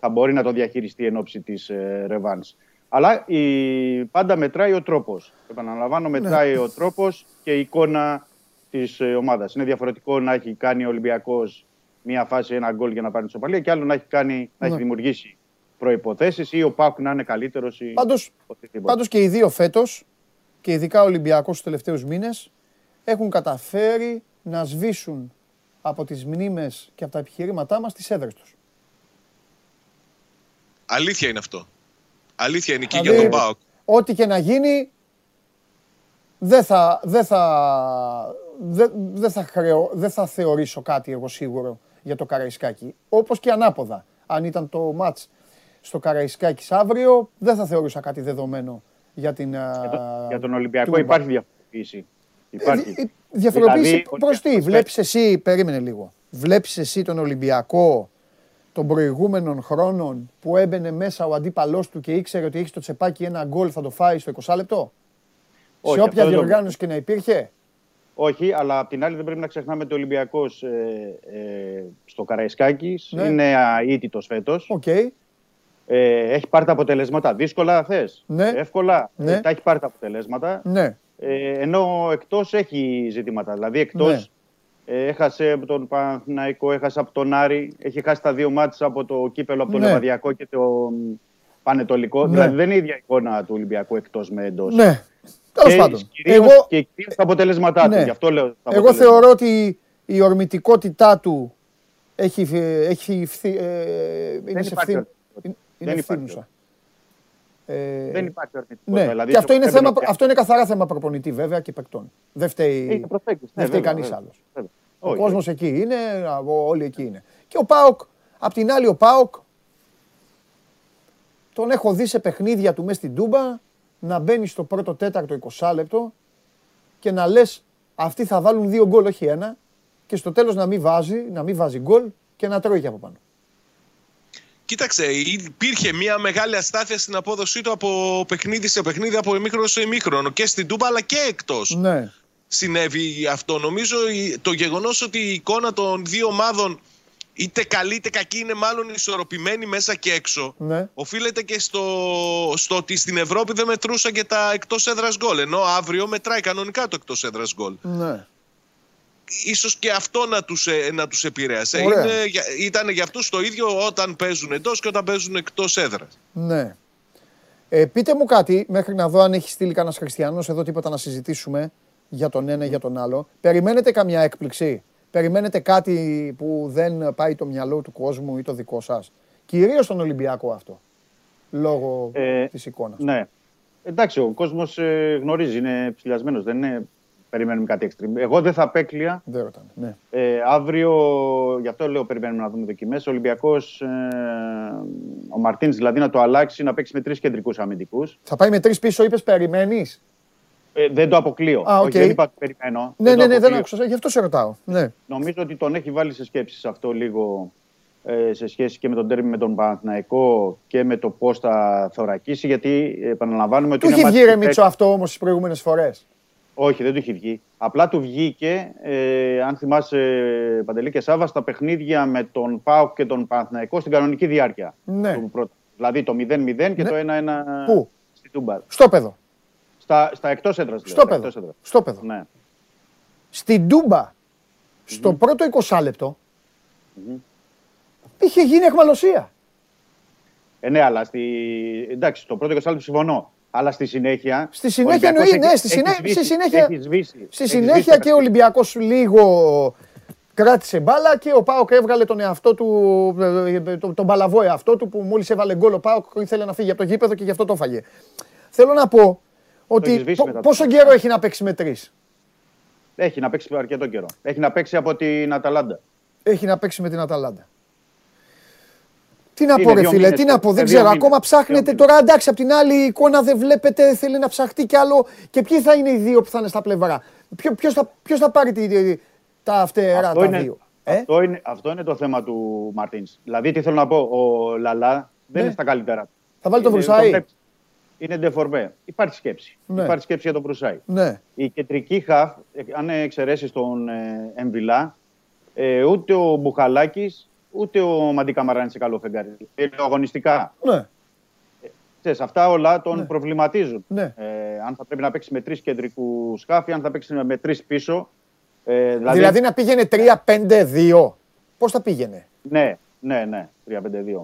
θα μπορεί να το διαχειριστεί εν όψει της ε, ρεβάνς. Αλλά η, πάντα μετράει ο τρόπος. Επαναλαμβάνω, μετράει ο τρόπος και η εικόνα της ε, ομάδας. Είναι διαφορετικό να έχει κάνει ο Ολυμπιακός μία φάση, ένα γκολ για να πάρει τη ισοπαλία και άλλο να έχει, κάνει, να έχει Ναι. δημιουργήσει προϋποθέσεις ή ο ΠΑΟΚ να είναι καλύτερος ή Πάντως, οτιδήποτε. πάντως και οι δύο φέτος και ειδικά ο Ολυμπιακός τους τελευταίους μήνες έχουν καταφέρει να σβήσουν από τις μνήμες και από τα επιχειρήματά μας τις έδρες τους. Αλήθεια είναι αυτό. Αλήθεια είναι και Δηλαδή, για τον Πάοκ. Ό,τι και να γίνει δεν θα, δεν θα, δεν, δεν θα, χρεω, δεν θα θεωρήσω κάτι εγώ σίγουρο για το Καραϊσκάκι. Όπως και ανάποδα. Αν ήταν το μάτς στο Καραϊσκάκι αύριο, δεν θα θεωρούσα κάτι δεδομένο για την... Για, τον- α, για τον Ολυμπιακό του- υπάρχει διαφοροποίηση. Υπάρχει. Ε, ε, Διαφοροποίηση Δηλαδή, προς τι. ότι- Βλέπεις εσύ, περίμενε λίγο. Βλέπεις εσύ τον Ολυμπιακό των προηγούμενων χρόνων που έμπαινε μέσα ο αντίπαλός του και ήξερε ότι έχεις στο τσεπάκι ένα γκολ θα το φάει στο 20 λεπτό. Όχι, Σε όποια αυτό δεν το- διοργάνωση και να υπήρχε; Όχι, αλλά απ' την άλλη δεν πρέπει να ξεχνάμε ότι ο Ολυμπιακός ε, ε, στο Καραϊσκάκης Ναι. είναι αήττητος φέτος. Οκ. Ε, έχει πάρει τα αποτελέσματα. Δύσκολα θες. Ναι. Εύκολα. Ναι. Ε, τα έχει πάρει τα αποτελέσματα. Ναι. Ε, ενώ εκτός έχει ζητήματα. Δηλαδή εκτός Ναι. ε, έχασε από τον Παναθηναϊκό, έχασε από τον Άρη, έχει χάσει τα δύο μάτια από το κύπελο, από το Ναι. Λεβαδιακό και το μ, Πανετολικό. Ναι. Δηλαδή δεν είναι η ίδια εικόνα του Ολυμπιακού εκτός με εντός. Ναι. Τέλος πάντων. Κυρίως, Εγώ, και κυρίως τα αποτελέσματά Ναι. του. Γι' αυτό λέω. τα εγώ αποτελέσματα. θεωρώ ότι η ορμητικότητά του έχει, έχει φθει- ε, είναι Δεν σε υπάρχει φθή- ορμητικότητα. είναι Δεν υπάρχει ευθύνουσα. Ε, Δεν υπάρχει αρνητικότητα. Ναι, δηλαδή, και αυτό το είναι, έμπαινε θέμα, ο- αυτό είναι καθαρά θέμα προπονητή βέβαια και παικτών. Δεν φταίει, Είναι προσέγγιση. δεν Ναι, φταίει βέβαια, κανείς βέβαια, άλλος. βέβαια. Ο Όχι, κόσμος εκεί είναι, α, όλοι εκεί είναι. Και ο ΠΑΟΚ, απ' την άλλη ο ΠΑΟΚ, τον έχω δει σε παιχνίδια του μέσα στην Τούμπα να μπαίνει στο πρώτο τέταρτο 20 λεπτό και να λες αυτοί θα βάλουν δύο γκολ, όχι ένα και στο τέλος να μην βάζει, να μην βάζει γκολ και να τρώει και από πάνω. Κοίταξε, υπήρχε μια μεγάλη αστάθεια στην απόδοσή του από παιχνίδι σε παιχνίδι, από ημίχρονο σε ημίχρονο και στην Τούμπα αλλά και εκτός. Ναι. Συνέβη αυτό. Νομίζω η- το γεγονός ότι η εικόνα των δύο ομάδων είτε καλή είτε κακή είναι μάλλον ισορροπημένη μέσα και έξω. Ναι. Οφείλεται και στο, στο ότι στην Ευρώπη δεν μετρούσαν και τα εκτός έδρας γκολ. Ενώ αύριο μετράει κανονικά το εκτός έδρας γκολ. Ναι. Ίσως και αυτό να τους, ε, να τους επηρέασε. Ωραία. Είναι, για- ήταν για αυτούς το ίδιο όταν παίζουν εντός και όταν παίζουν εκτός έδρας. Ναι. Ε, πείτε μου κάτι, μέχρι να δω αν έχει στείλει κανένας χριστιανός εδώ τίποτα να συζητήσουμε για τον ένα ή για τον άλλο. Περιμένετε καμιά έκπληξη; Περιμένετε κάτι που δεν πάει το μυαλό του κόσμου ή το δικό σας; Κυρίως στον Ολυμπιακό αυτό. Λόγω Ε, της εικόνας. Ναι. Εντάξει, ο κόσμος γνωρίζει, είναι ψυλλιασμένος. Δεν είναι. Περιμένουμε κάτι extreme. Εγώ δεν θα απέκλεια. Δεν ρωτάνε. Ναι. Ε, αύριο, γι' αυτό λέω περιμένουμε να δούμε δοκιμές. Ο Ολυμπιακός, ο Μαρτίνς δηλαδή να το αλλάξει, να παίξει με τρεις κεντρικούς αμυντικούς. Θα πάει με τρεις πίσω, είπες, περιμένεις; Ε, δεν το αποκλείω. Α, οκ. Όχι, δεν είπα ότι περιμένω. Ναι, το ναι, ναι, δεν αποκλείω. άκουσα. Γι' αυτό σε ρωτάω. Ναι. Νομίζω ότι τον έχει βάλει σε σκέψεις αυτό λίγο ε, σε σχέση και με τον ντέρμπι με τον Παναθηναϊκό και με το πώς θα θωρακίσει. Γιατί ε, επαναλαμβάνουμε ότι. Του είναι έχει βγει ρε μαθητές- Μίτσο αυτό όμως τις προηγούμενες φορές. Όχι, δεν του έχει βγει. Απλά του βγήκε, ε, αν θυμάσαι, Παντελή και Σάβα, στα παιχνίδια με τον Πάουκ και τον Παναθηναϊκό στην κανονική διάρκεια. Ναι. του πρώτου. Δηλαδή το 0-0 και Ναι. το 1-1 Πού; στη Τούμπα. Στο παιδό. Στα, στα εκτός έδρας. Στο παιδό. Στο παιδό. Ναι. Στην Τούμπα, στο πρώτο 20 λεπτο είχε γίνει εχμαλωσία. Ε, ναι, αλλά στη... εντάξει, στο πρώτο 20 λεπτό συμφωνώ. Αλλά στη συνέχεια. Στη ο συνέχεια Ολυμπιακός εννοεί, ναι, έχει- στη, έχεις συνέ- σβήσει, στη συνέχεια, έχεις σβήσει, στη έχει συνέχεια σβήσει και ο Ολυμπιακός λίγο κράτησε μπάλα και ο Πάοκ έβγαλε τον εαυτό του, ε, τον, τον παλαβό εαυτό του που μόλις έβαλε γκολ ο Πάοκ ήθελε να φύγει από το γήπεδο και γι' αυτό το έφαγε. Θέλω να πω έχεις ότι σβήσει πο- μετά. πόσο καιρό έχει να παίξει με τρεις; Έχει να παίξει αρκετό καιρό. Έχει να παίξει από την Αταλάντα. Έχει να παίξει με την Αταλάντα. Τι να Είναι πω, ρε δύο φίλε, μήνες τι να το- πω, είναι δεν δύο ξέρω. μήνες. Ακόμα Δύο ψάχνετε μήνες. τώρα. Εντάξει, απ' την άλλη εικόνα δεν βλέπετε, θέλει να ψαχτεί κι άλλο. Και ποιοι θα είναι οι δύο που θα είναι στα πλευρά; Ποιο, ποιος, θα, ποιος θα πάρει τη, τα φτερά Αυτό τα είναι, δύο; Ε; αυτό, είναι, αυτό είναι το θέμα του Μαρτίνς. Δηλαδή, τι θέλω να πω, ο Λαλά δεν Ναι. είναι στα καλύτερα. Θα βάλει τον Είναι- Βρουσάη. βλέπεις. Είναι ντεφορμέ. Υπάρχει σκέψη. Ναι. Υπάρχει σκέψη για τον Βρουσάη. Ναι. Η κεντρική χαφ, ε, αν εξαιρέσεις τον ε, Εμβιλά, ε, ούτε ο Μπουχαλάκης ούτε ο Μαντί Καμαρά είναι σε καλό φεγγάρι. Ε, αγωνιστικά. Ναι. Ξέρεις, αυτά όλα τον προβληματίζουν. Ναι. Ε, αν θα πρέπει να παίξει με τρεις κεντρικούς σκάφη, αν θα παίξει με τρεις πίσω. Ε, δηλαδή, Δηλαδή, να πήγαινε 3-5-2. Πώς θα πήγαινε; Ναι, ναι, ναι. 3-5-2.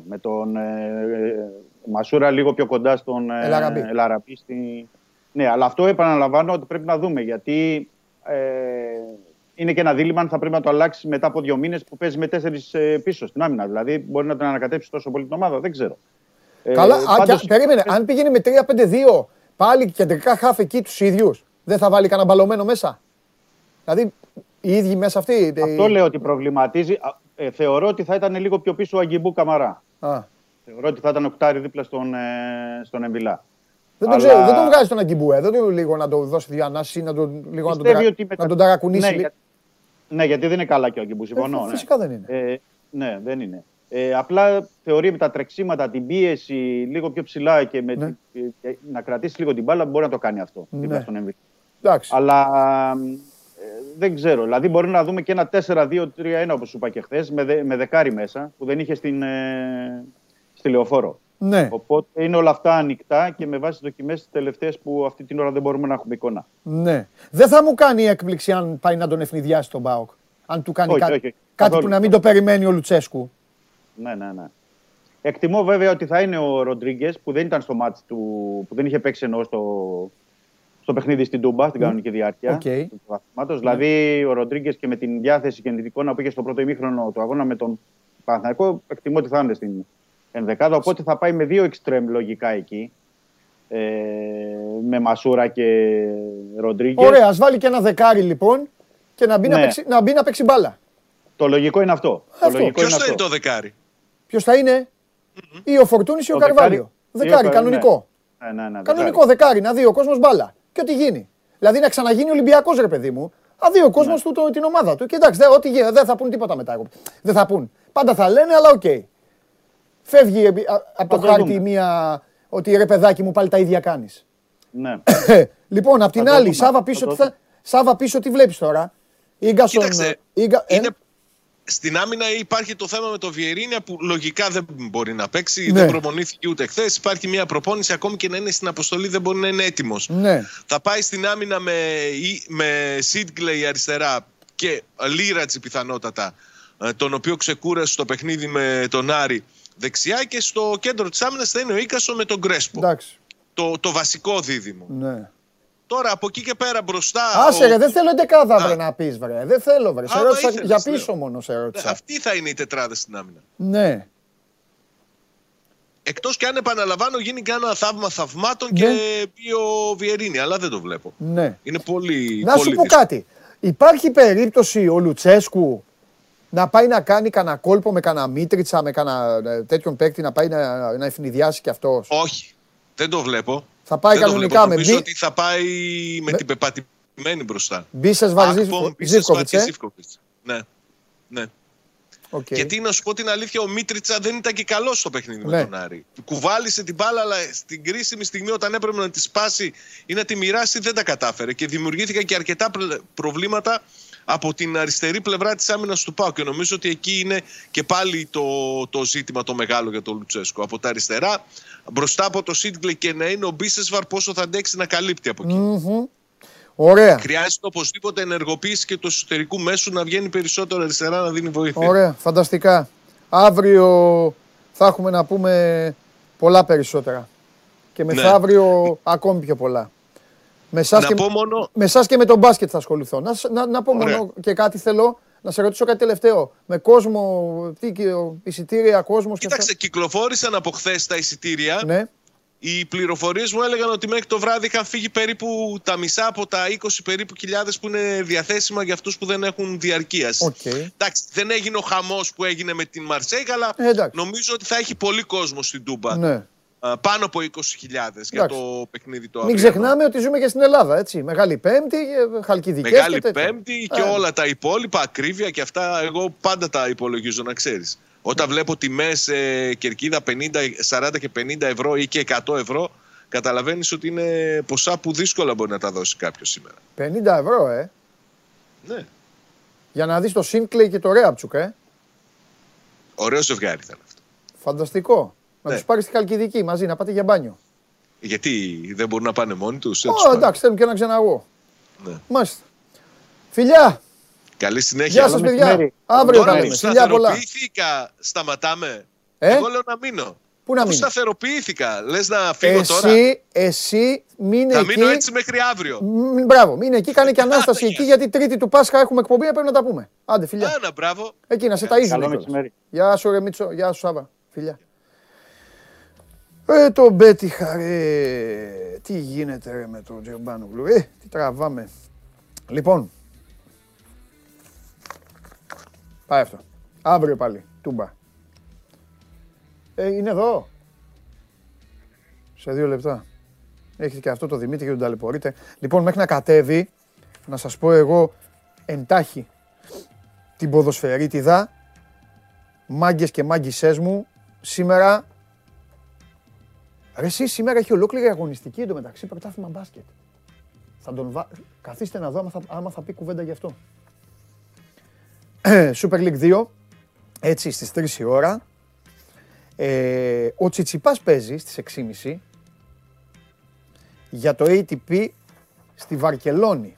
Με τον ε, ε, Μασούρα λίγο πιο κοντά στον ε, Ελαραμπή. Ελαραμπή στη... Ναι, αλλά αυτό επαναλαμβάνω ότι πρέπει να δούμε γιατί ε, είναι και ένα δίλημα αν θα πρέπει να το αλλάξει μετά από δύο μήνες που παίζει με τέσσερις πίσω στην άμυνα. Δηλαδή μπορεί να τον ανακατέψει τόσο πολύ την ομάδα, δεν ξέρω. Ε, Καλά, α, πάντως- και- περίμενε. Αν πήγαινε με 3-5-2, πάλι κεντρικά χάφ εκεί τους ίδιους, δεν θα βάλει κανένα μπαλωμένο μέσα; Δηλαδή, οι ίδιοι μέσα αυτοί. ε, Αυτό λέω ότι προβληματίζει. Α, Ε, θεωρώ ότι θα ήταν λίγο πιο πίσω ο Αγγιμπού Καμαρά. Α, Θεωρώ ότι θα ήταν οκτάρι δίπλα στον, ε, στον Εμβιλά. δεν τον Αλλά- ξέρω, δεν τον βγάζει τον Αγκιμπούε. Δεν του λίγο να το δώσει δύο ανάσει ή να τον, λίγο να τον, Πιστεύει τρα- ότι μετα- να τον ταρακουνήσει. Ναι, λίγο. για- ναι, γιατί δεν είναι καλά και ο Αγγιμπού, συμφωνώ. Ε, ναι. φυσικά δεν είναι. Ε, ναι, δεν είναι. Ε, απλά θεωρεί με τα τρεξίματα, την πίεση λίγο πιο ψηλά και, με Ναι. τη- και να κρατήσει λίγο την μπάλα μπορεί να το κάνει αυτό. Ναι. δίπλα στον Εμβιλά. Εντάξει. Αλλά ε, δεν ξέρω. Δηλαδή μπορεί να δούμε και ένα 4-2-3-1 όπως σου είπα και χθες με, δε- με δεκάρι μέσα που δεν είχε στην, ε, στη λεωφόρο. Ναι, Οπότε είναι όλα αυτά ανοιχτά και με βάση τις δοκιμές τις τελευταίες που αυτή την ώρα δεν μπορούμε να έχουμε εικόνα. ναι. Δεν θα μου κάνει έκπληξη αν πάει να τον αιφνιδιάσει τον ΠΑΟΚ. Αν του κάνει Όχι, κάτι, όχι, όχι. κάτι Καθόλου. που να μην το περιμένει ο Λουτσέσκου. Ναι, ναι, ναι. Εκτιμώ βέβαια ότι θα είναι ο Ροντρίγκες που δεν ήταν στο ματς του, που δεν είχε παίξει εννοώ στο, στο παιχνίδι στην Τούμπα, στην κανονική διάρκεια Οκ. του πρωταθλήματος. Δηλαδή ο Ροντρίγκες και με την διάθεση και την εικόνα που είχε στο πρώτο ημίχρονο του αγώνα με τον Παναθηναϊκό, εκτιμώ ότι θα είναι στην ενδεκάδα. Οπότε θα πάει με δύο εξτρέμ λογικά εκεί. Ε, με Μασούρα και Ροντρίγκες. Ωραία, ας βάλει και ένα δεκάρι λοιπόν και να μπει, να, Ναι. παίξει, να μπει να παίξει μπάλα. Το λογικό είναι αυτό. Αυτό. Το λογικό Ποιος είναι θα αυτό. είναι το δεκάρι; Ποιος θα είναι, ή ο Φορτούνης ή ο Το Καρβάλιο. δεκάρι- Δεκάρι, ή ο Καρ- κανονικό. Ναι, ναι, ναι, Κανονικό δεκάρι, να δει ο κόσμος μπάλα. Και ό,τι γίνει. Δηλαδή να ξαναγίνει Ολυμπιακός ρε παιδί μου. Να δει ο κόσμος Ναι. του το- την ομάδα του. Και εντάξει, δε- ό,τι γίνει, δεν θα πούν τίποτα μετά. εγώ. Δεν θα πούν. Πάντα θα λένε, αλλά οκ. Φεύγει επί- α- από το το χάρτη δούμε. μία ότι ρε παιδάκι μου πάλι τα ίδια κάνεις. Ναι. λοιπόν, απ' την το άλλη, δούμε, Σάβα θα πίσω, το τι θα, Σάβα πίσω τι βλέπεις τώρα; Ίνγκασον. Κοίταξε, Ίγκα- ε, είναι, στην άμυνα υπάρχει το θέμα με το Βιεϊρίνια που λογικά δεν μπορεί να παίξει. Ναι. Δεν προπονήθηκε ούτε χθες. Υπάρχει μια προπόνηση ακόμη και να είναι στην αποστολή δεν μπορεί να είναι έτοιμος. Ναι. Θα πάει στην άμυνα με, ή- με Σίτγκλεϊ αριστερά. και Λίρατζη πιθανότατα, ε, τον οποίο ξεκούρασε στο παιχνίδι με τον Άρη δεξιά και στο κέντρο της άμυνας θα είναι ο Ίκασο με τον Κρέσπο. Εντάξει. Το, το βασικό δίδυμο. Ναι. Τώρα από εκεί και πέρα μπροστά. Άσε ο- ρε, δεν θέλω εντεκάδα Α. βρε να πεις βρε. Δεν θέλω βρε. Σε Άμα ρώτησα ήθελες, για λέω. πίσω μόνο σε Ναι, ρώτησα. Αυτή θα είναι η τετράδα στην άμυνα. Ναι. Εκτός και αν επαναλαμβάνω γίνει και ένα θαύμα θαυμάτων Ναι. και πει ο Βιερίνη, αλλά δεν το βλέπω. Ναι. Είναι πολύ. Να πολύ σου πω δύσκολο. κάτι. Υπάρχει περίπτωση ο Λουτσέσκου να πάει να κάνει κανένα κόλπο με κανένα Μίτριτσα, με κανένα ε, τέτοιον παίκτη να πάει να, να αιφνιδιάσει κι αυτός. Όχι. Δεν το βλέπω. Θα πάει δεν το κανονικά βλέπω. με Νομίζω Μπι- ότι θα πάει με, Με- την πεπατημένη μπροστά. Μπίσες Άκπομ, Ζίβκοβιτς, Μπίσεσβαρ και ε. Ζίβκοβιτς. Ναι. ναι. Οκ. Γιατί να σου πω την αλήθεια, ο Μίτριτσα δεν ήταν και καλός στο παιχνίδι Ναι. με τον Άρη. Κουβάλισε την μπάλα, αλλά στην κρίσιμη στιγμή όταν έπρεπε να τη σπάσει ή να τη μοιράσει δεν τα κατάφερε. Και δημιουργήθηκαν και αρκετά πρε- προβλήματα από την αριστερή πλευρά της άμυνας του Πάου. Και νομίζω ότι εκεί είναι και πάλι το, το ζήτημα το μεγάλο για τον Λουτσέσκο. Από τα αριστερά, μπροστά από το Σίτγκλε και να είναι ο Μπίσεσβαρ πόσο θα αντέξει να καλύπτει από εκεί. Μμμ. Ωραία. Χρειάζεται οπωσδήποτε ενεργοποίηση και του εσωτερικού μέσου να βγαίνει περισσότερο αριστερά να δίνει βοήθεια. Ωραία. Φανταστικά. Αύριο θα έχουμε να πούμε πολλά περισσότερα. Και Ναι. μεθαύριο ακόμη πιο πολλά. Με εσάς Να και, πω μόνο με εσάς και με τον μπάσκετ θα ασχοληθώ. Να, σ- να, να πω Ωραία. μόνο και κάτι θέλω. Να σε ρωτήσω κάτι τελευταίο. Με κόσμο, τι, και- εισιτήρια, κόσμος και Κοίταξε, κυκλοφόρησαν από χθες τα εισιτήρια. αυτά. Ναι. Οι πληροφορίες μου έλεγαν ότι μέχρι το βράδυ είχαν φύγει περίπου τα μισά από τα 20 περίπου χιλιάδες που είναι διαθέσιμα για αυτούς που δεν έχουν διαρκείας. Οκ. Εντάξει, δεν έγινε ο χαμός που έγινε με την Μαρσέιγ, αλλά Ε, εντάξει. νομίζω ότι θα έχει πολύ κόσμο στην Τούμπα. ναι. Α, Πάνω από 20.000 για Εντάξει. το παιχνίδι το Μην αυριανό. ξεχνάμε ότι ζούμε και στην Ελλάδα, έτσι. Μεγάλη Πέμπτη, ε, Χαλκιδικές Μεγάλη και τέτοια. Πέμπτη και Ε, όλα τα υπόλοιπα, ακρίβεια και αυτά, εγώ πάντα τα υπολογίζω να ξέρεις. Όταν βλέπω τιμές ε, κερκίδα 50, 40 και 50 ευρώ ή και 100 ευρώ, καταλαβαίνεις ότι είναι ποσά που δύσκολα μπορεί να τα δώσει κάποιος σήμερα. 50 ευρώ, ε. Ναι. Για να δεις το Σίνκλεϊ και το Ρέαπτσουκ, ε. Ωραίο ζευγάρι ήταν αυτό. Φανταστικό. Να Ναι. τους πάρεις στη Χαλκιδική μαζί, να πάτε για μπάνιο. Γιατί δεν μπορούν να πάνε μόνοι τους. δεν Ω, τους πάνε. εντάξει, θέλουν και ένα ξεναγό. Ναι. Μάλιστα. Φιλιά! Καλή συνέχεια. Γεια σας, παιδιά. μεσημέρι. Αύριο Τώρα τα που λέμε. Φιλιά πολλά. σταθεροποιήθηκα, σταματάμε. Ε; Εγώ λέω να μείνω. Πού να Αφού μείνεις; σταθεροποιήθηκα, λες να φύγω τώρα. Εσύ, εσύ, μείνε Θα εκεί. μείνω έτσι μέχρι αύριο. Μ, Μπράβο, μείνε εκεί, κάνε και ανάσταση Άντε, εκεί, γεια. γιατί τρίτη του Πάσχα έχουμε εκπομπή, πρέπει να τα πούμε. Άντε, φιλιά. Άνα, μπράβο. Εκεί να σε ταΐζουν. Καλό κιόλας. μεσημέρι. Γεια σου, ρε Μίτσο. Γεια σου, Σάβα. Φιλιά. Ε, το Μπέτιχα, ρε. Τι γίνεται, ρε, με τον Τζερμπάνογλου. Ε, τι τραβάμε. Λοιπόν. Πάει αυτό. Αύριο πάλι. Τούμπα. Ε, είναι εδώ. Σε δύο λεπτά. Έχετε και αυτό το Δημήτρη και τον ταλαιπωρείτε. Λοιπόν, μέχρι να κατέβει, να σας πω εγώ εντάχει την ποδοσφαιρίτιδα. Μάγκες και μάγκησές μου, σήμερα... Ρε εσύ, σήμερα έχει ολόκληρη αγωνιστική εντωμεταξύ πρωτάθλημα μπάσκετ. Θα τον βα... Καθίστε να δω άμα θα, άμα θα πει κουβέντα γι' αυτό. Super League 2, έτσι στις 3 η ώρα. Ε, ο Τσιτσιπάς παίζει στις 6.30 για το ATP στη Βαρκελόνη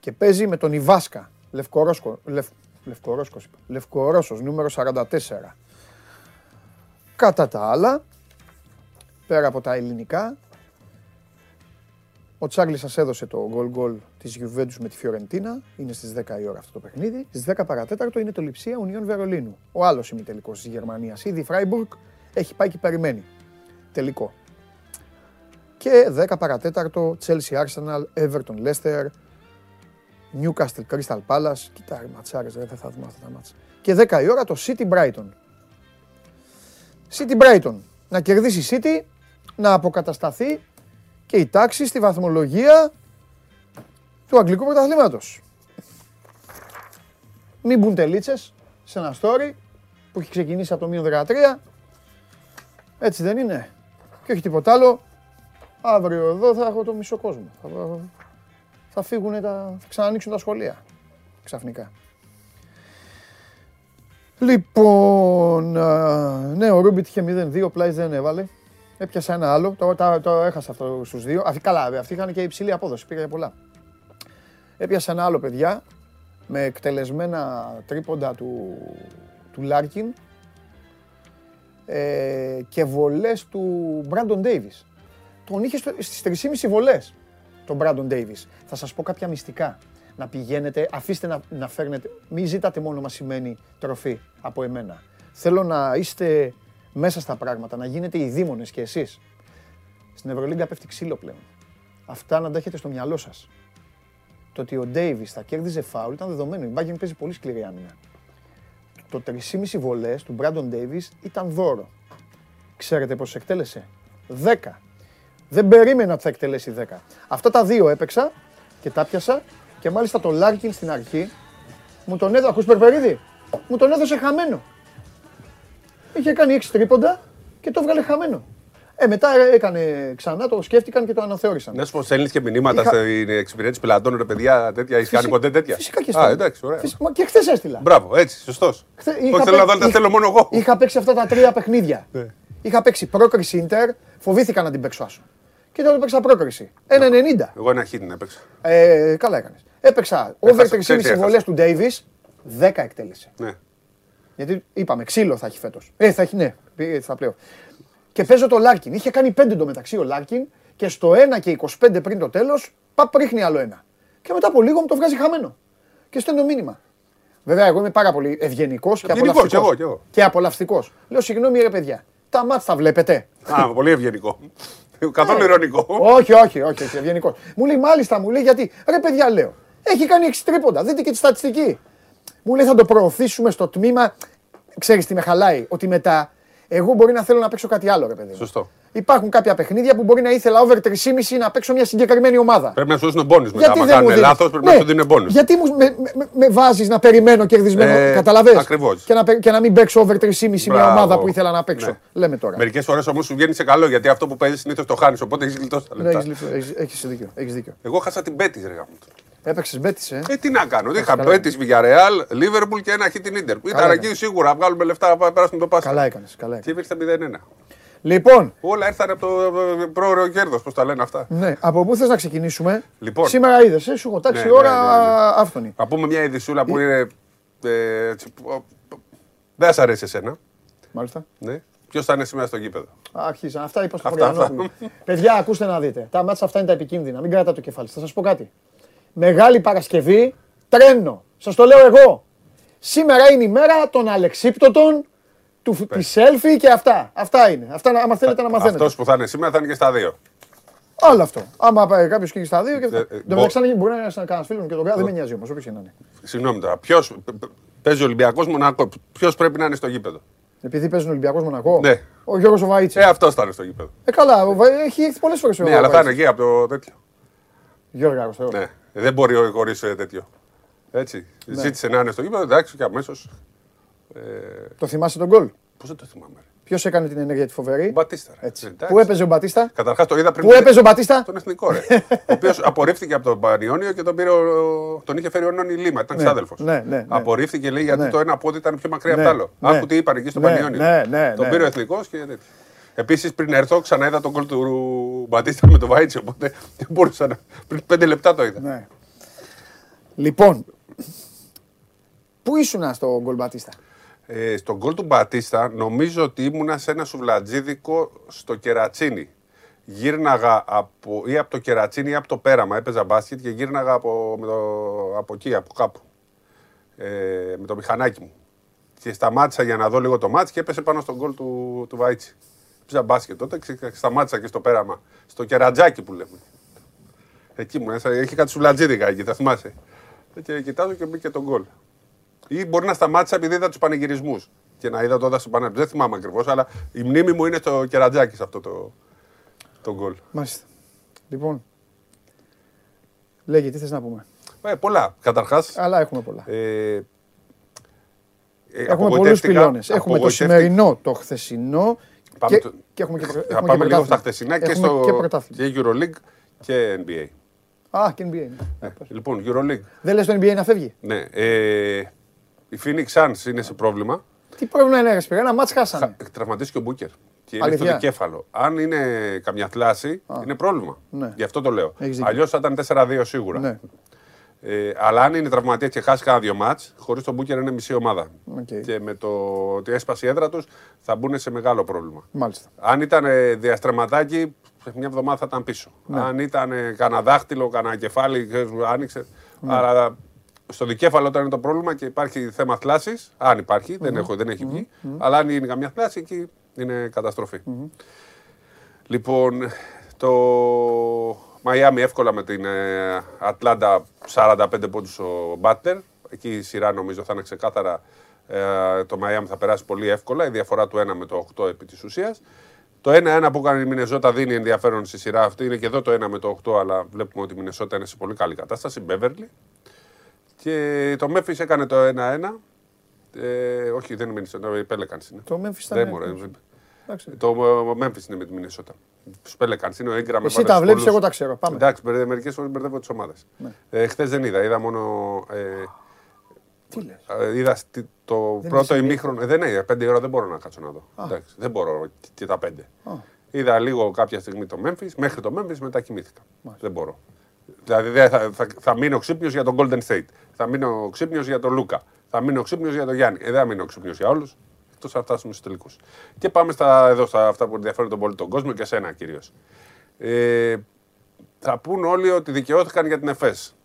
και παίζει με τον Ιβάσκα, Λευκορόσκο, Λευ, Λευκορόσκος, είπα. Λευκορώσος, νούμερο 44. Κατά τα άλλα, πέρα από τα ελληνικά, ο Τσάρλις σας έδωσε το γκολ γκολ της Juventus με τη Φιωρεντίνα. Είναι στις 10 η ώρα αυτό το παιχνίδι. Στις 10 παρατέταρτο είναι το Λιψία Ουνιών Βερολίνου. Ο άλλος ημιτελικός της Γερμανίας. Ήδη η Φράιμπουργκ έχει πάει και περιμένει. Τελικό. Και 10 παρατέταρτο Chelsea Arsenal, Everton Leicester, Newcastle Crystal Palace. Κοίτα ρε ματσάρες, ρε, δεν θα δούμε αυτά τα μάτσα. Και 10 η ώρα το City Brighton. City Brighton. Να κερδίσει η City, να αποκατασταθεί και η τάξη στη βαθμολογία του Αγγλικού Πρωταθλήματος. Μην μπουν τελίτσες σε ένα story που έχει ξεκινήσει από το μείον 13. Έτσι δεν είναι. Και όχι τίποτα άλλο. Αύριο εδώ θα έχω το μισό κόσμο. Θα, θα φύγουν τα, θα ξανανοίξουν τα σχολεία. Ξαφνικά. Λοιπόν, α, ναι, ο Ρούμπιτ είχε 0-2, Πλάις δεν έβαλε. Έπιασα ένα άλλο, το, το, το έχασα αυτό στους δύο. Αυτοί, καλά, αυτοί είχαν και υψηλή απόδοση, πήγα για πολλά. Έπιασα ένα άλλο, παιδιά, με εκτελεσμένα τρίποντα του, του Λάρκιν ε, και βολές του Μπράντον Ντέιβις. Τον είχε στο- στις 3,5 βολές τον Μπράντον Ντέιβις. Θα σας πω κάποια μυστικά. Να πηγαίνετε, αφήστε να, να φέρνετε, μην ζητάτε μόνο μας σημαίνει τροφή από εμένα. Θέλω να είστε μέσα στα πράγματα, να γίνετε οι δήμονες κι εσείς. Στην Ευρωλίγκα πέφτει ξύλο πλέον. Αυτά να τα έχετε στο μυαλό σας. Το ότι ο Ντέιβις θα κέρδιζε φάουλ ήταν δεδομένο. Η Bayern παίζει πολύ σκληρή άμυνα. Το 3,5 βολές του Μπράντον Ντέιβις ήταν δώρο. Ξέρετε πώς εκτέλεσε; 10. Δεν περίμενα ότι θα εκτελέσει 10. Αυτά τα δύο έπαιξα και τα 'πιασα και μάλιστα το Λάρκιν στην αρχή μου τον έδωσε, ακούς Περπερίδη, μου τον έδωσε χαμένο. Είχε κάνει 6 τρίποντα και το έβγαλε χαμένο. Ε, μετά έκανε ξανά, το σκέφτηκαν και το αναθεώρησαν. Να σου πω, στέλνεις και μηνύματα Είχα- στην εξυπηρέτηση πελατών, ρε παιδιά, τέτοια. Έχεις κάνει Φυσικά- ποτέ τέτοια; Φυσικά και Α, στέλνω. εντάξει, ωραία. Φυσικά- μα Και χθες έστειλα. Μπράβο, έτσι, σωστός. Χθε- Όχι, είχα θέλω να παί- δω αν τα είχα- θέλω μόνο εγώ. Είχα παίξει αυτά τα τρία παιχνίδια. Ναι. Είχα παίξει πρόκριση Ιντερ, φοβήθηκα να την παίξω άσο. Και τότε έπαιξα πρόκριση. 1,90. Εγώ ένα χίτι έπαιξα. Ε, καλά έκανες. Έπαιξα over Έχασα, 3,5 ξέρεις τι βολές έχασα. του Ντέιβι, 10 εκτέλεσε. Ναι. Γιατί είπαμε, ξύλο θα έχει φέτος. Ε, θα έχει, ναι, πήγε στα πλέον. Και παίζω το Λάρκιν. Είχε κάνει 5 εντωμεταξύ ο Λάρκιν και στο 1 και 25 πριν το τέλος, παπ ρίχνει άλλο ένα. Και μετά από λίγο μου το βγάζει χαμένο. Και στέλνω μήνυμα. Βέβαια, εγώ είμαι πάρα πολύ ευγενικός και Ευγενικός, απολαυστικός. κι εγώ, κι εγώ. Και απολαυστικός. Λέω, συγγνώμη ρε παιδιά, τα μάτς τα βλέπετε. Α, πολύ ευγενικό. Καθόλου Ε, ηρωνικό. Όχι, όχι, όχι, όχι ευγενικός. Μου λέει, μάλιστα, μου λέει, γιατί. Ρε παιδιά, λέω. Έχει κάνει 6 τρίποντα. Δείτε και τη στατιστική. Μου λέει, θα το προωθήσουμε στο τμήμα. Ξέρεις τι με χαλάει. Ότι μετά εγώ μπορεί να θέλω να παίξω κάτι άλλο, ρε παιδί. μου. Σωστό. Υπάρχουν κάποια παιχνίδια που μπορεί να ήθελα over 3,5 να παίξω μια συγκεκριμένη ομάδα. Πρέπει να σου δώσουν μπόνους μετά. Γιατί Αν δεν μου κάνουν δίνεις; λάθος, πρέπει Ναι, να σου δίνουν μπόνους. Γιατί μου, με, με, με βάζεις να περιμένω κερδισμένο, Ε, καταλαβες; ακριβώς. Και να, παι- και να μην παίξω over 3,5 μια Μπράβο. ομάδα που ήθελα να παίξω. Ναι. Λέμε τώρα. Μερικές φορές όμως σου βγαίνει σε καλό γιατί αυτό που παίζεις συνήθως το χάνεις. Οπότε έχεις γλιτώσει τα Ναι, λεπτά. έχεις, λυφ- έχεις, έχεις δίκιο, έχεις δίκιο. Εγώ χάσα την πέτη, ρε γάμο. Έπαιξες μπέτης, ε. Ε, τι να κάνω. Είχα καλά. πέτης Villarreal, Liverpool και ένα χι την Ιντερ. Ήταν εκεί έκανες. σίγουρα. Βγάλουμε λεφτά να περάσουμε το πάσα. Καλά έκανες, καλά Και έκανες. ήρθε 0-1. Λοιπόν, Όλα ήρθαν από το ε, πρόωρο κέρδος, πώς τα λένε αυτά. ναι, από πού θες να ξεκινήσουμε; Λοιπόν. Σήμερα είδες, ε, σου έχω τάξει Ναι, ώρα ναι, ναι, ναι. άφθονη. Να πούμε μια ειδισούλα που είναι. ε, έτσι, που- Δεν σα αρέσει εσένα. Μάλιστα. Ναι. Ποιος θα είναι σήμερα στο γήπεδο; Άρχισαν. Αυτά είπα στο Αυτά, Χωριανόπουλο. Παιδιά, ακούστε να δείτε. Τα μάτσα αυτά είναι τα επικίνδυνα. Μην κρατάτε το κεφάλι. σας. Θα σας πω κάτι. Μεγάλη Παρασκευή, τρένο. Σας το λέω εγώ. Σήμερα είναι η μέρα των αλεξίπτωτων, του, της selfie και αυτά. Αυτά είναι. Αυτά, να- άμα θέλετε να μαθαίνετε. Αυτός που θα είναι σήμερα θα είναι και στα δύο. Άλλο αυτό. Άμα πάει κάποιος και στα δύο. Και... Ε, ε, Εν τω μπο- μεταξύ, μπορεί να είναι κανένας φίλος μου και τον κάνει. Δεν με νοιάζει όμως, όποιος και να είναι. Συγγνώμη τώρα. Ποιο παίζει Ολυμπιακός Μονακό. Ποιος πρέπει να είναι στο γήπεδο; Επειδή παίζει ο Ολυμπιακός Μονακό. Ναι. Ο Γιώργος Οβαίτσι. Ε, αυτός θα είναι στο γήπεδο. Ε, καλά, ο Βα- έχει έρθει πολλές φορές ο Ναι, αλλά θα είναι Βαϊτσής. εκεί από το τέτοιο. Γιώργο Αγωστέο. Ναι. Δεν μπορεί χωρί τέτοιο. Έτσι. Ναι. Ζήτησε να είναι στο γήπεδο, εντάξει και αμέσως. Το θυμάσαι τον γκολ; Πώς δεν το θυμάμαι. ρε. Ποιος έκανε την ενέργεια τη φοβερή; Ο Μπατίστα. ρε. Έτσι. Εντάξει. Πού έπαιζε ο Μπατίστα; Καταρχάς το είδα πριν. Πού έπαιζε ο Μπατίστα; Τον εθνικό ρε. ο οποίος απορρίφθηκε από τον Πανιόνιο και τον, πήρε ο... τον είχε φέρει ο Νόνι Λίμα. Ήταν Ναι, ξάδελφος. ναι, ναι, ναι. Απορρίφθηκε λέει γιατί Ναι. το ένα πόδι ήταν πιο μακριά Ναι, από το άλλο. ναι. Άκου τι είπαν εκεί στο Ναι, Πανιόνιο. ναι, ναι, Τον ναι. πήρε ο εθνικός και τέτοιο. Επίσης πριν έρθω ξανά είδα τον κόλ του Μπατίστα με τον Βάιτσι. Οπότε δεν μπορούσα να. Πριν πέντε λεπτά το είδα. Ναι. Λοιπόν, πού ήσουν στο γκολ Μπατίστα; Ε, στον γκολ του Μπατίστα νομίζω ότι ήμουνα σε ένα σουβλατζίδικο στο Κερατσίνι. Γύρναγα από, ή από το Κερατσίνι ή από το Πέραμα. Έπαιζα μπάσκετ και γύρναγα από, με το, από εκεί, από κάπου. Ε, με το μηχανάκι μου. Και σταμάτησα για να δω λίγο το μάτς και έπεσε πάνω στον γκολ του, του Βάιτσι. Έπαιζα μπάσκετ τότε και σταμάτησα και στο Πέραμα. Στο Κερατζάκι που λέμε. Εκεί μου, έχει κάτι σουβλατζίδικα εκεί, θα θυμάσαι. Και κοιτάζω και μπήκε τον γκολ. Ή μπορεί να σταμάτησα επειδή είδα τους πανηγυρισμούς. Και να είδα τότε στο πανεπιστήμιο. Δεν θυμάμαι ακριβώς, αλλά η μνήμη μου είναι στο κερατζάκι σε αυτό το, το γκολ. Μάλιστα. Λοιπόν, λέγε τι θες να πούμε; Ε, πολλά. Καταρχάς. Αλλά έχουμε πολλά. Ε, ε, Έχουμε πολλούς απογοητεύτηκα- πυλώνες. Έχουμε το απογοητεύτηκα- σημερινό, το χθεσινό Πάμε και, το- και έχουμε και, προ- Θα έχουμε και πάμε λίγο πρωτάθλημα. στα χτεσινά και Έχουμε στο και πρωτάθλημα. και Euroleague και NBA. Α, και NBA. ναι. Ε, λοιπόν, Euroleague. Δεν λες το NBA να φεύγει; Ναι. Ε, η Phoenix Suns είναι σε πρόβλημα. Τι πρόβλημα είναι, ρε Σπύρα, ένα μάτς χάσανε. Τραυματίστηκε ο Μπούκερ. Και είναι Αλήθεια; στο δικέφαλο. Αν είναι καμιά θλάση, είναι πρόβλημα. Ναι. Γι' αυτό το λέω. Έχεις δίκιο. Αλλιώς θα ήταν 4-2 σίγουρα. Ναι. Ε, αλλά αν είναι τραυματία και χάσει κάνα δύο μάτς, χωρίς τον Μπούκερ είναι μισή ομάδα. Οκ. Και με το ότι έσπασε η έδρα τους θα μπουν σε μεγάλο πρόβλημα. Μάλιστα. Αν ήταν ε, διαστρεματάκι, σε μια εβδομάδα θα ήταν πίσω. Ναι. Αν ήταν ε, κανένα δάχτυλο, κανένα κεφάλι, ξέρεις, άνοιξε. Αλλά στο δικέφαλο όταν είναι το πρόβλημα και υπάρχει θέμα θλάσης, αν υπάρχει, δεν, έχω, δεν έχει βγει, αλλά αν είναι καμιά θλάση, εκεί είναι καταστροφή. Λοιπόν, το Μαϊάμι εύκολα με την ε, Ατλάντα 45 πόντους ο Μπάτλερ. Εκεί η σειρά νομίζω θα είναι ξεκάθαρα ε, το Μαϊάμι θα περάσει πολύ εύκολα. Η διαφορά του 1 με το 8 επί της ουσίας. Το 1-1 που έκανε η Μινεσότα δίνει ενδιαφέρον στη σειρά αυτή. Είναι και εδώ το 1 με το 8, αλλά βλέπουμε ότι η Μινεσότα είναι σε πολύ καλή κατάσταση. Μπέβερλι. Και το Memphis έκανε το 1-1. Ε, όχι, δεν είναι η Μινεσότα, η Pelicans είναι. Το Memphis ήταν Δεν μου, ρε. Εντάξει. Το ε, Memphis είναι με τη Μινεσότα. Του Pelicans είναι ο Ingram. Εσύ τα βλέπεις, εγώ τα ξέρω. Πάμε. Εντάξει, μερικές φορές μπερδεύω τις ομάδες. Ναι. Ε, Χθες δεν είδα, είδα μόνο. Ε, Τι λες. ε, είδα στη- το Δεν πρώτο είσαι ημίχρονο. Ε, δεν είναι, πέντε ώρα δεν μπορώ να κάτσω να δω. Εντάξει, δεν μπορώ και- και τα πέντε. Α. Είδα λίγο κάποια στιγμή το Memphis, μέχρι το Memphis μετά κοιμήθηκα. Δεν μπορώ. Δηλαδή δεν θα, θα, θα μείνω ξύπνιος για τον Golden State. Θα μείνω ξύπνιος για τον Λούκα. Θα μείνω ξύπνιος για τον Γιάννη. Ε, δεν θα μείνω ξύπνιος για όλους. Εκτός αν φτάσουμε στους τελικού. Και πάμε στα, εδώ στα αυτά που ενδιαφέρουν τον πολύ τον κόσμο και εσένα κυρίως. Ε, θα πούν όλοι ότι δικαιώθηκαν για την ΕΦΕΣ.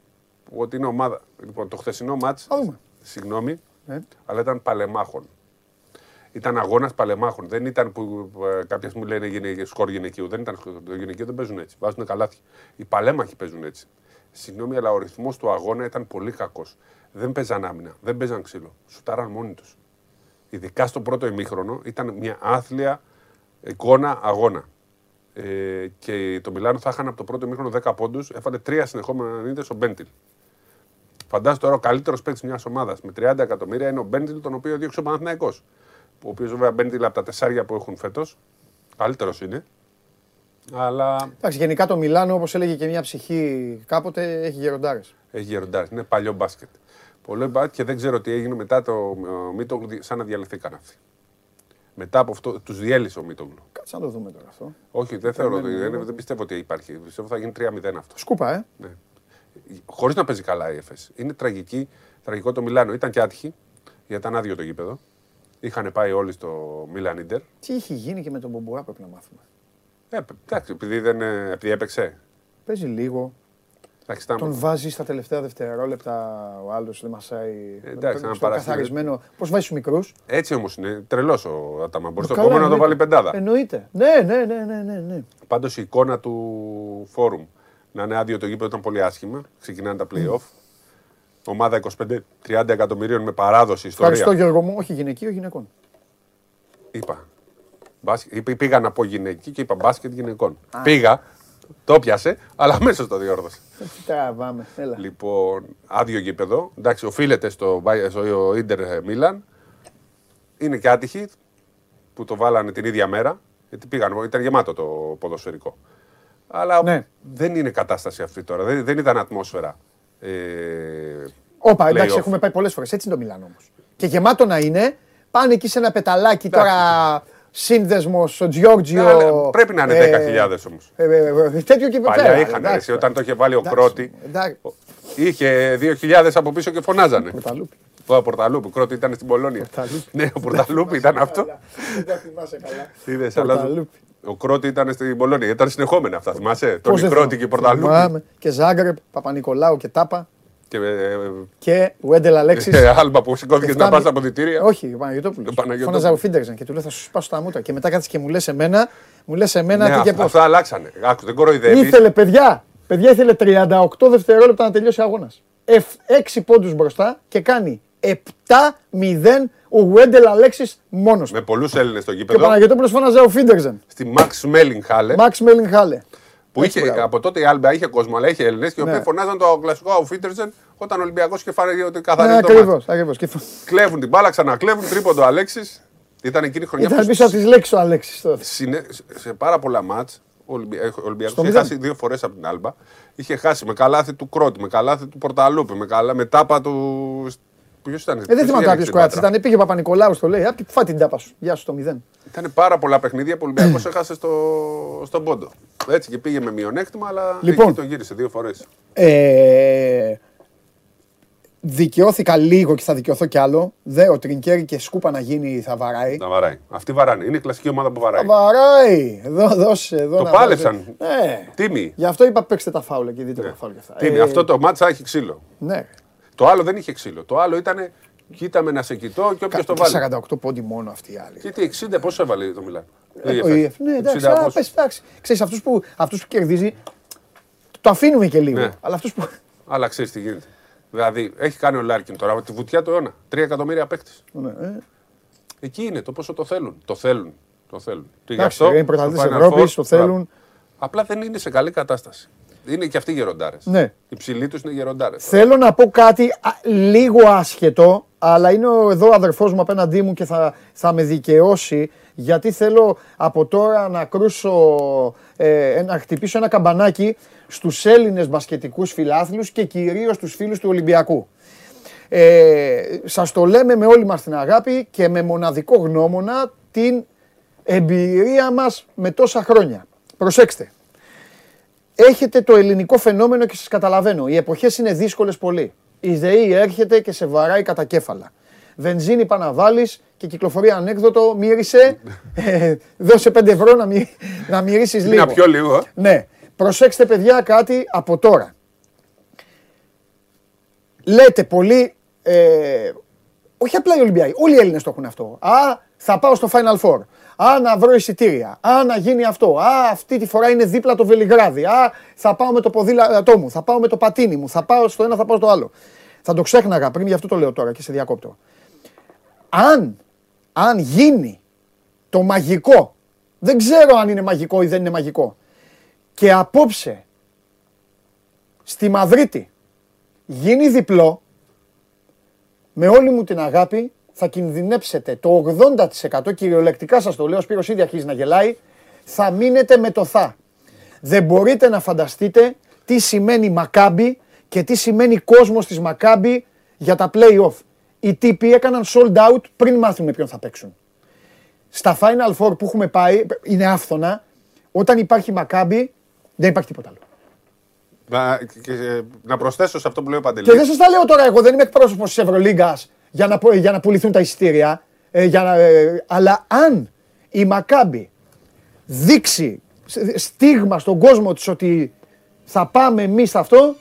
Ότι είναι ομάδα. Λοιπόν, το χθεσινό μάτς, Θα δούμε. συγγνώμη, Ναι. αλλά ήταν παλεμάχων. Ήταν αγώνας παλεμάχων. Δεν ήταν που ε, κάποια στιγμή λένε γυναίκε, σκορ γυναικείου. Δεν ήταν σκορ. Το γυναικείο δεν παίζουν έτσι. Βάζουν καλάθια. Οι παλέμαχοι παίζουν έτσι. Συγγνώμη, αλλά ο ρυθμός του αγώνα ήταν πολύ κακός. Δεν παίζαν άμυνα. Δεν παίζαν ξύλο. Σουτάραν μόνοι τους. Ειδικά στο πρώτο ημίχρονο ήταν μια άθλια εικόνα αγώνα. Ε, και το Μιλάνο θα είχαν από το πρώτο ημίχρονο 10 πόντους. Έφανε τρία συνεχόμενα νύχτε ο Μπέντιλ. Φαντάζομαι τώρα ο καλύτερος παίκτης μιας ομάδας με 30 εκατομμύρια είναι ο Μπέντιλ, τον οποίο διώξε ο Παναθυναϊκό. Ο οποίος βέβαια Μπέντιλ από τα τεσσάρια που έχουν φέτος. Καλύτερος είναι. Αλλά Εντάξει, γενικά το Μιλάνο, όπως έλεγε και μια ψυχή κάποτε, έχει γεροντάρες. έχει γεροντάρι. Είναι παλιό μπάσκετ. Πολύ μπάσκετ και δεν ξέρω τι έγινε μετά το ε, Μίτογλου, σαν να διαλυθήκαν αυτοί. Μετά από αυτό, τους διέλυσε ο Μίτογλου. Κάτσε να το δούμε τώρα αυτό. Όχι, δεν θεωρώ, ναι, ναι, δεν, ναι. δεν πιστεύω ότι υπάρχει. Πιστεύω θα γίνει 3-0 αυτό. Σκούπα, ε. Ναι. Χωρίς να παίζει καλά η ΕΦΕΣ. Είναι τραγική, τραγικό το Μιλάνο. Ήταν και άτυχη, γιατί ήταν άδειο το γήπεδο. Είχαν πάει όλοι στο Μίλαν Ιντερ. Τι έχει γίνει και με τον Μπομπουρά πρέπει να μάθουμε. Ε, εντάξει, επειδή, δεν, ε, επειδή έπαιξε. Παίζει λίγο. Εντάξει, ήταν- Τον βάζεις στα τελευταία δευτερόλεπτα ο άλλο, δεν μασάει. εντάξει, στο να παρασύρει. καθαρισμένο. Πώς βάζεις τους μικρούς; Έτσι όμως είναι. Τρελός ο Ατάμα. Μπορεί στο Καλά, επόμενο να το βάλει εννοείται. πεντάδα. Εννοείται. Ναι, ναι, ναι, ναι, ναι, ναι. Πάντως η εικόνα του φόρουμ να είναι άδειο το γήπεδο ήταν πολύ άσχημα. Ξεκινάνε τα playoff. Ομάδα 25-30 εκατομμυρίων με παράδοση ιστορία. Ευχαριστώ Γιώργο μου, όχι γυναικείο, γυναικών. Είπα. Μπάσκετ, είπα- πήγα να πω γυναική και είπα μπάσκετ γυναικών. Πήγα, το πιάσε, αλλά αμέσως το διόρθωσε. Ε, Τι τραβάμε, έλα. Λοιπόν, άδειο γήπεδο. Εντάξει, οφείλεται στο, Μπάι- στο Ιντερ Μίλαν. Είναι και άτυχοι που το βάλανε την ίδια μέρα. Γιατί πήγαν, ήταν γεμάτο το ποδοσφαιρικό. Αλλά Ναι. δεν είναι κατάσταση αυτή τώρα. Δεν, δεν ήταν ατμόσφαιρα. Ε, Όπα, εντάξει, playoff. έχουμε πάει πολλές φορές. Έτσι είναι το Μιλάνο όμως. Και γεμάτο να είναι, πάνε εκεί σε ένα πεταλάκι τώρα σύνδεσμος, ο Τζιόρτζιο. Ναι, αλλά πρέπει να είναι 10.000 όμως. Ε, ε, ε, τέτοιο και Παλιά πέρα, είχαν, εντάξει, εσύ, όταν το είχε βάλει ο εντάξει, Κρότη. εντάξει. Είχε 2.000 από πίσω και φωνάζανε. Πορταλούπι. Ο Πορταλούπη, ο Κρότη ήταν στην Πολώνια. Πορταλούπι. Ναι, ο Πορταλούπη ήταν αυτό. Δεν τα θυμάσαι καλά. Είδες, αλλά Πορταλούπι. ο Κρότη ήταν στην Πολώνια. Ήταν συνεχόμενα αυτά, θυμάσαι; Τον Πώς δεν Κρότη θυμάμαι. και Πορταλούπη. Θυμάμαι. Και Ζάγκρεπ, Παπα-Νικολάου και Τάπα. Και ε, Και Βέντελ Αλέξη. ε, άλμπα που σηκώθηκε να πας στα αποδητήρια. Όχι, ο Παναγιώτοπουλος. Ο Παναγιώτοπουλος. Φώναζα ο Φίντερζεν και του λέω θα σου σπάσω τα μούτρα. Και μετά κάτσε και μου λες εμένα, μου λες εμένα Ναι, τι και αυ- πώς. αυτά αλλάξανε. Άκου, δεν κοροϊδεύεις. Ήθελε, παιδιά, παιδιά ήθελε 38 δευτερόλεπτα να τελειώσει ο αγώνας. 6 πόντους μπροστά και κάνει 7-0 ο Βέντελ Αλέξη μόνος του. Με πολλούς Έλληνες στο Και ο γήπεδο. Παναγιώτοπουλος φώναζε ο Φίντερζεν. Στη Max Σμέλινγκ Χάλε. Μαξ Μέλιν Χάλε. Που Έτσι, είχε, μπράβο. από τότε η Άλμπα είχε κόσμο, αλλά είχε Έλληνες και οι Ναι. οποίοι φωνάζαν το κλασικό ο Φίτερσεν όταν ο Ολυμπιακός είχε φάρει ότι Ναι, καθαρίζει το ακριβώς. μάτι. Ακριβώς. Και Κλέβουν την μπάλα, ξανακλέβουν τρίποντο Αλέξης. Ήταν εκείνη η χρονιά Ήταν που πίσω από τις λέξεις ο Αλέξης τότε. συνε- σε πάρα πολλά μάτς ο Ολυμπιακός Στο είχε μηδέν. χάσει δύο φορές από την Άλμπα. Είχε χάσει με καλάθι του Κρότη, με καλάθι του Πορταλούπη, με, καλά, με τάπα του. Ποιος ήταν, Ε, δεν θυμάμαι κάποιος κράτη. Ήταν, πήγε ο Παπα-Νικολάου, το λέει. Απ' φά την τάπα σου. Γεια σου το 0. Ήταν πάρα πολλά παιχνίδια που ο Ολυμπιακός έχασε στο, στον πόντο. Έτσι και πήγε με μειονέκτημα, αλλά Λοιπόν. εκεί το γύρισε δύο φορές. Ε, δικαιώθηκα λίγο και θα δικαιωθώ κι άλλο. Δε, ο Τρινκέρι και σκούπα να γίνει θα βαράει. Να βαράει. Αυτή βαράνε. Είναι η κλασική ομάδα που Θα βαράει. βαράει. Εδώ, δώσε, εδώ Το να πάλεψαν. βάζει. Ναι. Τίμη. Γι' αυτό είπα παίξτε τα φάουλα και δείτε τα φάουλα και αυτά. Τίμη. Ε, Αυτό το ματς θα έχει ξύλο. Ναι. Το άλλο δεν είχε ξύλο. Το άλλο ήταν κοίτα με να σε κοιτώ και όποιος το βάλει. 48 πόντοι μόνο αυτοί οι άλλοι. Και τι, 60 πόσο έβαλε το Μιλάν; Ε, ο EF. Ναι, εντάξει, 60 α, πόσο. πες, εντάξει. Ξέρεις, αυτούς που, αυτούς που κερδίζει, το αφήνουμε και λίγο. Ναι. Αλλά αυτούς που... Αλλά ξέρεις τι γίνεται. Δηλαδή, έχει κάνει ο Λάρκιν τώρα με τη βουτιά του αιώνα. 3 εκατομμύρια παίκτες. Ναι, ε. Εκεί είναι το πόσο το θέλουν. Το θέλουν. Το θέλουν. Και γι' Εντάξει, αυτό είναι πρωταθλητές το Final Ευρώπης, Four, το θέλουν. μπράβο. Απλά δεν είναι σε καλή κατάσταση. Είναι και αυτοί γεροντάρες. Ναι. Οι ψηλοί τους είναι γεροντάρες. Θέλω να πω κάτι α, λίγο άσχετο, αλλά είναι ο- εδώ ο αδερφός μου απέναντί μου και θα, θα με δικαιώσει, γιατί θέλω από τώρα να κρούσω, ε, να χτυπήσω ένα καμπανάκι στους Έλληνες μπασκετικούς φιλάθλους και κυρίως τους φίλους του Ολυμπιακού. Ε, σας το λέμε με όλη μας την αγάπη και με μοναδικό γνώμονα την εμπειρία μας με τόσα χρόνια. Προσέξτε έχετε το ελληνικό φαινόμενο και σας καταλαβαίνω. Οι εποχές είναι δύσκολες πολύ. Η ΔΕΗ έρχεται και σε βαράει κατά κέφαλα. Βενζίνη πά να βάλεις και κυκλοφορεί ανέκδοτο, μύρισε, ε, δώσε 5 ευρώ να, μυ, να μυρίσεις λίγο. Να πιω λίγο. ε. Ναι. Προσέξτε παιδιά κάτι από τώρα. Λέτε πολύ, ε, όχι απλά οι Ολυμπιακοί, όλοι οι Έλληνες το έχουν αυτό. Α, θα πάω στο Final Four. Α, να βρω εισιτήρια. Α, να γίνει αυτό. Α, αυτή τη φορά είναι δίπλα το Βελιγράδι. Α, θα πάω με το ποδήλατό μου. Θα πάω με το πατίνι μου. Θα πάω στο ένα, θα πάω στο άλλο. Θα το ξέχναγα πριν, γι' αυτό το λέω τώρα και σε διακόπτω. Αν, αν γίνει το μαγικό, δεν ξέρω αν είναι μαγικό ή δεν είναι μαγικό, και απόψε στη Μαδρίτη γίνει διπλό, με όλη μου την αγάπη θα κινδυνέψετε το 80% κυριολεκτικά σας το λέω, ο Σπύρος ήδη αρχίζει να γελάει, θα μείνετε με το θα. Δεν μπορείτε να φανταστείτε τι σημαίνει Μακάμπι και τι σημαίνει κόσμος της Μακάμπι για τα play-off. Οι τύποι έκαναν sold out πριν μάθουν με ποιον θα παίξουν. Στα Final Four που έχουμε πάει, είναι άφθονα, όταν υπάρχει Μακάμπι δεν υπάρχει τίποτα άλλο. Να, και, ε, να προσθέσω σε αυτό που λέει ο Παντελή. Και δεν σας τα λέω τώρα εγώ, δεν είμαι εκπρόσωπος της Ευρωλίγκας για, να, πω- για να πουληθούν τα εισιτήρια. Ε, για να, ε, αλλά αν η Μακάμπη δείξει σ- στίγμα στον κόσμο της ότι θα πάμε εμείς σε αυτό,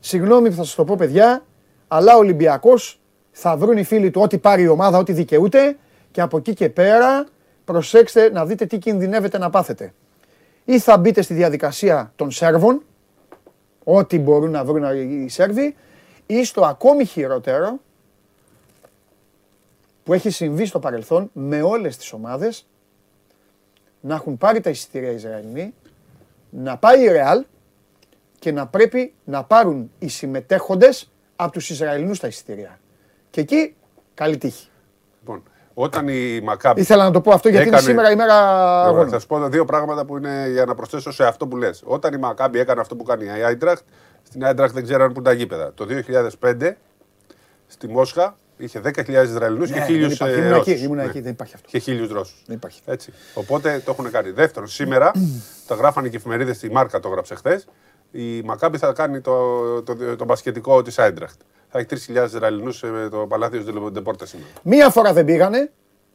συγγνώμη που θα σας το πω παιδιά, αλλά ο Ολυμπιακός θα βρουν οι φίλοι του ό,τι πάρει η ομάδα, ό,τι δικαιούται και από εκεί και πέρα προσέξτε να δείτε τι κινδυνεύετε να πάθετε. Ή θα μπείτε στη διαδικασία των Σέρβων, ό,τι μπορούν να βρουν οι Σέρβοι, ή στο ακόμη χειρότερο που έχει συμβεί στο παρελθόν με όλες τις ομάδες να έχουν πάρει τα εισιτήρια οι Ισραηλινοί, να πάει η Ρεάλ και να πρέπει να πάρουν οι συμμετέχοντες από τους Ισραηλινούς τα εισιτήρια. Και εκεί καλή τύχη. Λοιπόν, όταν η Μακάμπη. Ήθελα να το πω αυτό γιατί είναι έκανε- σήμερα η μέρα Ωραία, αγώνα. Θα σου πω δύο πράγματα που είναι για να προσθέσω σε αυτό που λες. Όταν η Μακάμπη έκανε αυτό που κάνει η Άιντραχτ, στην Άιντραχτ δεν ξέραν που τα γήπεδα. Το 2005 στη Μόσχα είχε 10.000 Ισραηλινούς και Ναι, δεν 1000 υπάρχει. ε, Ήμουν εκεί, Ρώσους. ήμουν Ναι. εκεί, δεν υπάρχει αυτό. Και 1000 Ρώσους. Δεν υπάρχει. Έτσι. Οπότε το έχουν κάνει. Δεύτερον, σήμερα τα γράφανε και οι εφημερίδες, η Μάρκα το έγραψε χθες. Η Μακάμπη θα κάνει το, το, το, το μπασκετικό της Άιντραχτ. Θα έχει 3.000 Ισραηλινούς σε το παλάθιος του Ντεπόρτα σήμερα. Μία φορά δεν πήγανε.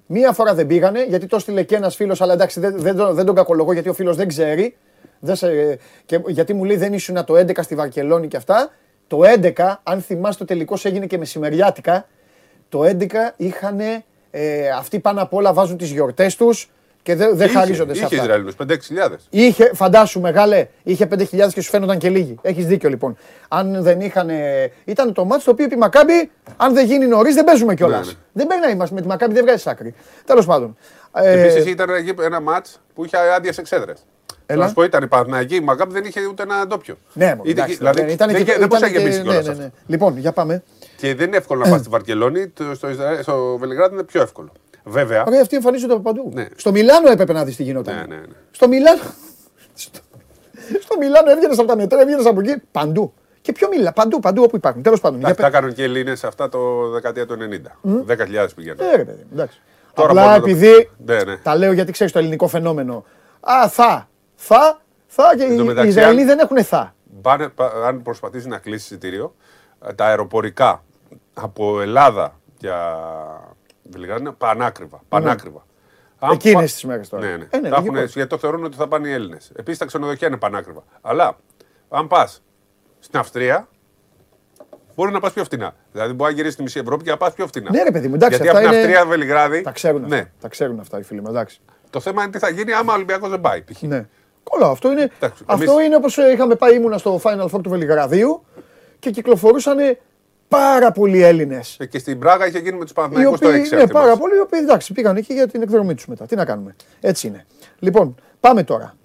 Μία φορά δεν πήγανε γιατί το στείλε και ένας φίλος, αλλά εντάξει δεν, δεν, τον- δεν τον κακολογώ γιατί ο φίλος δεν ξέρει. Δεν σε, και, γιατί μου λέει δεν ήσουν το 11 στη Βαρκελόνη και αυτά. Το 11, αν θυμάστε, το τελικός έγινε και μεσημεριάτικα. Το 11 είχαν. Ε, αυτοί πάνω απ' όλα βάζουν τις γιορτές τους και δεν, δεν χαρίζονται σε Είχε αυτά. Ισραηλινούς, 5-6.000. Είχε, φαντάσου μεγάλε, είχε 5.000 και σου φαίνονταν και λίγοι. Έχεις δίκιο λοιπόν. Αν δεν είχαν. Ήταν το μάτι το οποίο είπε η Μακάμπη, αν δεν γίνει νωρίς δεν παίζουμε κιόλας. Ναι, ναι. Δεν παίρνει να είμαστε με τη Μακάμπη, δεν βγάζει άκρη. Τέλος πάντων. Ε, Επίσης ήταν ένα, γήπ- ένα μάτς που είχε άδειε εξέδρες. Έλα. Να σου πω, ήταν η Παναγική, η Μακάμπη δεν είχε ούτε ένα ντόπιο. ναι, Ήταν- εντάξει, δηλαδή, ναι, ήταν δεν, και- δεν ήταν μπορούσε να και- γεμίσει ναι, κιόλας ναι, αυτό. ναι. Λοιπόν, για πάμε. Και δεν είναι εύκολο να πας στη Βαρκελόνη, το- στο, Ισρα- στο Βελιγράδι είναι πιο εύκολο. Βέβαια, Ωραία, αυτοί εμφανίζονται από παντού. Ναι. Στο Μιλάνο έπρεπε να δεις τι γινόταν. Ναι, ναι, ναι. Στο Μιλάνο. στο, στο Μιλάνο έβγαινες από τα μετρό, έβγαινες από εκεί. Παντού. Και πιο μιλά, παντού, παντού όπου υπάρχουν. Τέλος πάντων. για τα, τα πε- έκαναν και οι Ελλήνε αυτά το δεκαετία του 90. 10.000 πηγαίνουν. Ε, ρε παιδί, εντάξει. Τώρα Απλά μπορούμε να το- επειδή Ναι, ναι. τα λέω γιατί ξέρεις το ελληνικό φαινόμενο. Α, θα, θα, θα και Εν τω οι, οι μεταξύ, Ισραηλοί αν- δεν έχουν θα. Πάνε, πα- αν προσπαθήσει να κλείσει εισιτήριο, ε, τα αεροπορικά από Ελλάδα για Βελιγράδι είναι πανάκριβα. πανάκριβα. Αν Εκείνε πα- τι μέρες τώρα. Ναι, ναι. Ε, ναι, Τα έχουν- λογικό. γιατί το θεωρούν ότι θα πάνε οι Έλληνες. Επίσης τα ξενοδοχεία είναι πανάκριβα. Αλλά αν πας στην Αυστρία, μπορεί να πας πιο φτηνά. Δηλαδή μπορεί να γυρίσεις στη μισή Ευρώπη και να πας πιο φτηνά. Ναι, ρε παιδί μου, εντάξει, Γιατί από αυτά την είναι- Αυστρία, Βελιγράδι. Τα ξέρουν, Ναι. αυτά. τα ξέρουν αυτά οι φίλοι μου. Εντάξει. Το θέμα είναι τι θα γίνει άμα ο Ολυμπιακός δεν πάει. π.χ. Ναι. Κολλά, αυτό είναι, Εντάξει, αυτό εμείς- είναι όπως ε, είχαμε πάει ήμουνα στο Final Four του Βελιγραδίου και κυκλοφορούσαν πάρα πολλοί Έλληνες. Ε, Και στην Πράγα είχε γίνει με τους Οι Παναθηναϊκούς το οποίοι, 6. ναι, αυτή πάρα μας. πολλοί, οι οποίοι εντάξει, πήγαν εκεί για την εκδρομή τους μετά. Τι να κάνουμε. Έτσι είναι. Λοιπόν, πάμε τώρα.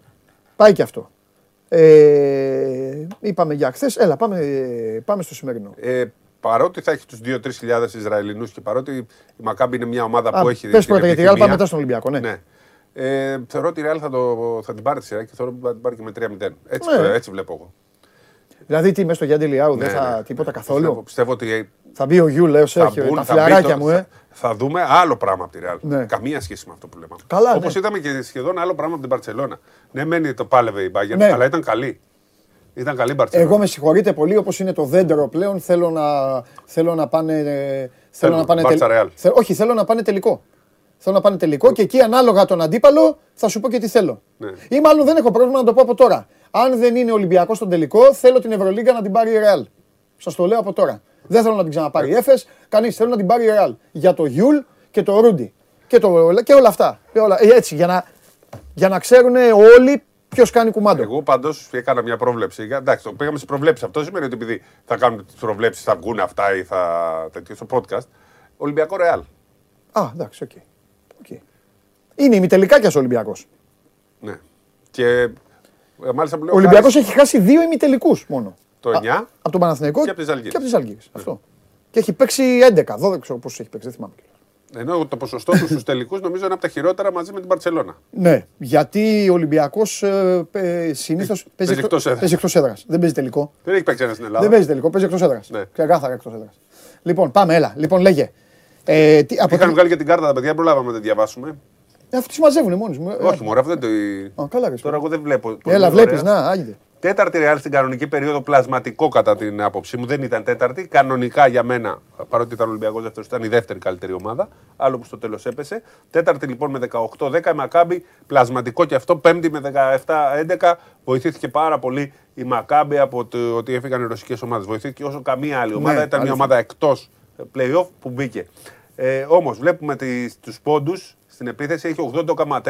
Πάει και αυτό. Ε, είπαμε για χθες. Έλα, πάμε, πάμε στο σημερινό. Ε, παρότι θα έχει τους 2-3 χιλιάδες Ισραηλινούς και παρότι η Μακάμπη είναι μια ομάδα Α, που έχει. πες την πρώτα για τη Real, επιθυμία- πάμε μετά στον Ολυμπιακό, ναι. Ε, θεωρώ ότι η Real θα, το, θα την πάρει τη σειρά και θεωρώ ότι θα την πάρει και με 3-0. Έτσι, Ναι. έτσι βλέπω εγώ. Δηλαδή, τι μέσα στο Γιάννη Λιάου δεν Ναι, θα ναι. τίποτα Πιστεύω, καθόλου. πιστεύω ότι Θα μπει ο Γιου, λέω, σε θα έχει μπουν, τα θα μπει φιλαράκια το- μου, ε. θα, θα δούμε άλλο πράγμα από τη Real. Ναι. Καμία σχέση με αυτό που λέμε. Καλά, Όπως ναι. είδαμε και σχεδόν άλλο πράγμα από την Παρσελώνα. Ναι, μένει το πάλευε η Bayern, Ναι. αλλά ήταν καλή. Ήταν καλή η Barcelona. Εγώ με συγχωρείτε πολύ, όπως είναι το δέντρο πλέον, θέλω να, θέλω να πάνε. ε, Θέλω Θέλουμε, να πάνε Barça Real. Θε- όχι, θέλω να πάνε τελικό. Θέλω να πάνε τελικό και εκεί ανάλογα τον αντίπαλο θα σου πω και τι θέλω. Ναι. Ή μάλλον δεν έχω πρόβλημα να το πω από τώρα. Αν δεν είναι Ολυμπιακός στον τελικό, θέλω την Ευρωλίγκα να την πάρει η Real. Σας το λέω από τώρα. Δεν θέλω να την ξαναπάρει η Έφε, κανείς. Θέλω να την πάρει η Real. Για το Γιούλ και το Ρούντι. Και, το, και όλα αυτά. Και όλα, ε, έτσι, για να, για να ξέρουν όλοι ποιος κάνει κουμάντο. Εγώ πάντως έκανα μια πρόβλεψη. Για- Εντάξει, το πήγαμε στι προβλέψεις. Αυτό σημαίνει ότι επειδή θα κάνουμε τις προβλέψεις, θα βγουν αυτά ή θα. τέτοιο στο podcast. Ολυμπιακό Ρεάλ. Α, εντάξει, οκ. Οκ. Είναι ημιτελικάκια ο Ολυμπιακός. Ναι. Και ε, μάλιστα που λέω. Ο Ολυμπιακός Χάρης, έχει χάσει δύο ημιτελικούς μόνο. Το 9 Από τον Παναθηναϊκό και από τη Ζάλγκιρις. Και από τη Ζάλγκιρις. Αυτό. Και έχει παίξει 11, 12 ξέρω πόσο έχει παίξει, δεν θυμάμαι. Ενώ το ποσοστό τους στους τελικούς νομίζω είναι από τα χειρότερα μαζί με την Μπαρσελόνα. Ναι, γιατί ο Ολυμπιακός ε, συνήθως παίζει, παίζει εκτός εκτός έδρας. παίζει εκτός έδρας. Δεν παίζει τελικό. Δεν έχει παίξει ένας στην Ελλάδα. Δεν παίζει τελικό, παίζει εκτός έδρας. Ναι. Ξεκάθαρα εκτός έδρας. Λοιπόν, πάμε, έλα. Λοιπόν, λέγε. Ε, τι, από Είχαν τι- βγάλει και την κάρτα τα παιδιά, προλάβαμε να τη διαβάσουμε. Ε, Αυτοί τι μαζεύουν μόνοι μου. Ε, Όχι, μωρέ, αυτό δεν το. Α, καλά, ρε, Τώρα εγώ δεν βλέπω. πολύ Έλα, ωραία. βλέπεις, να, άγιε. Τέταρτη Ρεάλ στην κανονική περίοδο, πλασματικό κατά την άποψή μου. Δεν ήταν τέταρτη. Κανονικά για μένα, παρότι ήταν Ολυμπιακός δεύτερος, ήταν η δεύτερη καλύτερη ομάδα. Άλλο που στο τέλος έπεσε. Τέταρτη λοιπόν με 18-10 η Μακάμπη, πλασματικό και αυτό. Πέμπτη με 17-11 βοηθήθηκε πάρα πολύ η Μακάμπη από το ότι έφυγαν οι ρωσικές ομάδες. Βοηθήθηκε όσο καμία άλλη ομάδα. ήταν μια αλήθεια. ομάδα εκτός playoff που μπήκε. Ε, Όμως βλέπουμε τους πόντους στην επίθεση έχει 80,4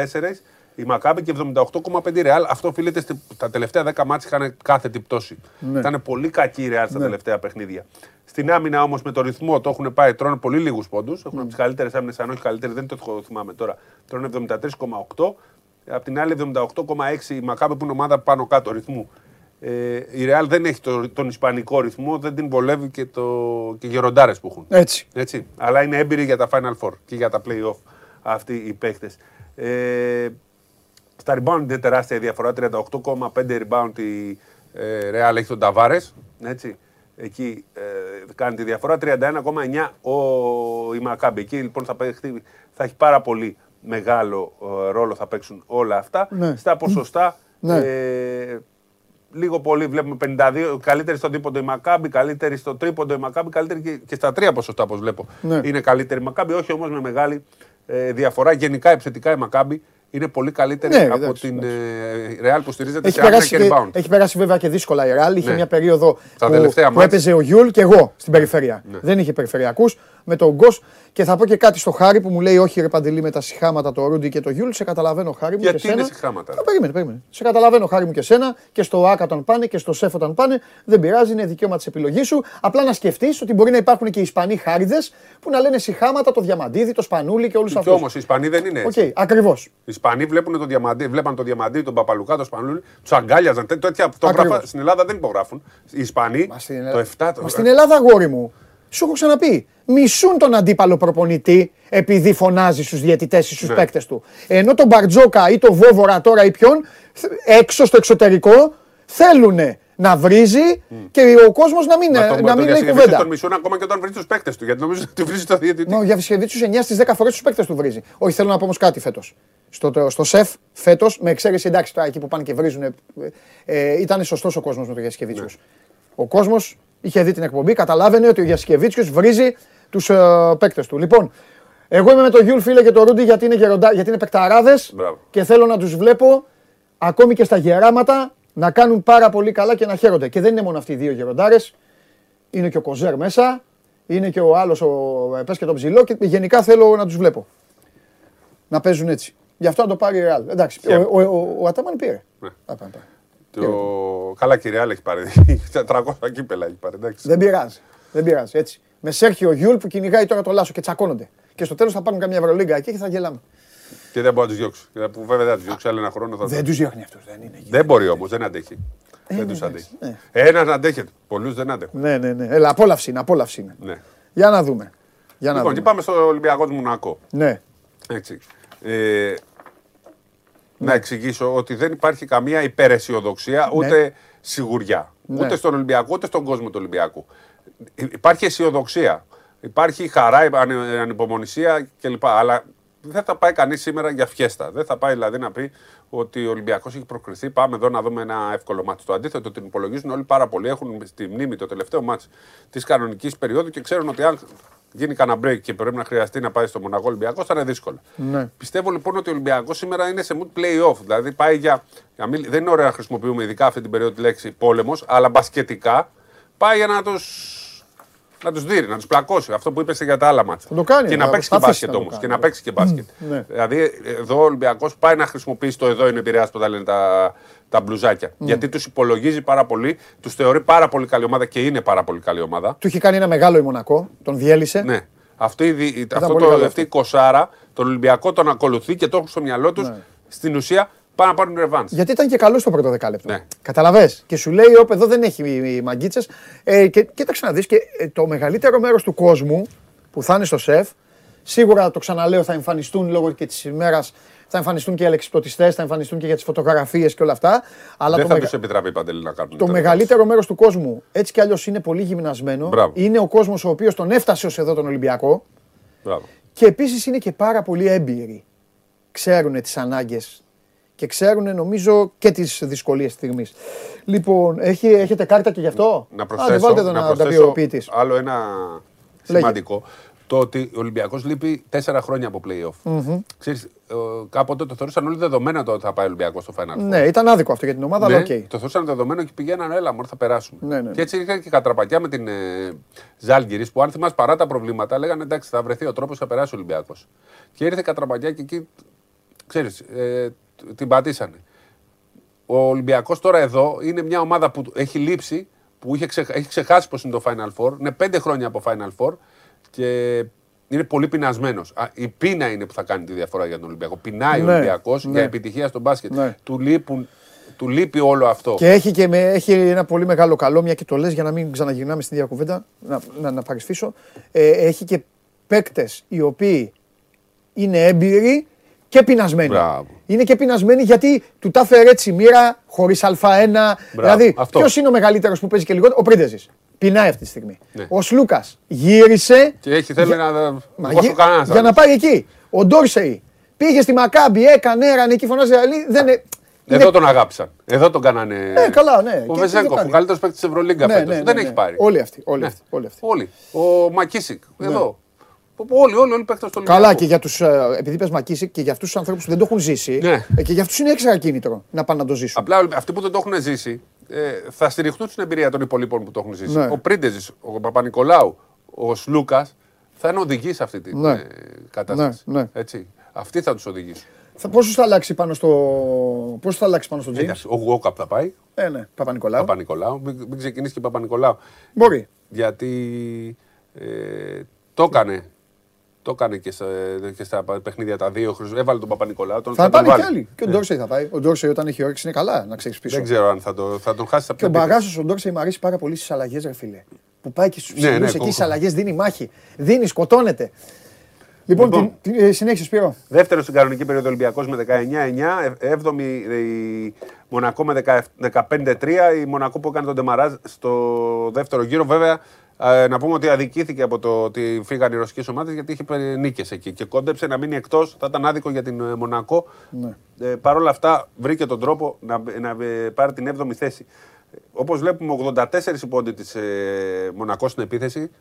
η Μακάμπη και 78,5 η Ρεάλ. Αυτό οφείλεται στη, τα τελευταία 10 μάτια είχαν κάθετη πτώση. Ναι. Ήταν πολύ κακή η Ρεάλ στα τελευταία παιχνίδια. Στην άμυνα όμως με το ρυθμό το έχουν πάει, τρώνε πολύ λίγους πόντους. Έχουν από τις καλύτερες άμυνες, αν όχι καλύτερη, δεν το θυμάμαι τώρα. Τρώνε 73,8. Απ' την άλλη 78,6 η Μακάμπη που είναι ομάδα πάνω κάτω ρυθμού. Ε, η Ρεάλ δεν έχει το- τον ισπανικό ρυθμό, δεν την βολεύει και, το, και οι γεροντάρες που έχουν. Έτσι. Έτσι. Αλλά είναι έμπειροι για τα Final Four και για τα Play-Off αυτοί οι παίχτες. Ε, στα rebound είναι τεράστια η διαφορά. 38,5 rebound η ε, Real έχει τον Ταβάρες. Έτσι. Εκεί ε, κάνει τη διαφορά. 31,9 ο, η Μακάμπι. Εκεί λοιπόν θα, παίχτη, θα έχει πάρα πολύ μεγάλο ε, ρόλο θα παίξουν όλα αυτά. Ναι. Στα ποσοστά Ναι. ε, λίγο πολύ βλέπουμε 52, καλύτερη στο δίποντο η Μακάμπι, καλύτερη στο τρίποντο η Μακάμπι, καλύτερη και, και στα τρία ποσοστά όπως βλέπω. Ναι. Είναι καλύτερη η Μακάμπι, όχι όμως με μεγάλη ε, διαφορά. Γενικά επιθετικά η Μακάμπι είναι πολύ καλύτερη Ναι, από εντάξει, την ε, Real που στηρίζεται Έχει σε άμυνα περάσει, και και, rebound. έχει περάσει βέβαια και δύσκολα η Ρεάλ. Είχε Ναι. μια περίοδο Τα που, τελευταία που ματς. έπαιζε ο Γιουλ και εγώ στην περιφέρεια. Ναι. Δεν είχε περιφερειακούς. Με τον Γκος και θα πω και κάτι στο Χάρη που μου λέει: Όχι, ρε Παντελή, με τα σιχάματα το Ρούντι και το Γιουλ. Σε καταλαβαίνω, Χάρη μου. Γιατί και σένα. είναι σιχάματα, ρε; Α, περίμενε, περίμενε. Σε καταλαβαίνω, Χάρη μου και σένα και στο ΟΑΚΑ όταν πάνε και στο ΣΕΦ όταν πάνε. Δεν πειράζει, είναι δικαίωμα της επιλογής σου. Απλά να σκεφτείς ότι μπορεί να υπάρχουν και Ισπανοί Χάρηδες που να λένε σιχάματα το Διαμαντίδη, το Σπανούλι και όλους Και αυτούς. όμως οι Ισπανοί δεν είναι έτσι. Οκ, ακριβώς. Οι Ισπανοί βλέπουν τον Διαμαντί, βλέπαν τον Διαμαντί, τον Παπαλουκά, τον Σπανούλη, τους αγκάλιαζαν. Τέ- Τέτοια αυτόγραφα Ακριβώς. στην Ελλάδα δεν υπογράφουν. Οι Ισπανοί Μα στην, το Ελλάδα, 7. Το... Μα στην Ελλάδα, αγόρι μου, σου έχω ξαναπεί. Μισούν τον αντίπαλο προπονητή επειδή φωνάζει στους διαιτητές ή στους Ναι. παίκτες του. Ενώ τον Μπαρτζόκα ή τον Βόβορα τώρα ή ποιον, θ- έξω στο εξωτερικό, θέλουν να βρίζει και ο κόσμος να μην, Μα τον- να τον μην λέει Γιασικεβίτσιο κουβέντα. τον μισούν ακόμα και όταν βρει τους παίκτες του. Γιατί νομίζω ότι βρίζει το διαιτητή. Μα ο Γιαβισχεβίτσιο 9 στις 10 φορές τους παίκτες του βρίζει. Όχι, θέλω να πω όμως κάτι φέτος. Στο, το- στο σεφ φέτος, με εξαίρεση εντάξει τώρα εκεί που πάνε και βρίζουν, ε, ε, ήταν σωστός ο κόσμος με τον Γιασικεβίτσιο. Ο κόσμος Είχε δει την εκπομπή, καταλάβαινε ότι ο Γιασικεβίτσιος βρίζει τους ε, παίκτες του. Λοιπόν, εγώ είμαι με τον Γιουλ φίλε και τον Ρούντι γιατί είναι, γεροντα... γιατί είναι παικταράδες Μπράβο. και θέλω να τους βλέπω ακόμη και στα γεράματα να κάνουν πάρα πολύ καλά και να χαίρονται. Και δεν είναι μόνο αυτοί οι δύο γεροντάρες, είναι και ο Κοζέρ μέσα, είναι και ο άλλος, ο ε, πες και τον Ψηλό και γενικά θέλω να τους βλέπω. Να παίζουν έτσι. Γι' αυτό να το πάρει η Ρεάλ. Εντάξει, ο, Χαίρομαι. ο, ο, ο Ατάμαν πήρε. Ναι. Α, πάμε, πάμε. Το... Καλά, κύριε Άλ έχει πάρει. 400 κύπελα έχει πάρει. Εντάξει. Δεν πειράζει. Δεν πειράζει. Έτσι. Με Σέρχιο Γιούλ που κυνηγάει τώρα το Λάσο και τσακώνονται. Και στο τέλος θα πάρουν καμιά Ευρωλίγκα εκεί και θα γελάμε. Και δεν μπορεί να τους διώξει. Που βέβαια δεν θα τους διώξει. Άλλο ένα χρόνο θα Δεν του διώχνει αυτού. Δεν είναι. Δεν μπορεί όμως, δεν αντέχει. δεν ναι, τους εντάξει, αντέχει. ναι. Ένας αντέχεται. Πολλούς δεν αντέχουν. Ναι, ναι, ναι. Έλα, απόλαυση είναι. Απόλαυση είναι. Ναι. Για να δούμε. Για να Λοιπόν, και δούμε. πάμε στο Ολυμπιακό του Μονακό. Ναι. Έτσι. Ε, Να εξηγήσω ότι δεν υπάρχει καμία υπεραισιοδοξία ούτε σιγουριά. Ναι. Ούτε στον Ολυμπιακό ούτε στον κόσμο του Ολυμπιακού. Υ- Υπάρχει αισιοδοξία. Υπάρχει χαρά, ανε- ανυπομονησία κλπ. Αλλά δεν θα πάει κανείς σήμερα για φιέστα. Δεν θα πάει δηλαδή να πει ότι ο Ολυμπιακός έχει προκριθεί. Πάμε εδώ να δούμε ένα εύκολο μάτι. Το αντίθετο, την υπολογίζουν όλοι πάρα πολύ. Έχουν στη μνήμη το τελευταίο μάτι της κανονικής περίοδου και ξέρουν ότι αν γίνει κανένα break και πρέπει να χρειαστεί να πάει στο Μονακό Ολυμπιακός, θα είναι δύσκολο. Ναι. Πιστεύω λοιπόν ότι ο Ολυμπιακός σήμερα είναι σε mood play-off. Δηλαδή πάει για. για μη- δεν είναι ωραία να χρησιμοποιούμε ειδικά αυτή την περίοδο τη λέξη πόλεμος, αλλά μπασκετικά πάει για να του να τους δει, να τους πλακώσει. Αυτό που είπες για τα άλλα μάτια. Θα το κάνει, Και να θα- παίξει θα και αφήσει μπάσκετ να το όμως. κάνει, Και να ναι. παίξει και μπάσκετ. ναι. Δηλαδή εδώ ο Ολυμπιακός πάει να χρησιμοποιήσει το εδώ είναι επηρεάσει που τα λένε τα, τα μπλουζάκια. Γιατί τους υπολογίζει πάρα πολύ, τους θεωρεί πάρα πολύ καλή ομάδα και είναι πάρα πολύ καλή ομάδα. Του είχε κάνει ένα μεγάλο η Μονακό. Τον διέλυσε. Ναι. Αυτή, η δι- αυτό πολύ το, καλό αυτή η κοσάρα, τον Ολυμπιακό τον ακολουθεί και το έχουν στο μυαλό τους. Ναι. Στην ουσία πάνε να πάρουν ρεβάνς. Γιατί ήταν και καλό στο πρώτο δεκάλεπτο. Ναι. Καταλαβέ. Και σου λέει: Όπ, εδώ δεν έχει μαγκίτσες. Ε, και κοίταξε να δεις και ε, το μεγαλύτερο μέρος του κόσμου που θα είναι στο σεφ, σίγουρα το ξαναλέω, θα εμφανιστούν λόγω και της ημέρας. Θα εμφανιστούν και οι αλεξιπτωτιστέ, θα εμφανιστούν και για τις φωτογραφίες και όλα αυτά. Αλλά Δεν το, θα μεγα- τους επιτραπεί παντελή να κάνουν. το τέτοια. μεγαλύτερο μέρος του κόσμου έτσι κι αλλιώς είναι πολύ γυμνασμένο. Μπράβο. Είναι ο κόσμος ο οποίος τον έφτασε ως εδώ τον Ολυμπιακό. Μπράβο. Και επίσης είναι και πάρα πολύ έμπειροι. Ξέρουν τις ανάγκες και ξέρουν νομίζω και τις δυσκολίες της στιγμής. Λοιπόν, έχει, έχετε κάρτα και γι' αυτό; Να Άντε, προσθέσω, βάλτε εδώ να να τα πει προσθέσω ο ποιητής. άλλο ένα Λέγε. σημαντικό. Το ότι ο Ολυμπιακός λείπει τέσσερα χρόνια από playoff. Ξέρεις, ε, κάποτε το θεωρούσαν όλοι δεδομένο το ότι θα πάει ο Ολυμπιακός στο Final Four. Ναι, ήταν άδικο αυτό για την ομάδα, Ναι, αλλά οκ. Το θεωρούσαν δεδομένο και πηγαίναν, έλα, μόνο θα περάσουμε. Ναι, ναι. Και έτσι είχαν και κατραπακιά με την ε, Ζάλγκυρης που, αν θυμάσαι παρά τα προβλήματα, λέγανε εντάξει, θα βρεθεί ο τρόπος, θα περάσει ο Ολυμπιακός. Και ήρθε κατραπακιά και εκεί, ξέρεις, ε, την πατήσανε. Ο Ολυμπιακός τώρα εδώ είναι μια ομάδα που έχει λείψει, που είχε, ξεχ- έχει ξεχάσει πώ είναι το Final Four. Είναι πέντε χρόνια από Final Four και είναι πολύ πεινασμένος. Η πείνα είναι που θα κάνει τη διαφορά για τον Ολυμπιακό. Πεινάει Ναι, ο Ολυμπιακός ναι. για επιτυχία στο μπάσκετ. Ναι. Του, λείπουν, του λείπει όλο αυτό. Και έχει, και με, έχει ένα πολύ μεγάλο καλό, μια και το λες για να μην ξαναγυρνάμε στην διακουβέντα, να, να, να παρισφίσω. Ε, έχει και παίκτες οι οποίοι είναι έμπειροι και πεινασμένοι. Μπράβο. Είναι και πεινασμένοι γιατί του τα έφερε έτσι η μοίρα χωρίς Α1. δηλαδή, αυτό. ποιος είναι ο μεγαλύτερος που παίζει και λιγότερο, ο Πρίντεζης. Πεινάει αυτή τη στιγμή. Ναι. Ο Σλούκας γύρισε. Και έχει θέλει να. Μα δώσω γυ- κανένας για να άλλος. πάει εκεί. Ο Ντόρσεϊ πήγε στη Μακάμπη, έκανε, έρανε εκεί, φωνάζει αλλή. Δεν είναι. Εδώ είναι- τον αγάπησαν. Εδώ τον κάνανε. Ναι, καλά, ναι. Ο Και Βεζέγκοφ, το ο κάνει. καλύτερος παίκτης της Ευρωλίγκα Ναι, φέτος. ναι, ναι, Δεν ναι. έχει πάρει. Όλοι αυτοί, όλοι Ναι. αυτοί, όλοι αυτοί. Όλοι. Ο Μακίσικ, εδώ. Όλοι, όλοι, όλοι παίκτες του Καλά και για τους, ε, επειδή πες Μακίσικ και για αυτούς τους ανθρώπους που δεν το έχουν ζήσει, Ναι. ε, και για αυτούς είναι έξτρα κίνητρο να πάνε να το ζήσουν. Απλά αυτοί που δεν το έχουν ζήσει ε, θα στηριχτούν στην εμπειρία των υπολείπων που το έχουν ζήσει. Ναι. Ο Πρίντεζης, ο Παπα-Νικολάου, ο Σλούκας θα είναι οδηγοί σε αυτή την Ναι. ε, κατάσταση. Ναι, ναι. Έτσι. Αυτοί θα τους οδηγήσουν. Θα, πόσο θα αλλάξει πάνω στο, πόσο θα αλλάξει πάνω στο James. Εντάξει, Ο Γουόκαπ θα πάει. Ε, ναι, Παπα-Νικολάου. Παπα-Νικολάου. Μην, μην ξεκινήσει και Παπα-Νικολάου. Μπορεί. γιατί ε, το έκανε. Το έκανε και, στα, και στα παιχνίδια τα δύο. χρυσ- Έβαλε τον Παπα-Νικολάου. Τον, Θα τον πάνε βάλει. κι άλλοι. Και ο Ντόρσεϊ θα πάει. Ο Ντόρσεϊ όταν έχει όρεξη είναι καλά, να ξέρεις πίσω. Δεν ξέρω αν θα, το, θα τον χάσει τα Και ο πιο Μπαγάσο ο Ντόρσεϊ μου αρέσει πάρα πολύ στις αλλαγές, ρε φίλε. Που πάει και στους Ναι, ψηλού ναι, εκεί κο- στις αλλαγές δίνει μάχη. Δίνει, σκοτώνεται. Λοιπόν, Λοιπόν. την, την, ε, συνέχισες Σπύρο. Δεύτερο στην κανονική περίοδο Ολυμπιακός με 19-9. ε- Έβδομη η Μονακό με 15-3. Η Μονακό που έκανε τον Ντεμαράζ στο δεύτερο γύρο. Βέβαια, ε, να πούμε ότι αδικήθηκε από το ότι φύγαν οι ρωσικές ομάδες γιατί είχε νίκες εκεί και κόντεψε να μείνει εκτός. Θα ήταν άδικο για την ε, Μονακό. Ναι. Ε, Παρ' όλα αυτά βρήκε τον τρόπο να, να ε, πάρει την 7η θέση. Όπως βλέπουμε, 84 οι πόντοι της ε, Μονακός στην επίθεση.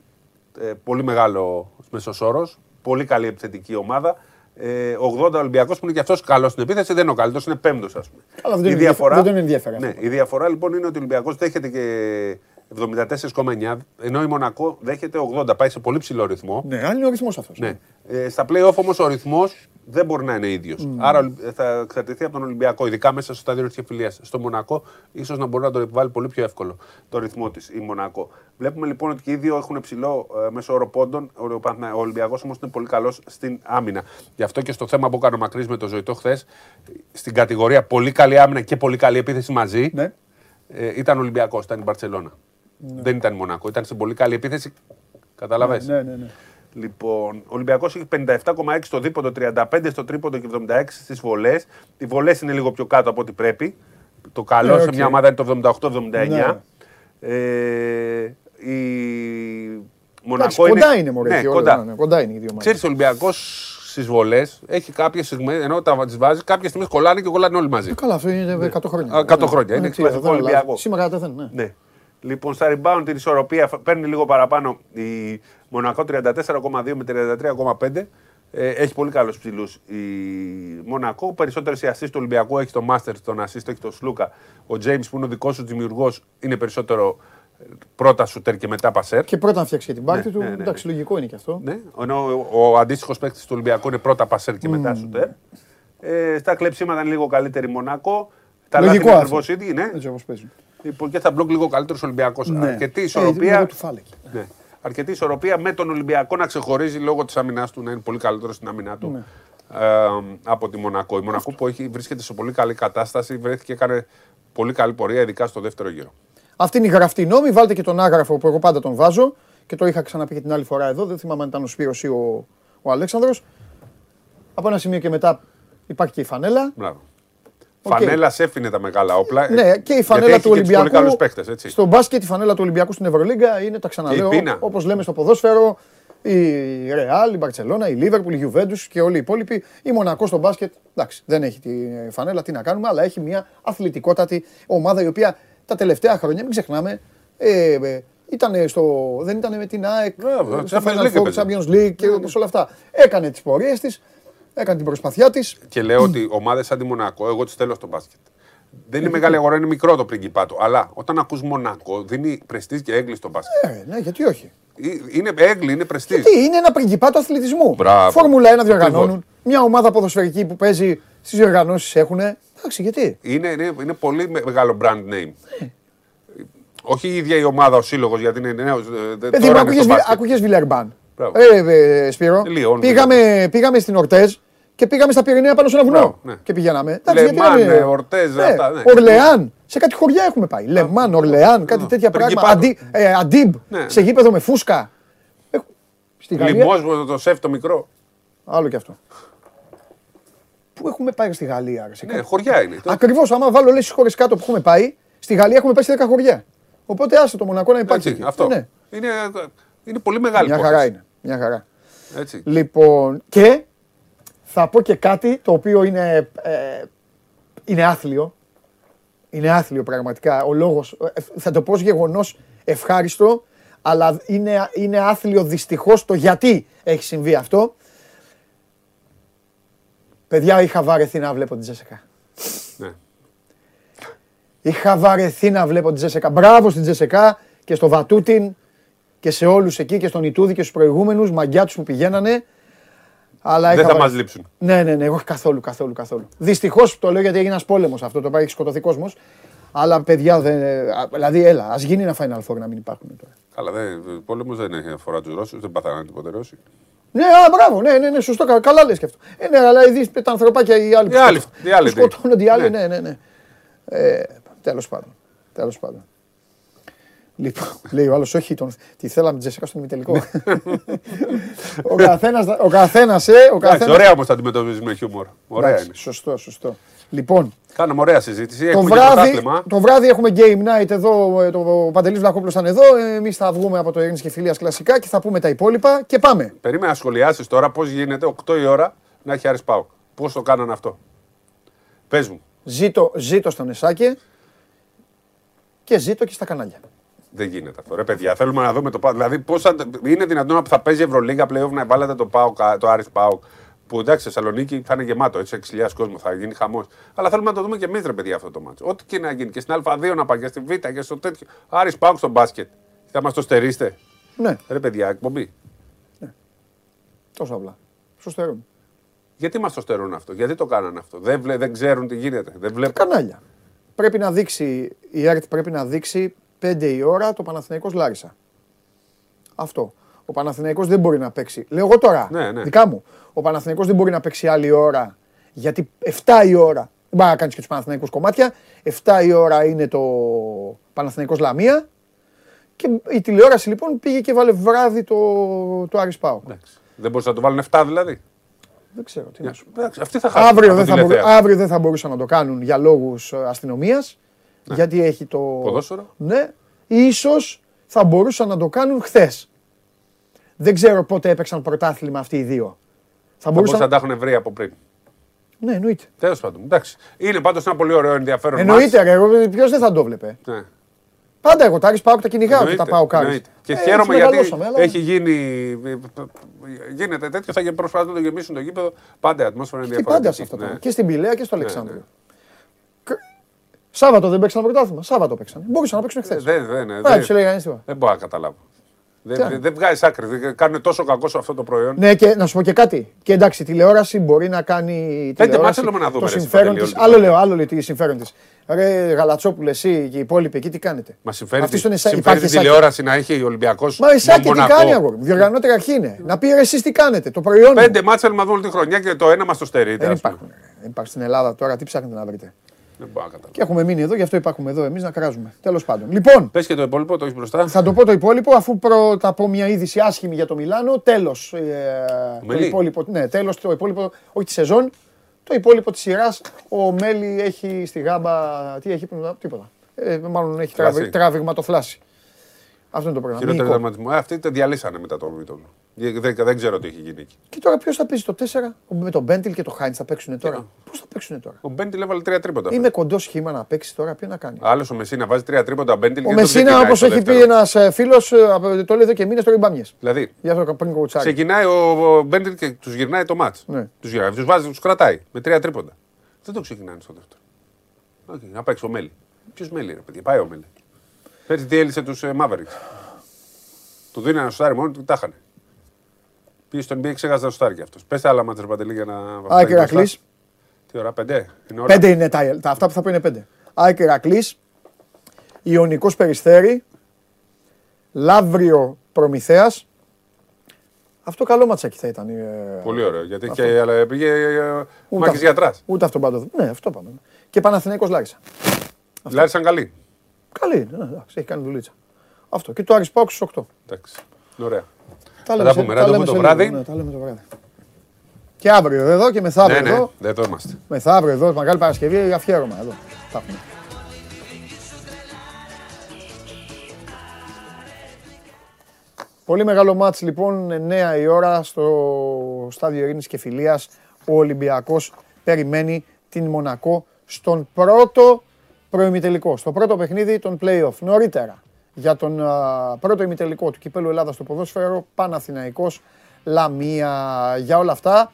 Ε, πολύ μεγάλο μέσο όρο. Πολύ καλή επιθετική ομάδα. Ε, 80 Ολυμπιακός που είναι και αυτός καλός στην επίθεση, δεν είναι ο καλύτερος, είναι πέμπτος, ας πούμε. Αλλά δεν τον ενδιαφέρει- δεν τον ενδιαφέρει Ναι, αυτό. η διαφορά λοιπόν είναι ότι ο Ολυμπιακός δέχεται και 74,9, ενώ η Μονακό δέχεται 80. Πάει σε πολύ ψηλό ρυθμό. Ναι, αν είναι ο ρυθμός αυτός. Ναι. Ε, στα play-off όμως ο ρυθμός δεν μπορεί να είναι ίδιος. Mm. Άρα ο Ολυ- θα εξαρτηθεί από τον Ολυμπιακό, ειδικά μέσα στο στάδιο της εμφυλία. Στο Μονακό, ίσως να μπορεί να τον επιβάλλει πολύ πιο εύκολο το ρυθμό της η Μονακό. Βλέπουμε λοιπόν ότι και οι δύο έχουν ψηλό ε, μέσο όρο πόντων. Ο, Παναθηνα- ο Ολυμπιακός όμως είναι πολύ καλός στην άμυνα. Γι' αυτό και στο θέμα που έκανε ο Μακρύς με το ζωητό χθες, στην κατηγορία πολύ καλή άμυνα και πολύ καλή επίθεση μαζί, Ναι. ε, ήταν Ολυμπιακός, ήταν η Μπαρσελόνα. Δεν ήταν η Μονακό, ήταν στην πολύ καλή επίθεση. Καταλαβες; Ναι, ναι, ναι. Λοιπόν, ο Ολυμπιακός έχει 57,6 στο δίποντο, 35 στο τρίποντο και 76 στις βολές. Οι βολές είναι λίγο πιο κάτω από ό,τι πρέπει. Το καλό Ναι, σε οκ. μια ομάδα είναι το 78-79. Ναι. Ε, η Εντάξει, Μονακό κοντά είναι, μωρέ, Ναι, και όλα, κοντά. ναι, κοντά είναι οι δύο ομάδες. Ξέρεις, ο Ολυμπιακός στις βολές έχει κάποιες στιγμές, ενώ τα τις βάζει, κάποιες στιγμές κολλάνε και κολλάνε όλοι μαζί. Ε, Καλά, αυτό είναι 100 χρόνια. Α, 100 Ναι. χρόνια, είναι Ναι, τι, κλασικό δεν αλλάζει. Ολυμπιακός. Σήμερα δεν είναι. ναι. Ναι. Λοιπόν, στα rebound την ισορροπία φ- παίρνει λίγο παραπάνω η Μονακό 34,2 με 33,5. Ε, έχει πολύ καλούς ψηλούς η Μονακό. Περισσότερες οι assist του Ολυμπιακού έχει το Master, τον assist έχει το Σλούκα. Ο James που είναι ο δικός σου δημιουργός είναι περισσότερο ε, πρώτα σούτερ και μετά πασέρ. Και πρώτα να φτιάξει και την πάρτη Ναι, του. ναι, ναι, Εντάξει, λογικό είναι και αυτό. Ναι, ενώ ο, ο αντίστοιχος παίκτης του Ολυμπιακού είναι πρώτα πασέρ και μετά σούτερ. Ε, στα κλεψίματα είναι λίγο καλύτερη η Μονακό. Τα λάθη Λογικό είναι αυτό. ακριβώ ίδιοι, ναι. Έτσι όπως παίζουν. Λοιπόν, και θα μπλοκ λίγο καλύτερος Ολυμπιακός. Ναι. Αρκετή Ε, ισορροπία. λόγω του Φάλεκ. Ναι. Αρκετή ισορροπία με τον Ολυμπιακό να ξεχωρίζει λόγω της άμυνά του, να είναι πολύ καλύτερος στην άμυνά του Ναι. ε, από τη Μονακό. Η Μονακό που έχει, βρίσκεται σε πολύ καλή κατάσταση, βρέθηκε έκανε πολύ καλή πορεία, ειδικά στο δεύτερο γύρο. Αυτή είναι η γραφτή νόμη. Βάλτε και τον άγραφο που εγώ πάντα τον βάζω και το είχα ξαναπεί και την άλλη φορά εδώ. Δεν θυμάμαι αν ήταν ο Σπύρος ή ο, ο Αλέξανδρος. Από ένα σημείο και μετά υπάρχει και η φανέλα. Μπράβο. Οκ. Φανέλας έφυνε τα μεγάλα όπλα. Ναι, και η γιατί φανέλα έχει του και τους Ολυμπιακού. Πολύ καλούς παίχτε, έτσι. Στο μπάσκετ η φανέλα του Ολυμπιακού στην Ευρωλίγκα είναι, τα ξαναλέω, Και η πείνα. όπως λέμε στο ποδόσφαιρο, η Ρεάλ, η Μπαρσελόνα, η Λίβερπουλ, η Γιουβέντους και όλοι οι υπόλοιποι. Η Μονακό στο μπάσκετ, εντάξει, δεν έχει τη φανέλα, τι να κάνουμε, αλλά έχει μια αθλητικότατη ομάδα η οποία τα τελευταία χρόνια, μην ξεχνάμε, ε, ε, ήταν στο, δεν ήταν με την ΑΕΚ, Μπράβο, ε, στο Champions Final League Four, έπαιζε. Champions League και όπως όλα αυτά. Έκανε τις πορείες της, έκανε την προσπαθιά της. Και λέω ότι ομάδες σαν τη Μονακό, εγώ τι θέλω στο μπάσκετ. Δεν είναι μεγάλη αγορά, είναι μικρό το πριγκιπάτο. Αλλά όταν ακούς Μονακό, δίνει πρεστής και έγκλη στο μπάσκετ. Ε, ναι, γιατί όχι. Ε, Είναι έγκλη, είναι πρεστής. Τι, είναι ένα πριγκιπάτο αθλητισμού. Μπράβο. Φόρμουλα 1 διοργανώνουν. Ακριβώς. Μια ομάδα ποδοσφαιρική που παίζει στι διοργανώσεις έχουν. Εντάξει, γιατί; Είναι, είναι, είναι πολύ με- μεγάλο brand name. Όχι η ίδια η ομάδα, ο σύλλογος, γιατί είναι νέος. Παιδί μου, άκουγες, Βι- άκουγες Βιλερμπάν. Μπράβο. Ε, ε, Σπύρο, Λιόν, πήγαμε, πήγαμε στην Ορτέζ και πήγαμε στα Πυρηναία πάνω σε ένα βουνό. Μπράβο, ναι. Και πηγαίναμε. Εντάξει, γιατί Λεμάν, να μην- ε, Ορτέζ, Ναι, αυτά, ναι. Ορλεάν. Σε κάτι χωριά έχουμε πάει. Λεμάν, Ορλεάν, κάτι τέτοια πράγματα. Πριγκιπάτο. Αντί, ε, αντίμπ, Ναι. σε γήπεδο με φούσκα. Έχω- Στη Γαλλία. Λιμό, το σεφ το μικρό. Άλλο κι αυτό. Πού έχουμε πάει στη Γαλλία, ρε, σε Ναι, κάτι- χωριά είναι. Ακριβώς, άμα βάλω λες τις χώρες κάτω που έχουμε πάει, στη Γαλλία έχουμε πάει σε 10 χωριά. Οπότε άσε το Μονακό να υπάρχει. Έτσι, εκεί. αυτό. Ναι, Είναι, είναι πολύ μεγάλη Μια υπόθεση. χαρά είναι. Μια χαρά. Έτσι. Λοιπόν, και θα πω και κάτι το οποίο είναι, ε, είναι άθλιο. Είναι άθλιο πραγματικά. Ο λόγος, ε, θα το πω ως γεγονός ευχάριστο, αλλά είναι, είναι άθλιο δυστυχώς το γιατί έχει συμβεί αυτό. Παιδιά, είχα βαρεθεί να βλέπω την Τζέσεκα. Ναι. Είχα βαρεθεί να βλέπω την Τζέσεκα. Μπράβο στην Τζέσεκα και στο Βατούτιν και σε όλους εκεί και στον Ιτούδη και στους προηγούμενους μαγκιά τους που πηγαίνανε. Αλλά Δεν είχα θα βαρεθεί. μας λείψουν. Ναι, ναι, ναι, εγώ καθόλου, καθόλου, καθόλου. Δυστυχώς το λέω γιατί έγινε ένας πόλεμος αυτό, το πάει έχει σκοτωθεί κόσμος. Αλλά παιδιά, δεν, α, δηλαδή, έλα, ας γίνει ένα Final Four να μην υπάρχουν τώρα. Καλά, δεν, ο πόλεμος δεν έχει αφορά τους Ρώσους, δεν παθαίνανε τίποτε Ρώσοι. Ναι, α, μπράβο, ναι, ναι, ναι σωστό, κα- καλά λες και αυτό. Ε, ναι, αλλά ειδείς τα ανθρωπάκια οι άλλοι. που Οι άλλοι, σκοτώ- οι άλλοι, που σκοτώνονται οι άλλοι, ναι. ναι, ναι, ναι. Ε, Τέλος πάντων. Τέλος πάντων. Λοιπόν, λέει ο άλλος, όχι, τον, τη θέλαμε τη Τζεσίκα στον ημιτελικό. ο καθένας, ο καθένας, ε, ο Εντάξει, καθένας. ωραία όμω τα αντιμετωπίζεις με χιούμορ. Ωραία Εντάξει, είναι. Σωστό, σωστό. Λοιπόν, Κάναμε ωραία συζήτηση. το Έχουμε και βράδυ, πρωτάθλημα. το βράδυ έχουμε game night εδώ. ε, Το Παντελής Βλαχόπουλος θα είναι εδώ. Εμείς θα βγούμε από το Ειρήνη και Φιλίας κλασικά και θα πούμε τα υπόλοιπα και πάμε. Περίμενα να σχολιάσεις τώρα πώς γίνεται 8 η ώρα να έχει Άρης Πάοκ. Πώς το κάνανε αυτό. Πες μου. Ζήτω, ζήτω στον Εσάκε και ζήτω και στα κανάλια. Δεν γίνεται αυτό. Ρε παιδιά, θέλουμε να δούμε το Πάο. Δηλαδή, πώς θα... είναι δυνατόν που θα παίζει Ευρωλίγα πλέον να βάλετε το Πάο, το Άρης Πάο. Που εντάξει, Θεσσαλονίκη θα είναι γεμάτο, έτσι 6.000 κόσμο θα γίνει χαμός. Αλλά θέλουμε να το δούμε και εμείς, ρε παιδιά, αυτό το μάτσο. Ό,τι και να γίνει και στην Α2 να πάει και στη Β και στο τέτοιο. Άρης Πάο στο μπάσκετ. Θα μας το στερήσετε. Ναι, Ρε παιδιά, εκπομπή. τόσο απλά. Στο στερούν. Γιατί μας το στερούν αυτό, γιατί το κάνανε αυτό; Δεν, βλέ... δεν ξέρουν τι γίνεται. Δεν βλέπουν. Κανάλια. Πρέπει να δείξει, η ΕΡΤ πρέπει να δείξει 5 η ώρα το Παναθηναϊκός Λάρισα. Αυτό. Ο Παναθηναϊκός δεν μπορεί να παίξει. Λέω εγώ τώρα, Ναι, ναι. δικά μου. Ο Παναθηναϊκός δεν μπορεί να παίξει άλλη ώρα, γιατί 7 η ώρα, δεν μπορεί να κάνεις και τους Παναθηναϊκούς κομμάτια, 7 η ώρα είναι το Παναθηναϊκός Λαμία και η τηλεόραση λοιπόν πήγε και βάλε βράδυ το, το Άρης Πάοκ. Εντάξει. Δεν μπορούσαν να το βάλουν 7 δηλαδή. Δεν ξέρω τι να σου πω. Εντάξει, αυτοί θα χάσουν. Αύριο από δεν, θα τηλεθέαση. μπορού- αύριο δεν θα μπορούσαν να το κάνουν για λόγους αστυνομίας. Γιατί έχει το. Ποδόσφαιρο. Ναι. Ίσως θα μπορούσαν να το κάνουν χθες. Δεν ξέρω πότε έπαιξαν πρωτάθλημα αυτοί οι δύο. Θα Θα μπορούσαν. μπορούσαν να τα έχουν βρει από πριν. Ναι, εννοείται. Τέλος πάντων. Εντάξει. Είναι πάντως ένα πολύ ωραίο ενδιαφέρον. Εννοείται, ρε. Ποιος δεν θα το βλέπε. μάτς. Ναι. Πάντα εγώ τα Άρης πάω και τα κυνηγάω και τα Εννοείται, πάω κάρι. εννοείται. Και χαίρομαι γιατί αλλά... έχει γίνει. Γίνεται τέτοιο, θα προσπαθούν να το γεμίσουν το γήπεδο. Πάντα η ατμόσφαιρα είναι Και διαφορετική. πάντα σε αυτό το. Ναι. Και στην Πηλαία και στο Αλεξάνδριο. ναι. Κ- Σάββατο δεν παίξαν πρωτάθλημα. Σάββατο παίξαν. Μπορούσαν να παίξουν χθες. Δεν, δεν, δεν, Δεν του λέει κανείς τίποτα. δεν μπορώ να καταλάβω. Τι; Δεν, άλλο. δεν βγάζεις άκρη. Δεν κάνουν τόσο κακό σε αυτό το προϊόν. Ναι, και να σου πω και κάτι. Και εντάξει, η τηλεόραση μπορεί να κάνει. Πέντε τηλεόραση μάτς θέλουμε να δούμε, Το ρε, συμφέρον Παντελή, της. όλη τη Άλλο χρονιά. λέω, άλλο λέει τι συμφέρον της. Ρε Γαλατσόπουλε, εσύ και οι υπόλοιποι εκεί τι κάνετε; Μα συμφέρει, Αυτή τη- στον Εσά- συμφέρει υπάρχει την Εσάκη. τηλεόραση να έχει ο Ολυμπιακός. Μα εσά και τι κάνει αγόρι. μου; Διοργανώτρια αρχή είναι. Να πει ρε, εσείς τι κάνετε. Το προϊόν. μου. Πέντε μάτσα θέλουμε να δούμε όλη τη χρονιά και το ένα μας το στερείται. Δεν ας πούμε. υπάρχουν. ρε. Δεν υπάρχουν στην Ελλάδα τώρα. Τι ψάχνετε να βρείτε. Δεν μπορώ να καταλάβω. Και έχουμε μείνει εδώ, γι' αυτό υπάρχουμε εδώ εμείς να κράζουμε. Τέλος πάντων. Λοιπόν, Πες και το υπόλοιπο, το έχεις μπροστά. θα το πω το υπόλοιπο αφού πρώτα πω μια είδηση άσχημη για το Μιλάνο. Τέλος. Ε, το Μελή. υπόλοιπο. Ναι, τέλος το υπόλοιπο. Όχι τη σεζόν. Το υπόλοιπο της σειράς. Ο Μέλη έχει στη γάμπα. Τι έχει, τίποτα. Ε, μάλλον έχει Θλάση. τραβη, τραβηγματοθλάση. Αυτό είναι το πρόγραμμα. Χειρότερο Μυϊκό. τερματισμό. Ε, αυτοί το διαλύσανε μετά το Μίτον. Δεν, δεν ξέρω τι έχει γίνει εκεί. Και τώρα ποιος θα παίζει το 4 με τον Μπέντιλ και το Χάιντς θα παίξουν τώρα; Πώς θα παίξουν τώρα; Ο Μπέντιλ έβαλε τρία τρίποτα. Είμαι κοντός σχήμα να παίξει τώρα, ποιο να κάνει; Άλλος ο Μεσίνα βάζει τρία τρίποτα. Μπέντιλ Ο και δεν τον Μεσίνα, ξεκινάει όπως στο έχει πει δεύτερο. ένας φίλος, το λέει εδώ και μήνες, τώρα μπάμιε. Δηλαδή, Γι' αυτό πριν κοουτσάρι. ξεκινάει ο ο Μπέντιλ και τους γυρνάει το μάτς. Ναι. Τους γυρνάει, τους βάζει, τους κρατάει με τρία τρίποντα. Δεν το ξεκινάνε στο δεύτερο. Όχι, να παίξει ο Μέλι. Ποιος Μέλι, ρε παιδί, πάει ο Μέλι. Πέρσι διέλυσε τους Mavericks. Του δίνει ένα σουτάρι μόνο του, τα είχανε. Πήγε στον NBA, ξέχασε να σουτάρει κι αυτός. Πες άλλα μάτια παντελή για να. Άκη φτάνει μπροστά. Ρακλή. Τι ώρα, πέντε. Είναι ώρα. Πέντε είναι τα, τα, αυτά που θα πω είναι πέντε. Άκη Ρακλή. Ιωνικός Περιστέρη. Λαύριο Προμηθέας. Αυτό καλό ματσάκι θα ήταν. ε, Πολύ ωραίο. Γιατί και, αλλά πήγε ε, ούτε Μάκης αυτό- γιατράς. Ούτε αυτό πάντο. Ναι, αυτό πάμε. Και Παναθηναίκος Λάρισα. Λάρισαν καλή. Καλή, ναι, εντάξει, έχει κάνει δουλίτσα. Αυτό. Και το Άρης Πάουκ στους 8. Εντάξει. Είναι Ωραία. Τα τα λέμε σε- πούμε, τα ραντεβού λέμε το σε βράδυ. λίγο, ναι, τα λέμε το βράδυ. Και αύριο εδώ και μεθαύριο Ναι, ναι, εδώ. δεν το είμαστε. Μεθαύριο εδώ, Μεγάλη Παρασκευή, αφιέρωμα εδώ. Τα έχουμε. Πολύ μεγάλο μάτς λοιπόν, 9 η ώρα στο στάδιο Ειρήνης και Φιλίας. Ο Ολυμπιακός περιμένει την Μονακό στον πρώτο προημιτελικό, στο πρώτο παιχνίδι των play-off. Νωρίτερα για τον α, πρώτο ημιτελικό του Κυπέλου Ελλάδας στο ποδόσφαιρο, Παναθηναϊκός, Λαμία, για όλα αυτά.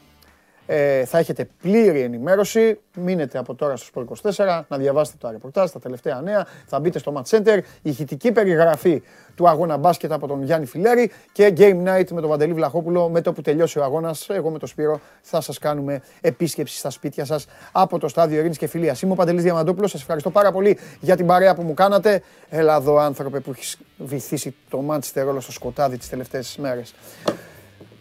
Ε, θα έχετε πλήρη ενημέρωση. Μείνετε από τώρα στο Sport 24 να διαβάσετε τα ρεπορτάζ, τα τελευταία νέα. Θα μπείτε στο Match Center. Ηχητική περιγραφή του αγώνα μπάσκετ από τον Γιάννη Φιλέρη και Game Night με τον Βαντελή Βλαχόπουλο. Με το που τελειώσει ο αγώνας, εγώ με τον Σπύρο θα σας κάνουμε επίσκεψη στα σπίτια σας από το στάδιο Ειρήνης και Φιλίας. Είμαι ο Παντελής Διαμαντόπουλος. Σας ευχαριστώ πάρα πολύ για την παρέα που μου κάνατε. Έλα εδώ, άνθρωπε που έχεις βυθίσει το Manchester όλο στο σκοτάδι τις τελευταίες μέρες.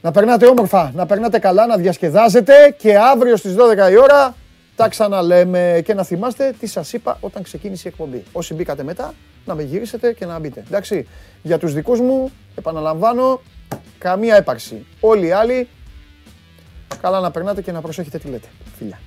Να περνάτε όμορφα, να περνάτε καλά, να διασκεδάζετε και αύριο στις 12 η ώρα τα ξαναλέμε και να θυμάστε τι σας είπα όταν ξεκίνησε η εκπομπή. Όσοι μπήκατε μετά, να με γυρίσετε και να μπείτε. Εντάξει, για τους δικούς μου, επαναλαμβάνω, καμία έπαρξη. Όλοι οι άλλοι, καλά να περνάτε και να προσέχετε τι λέτε. Φιλιά.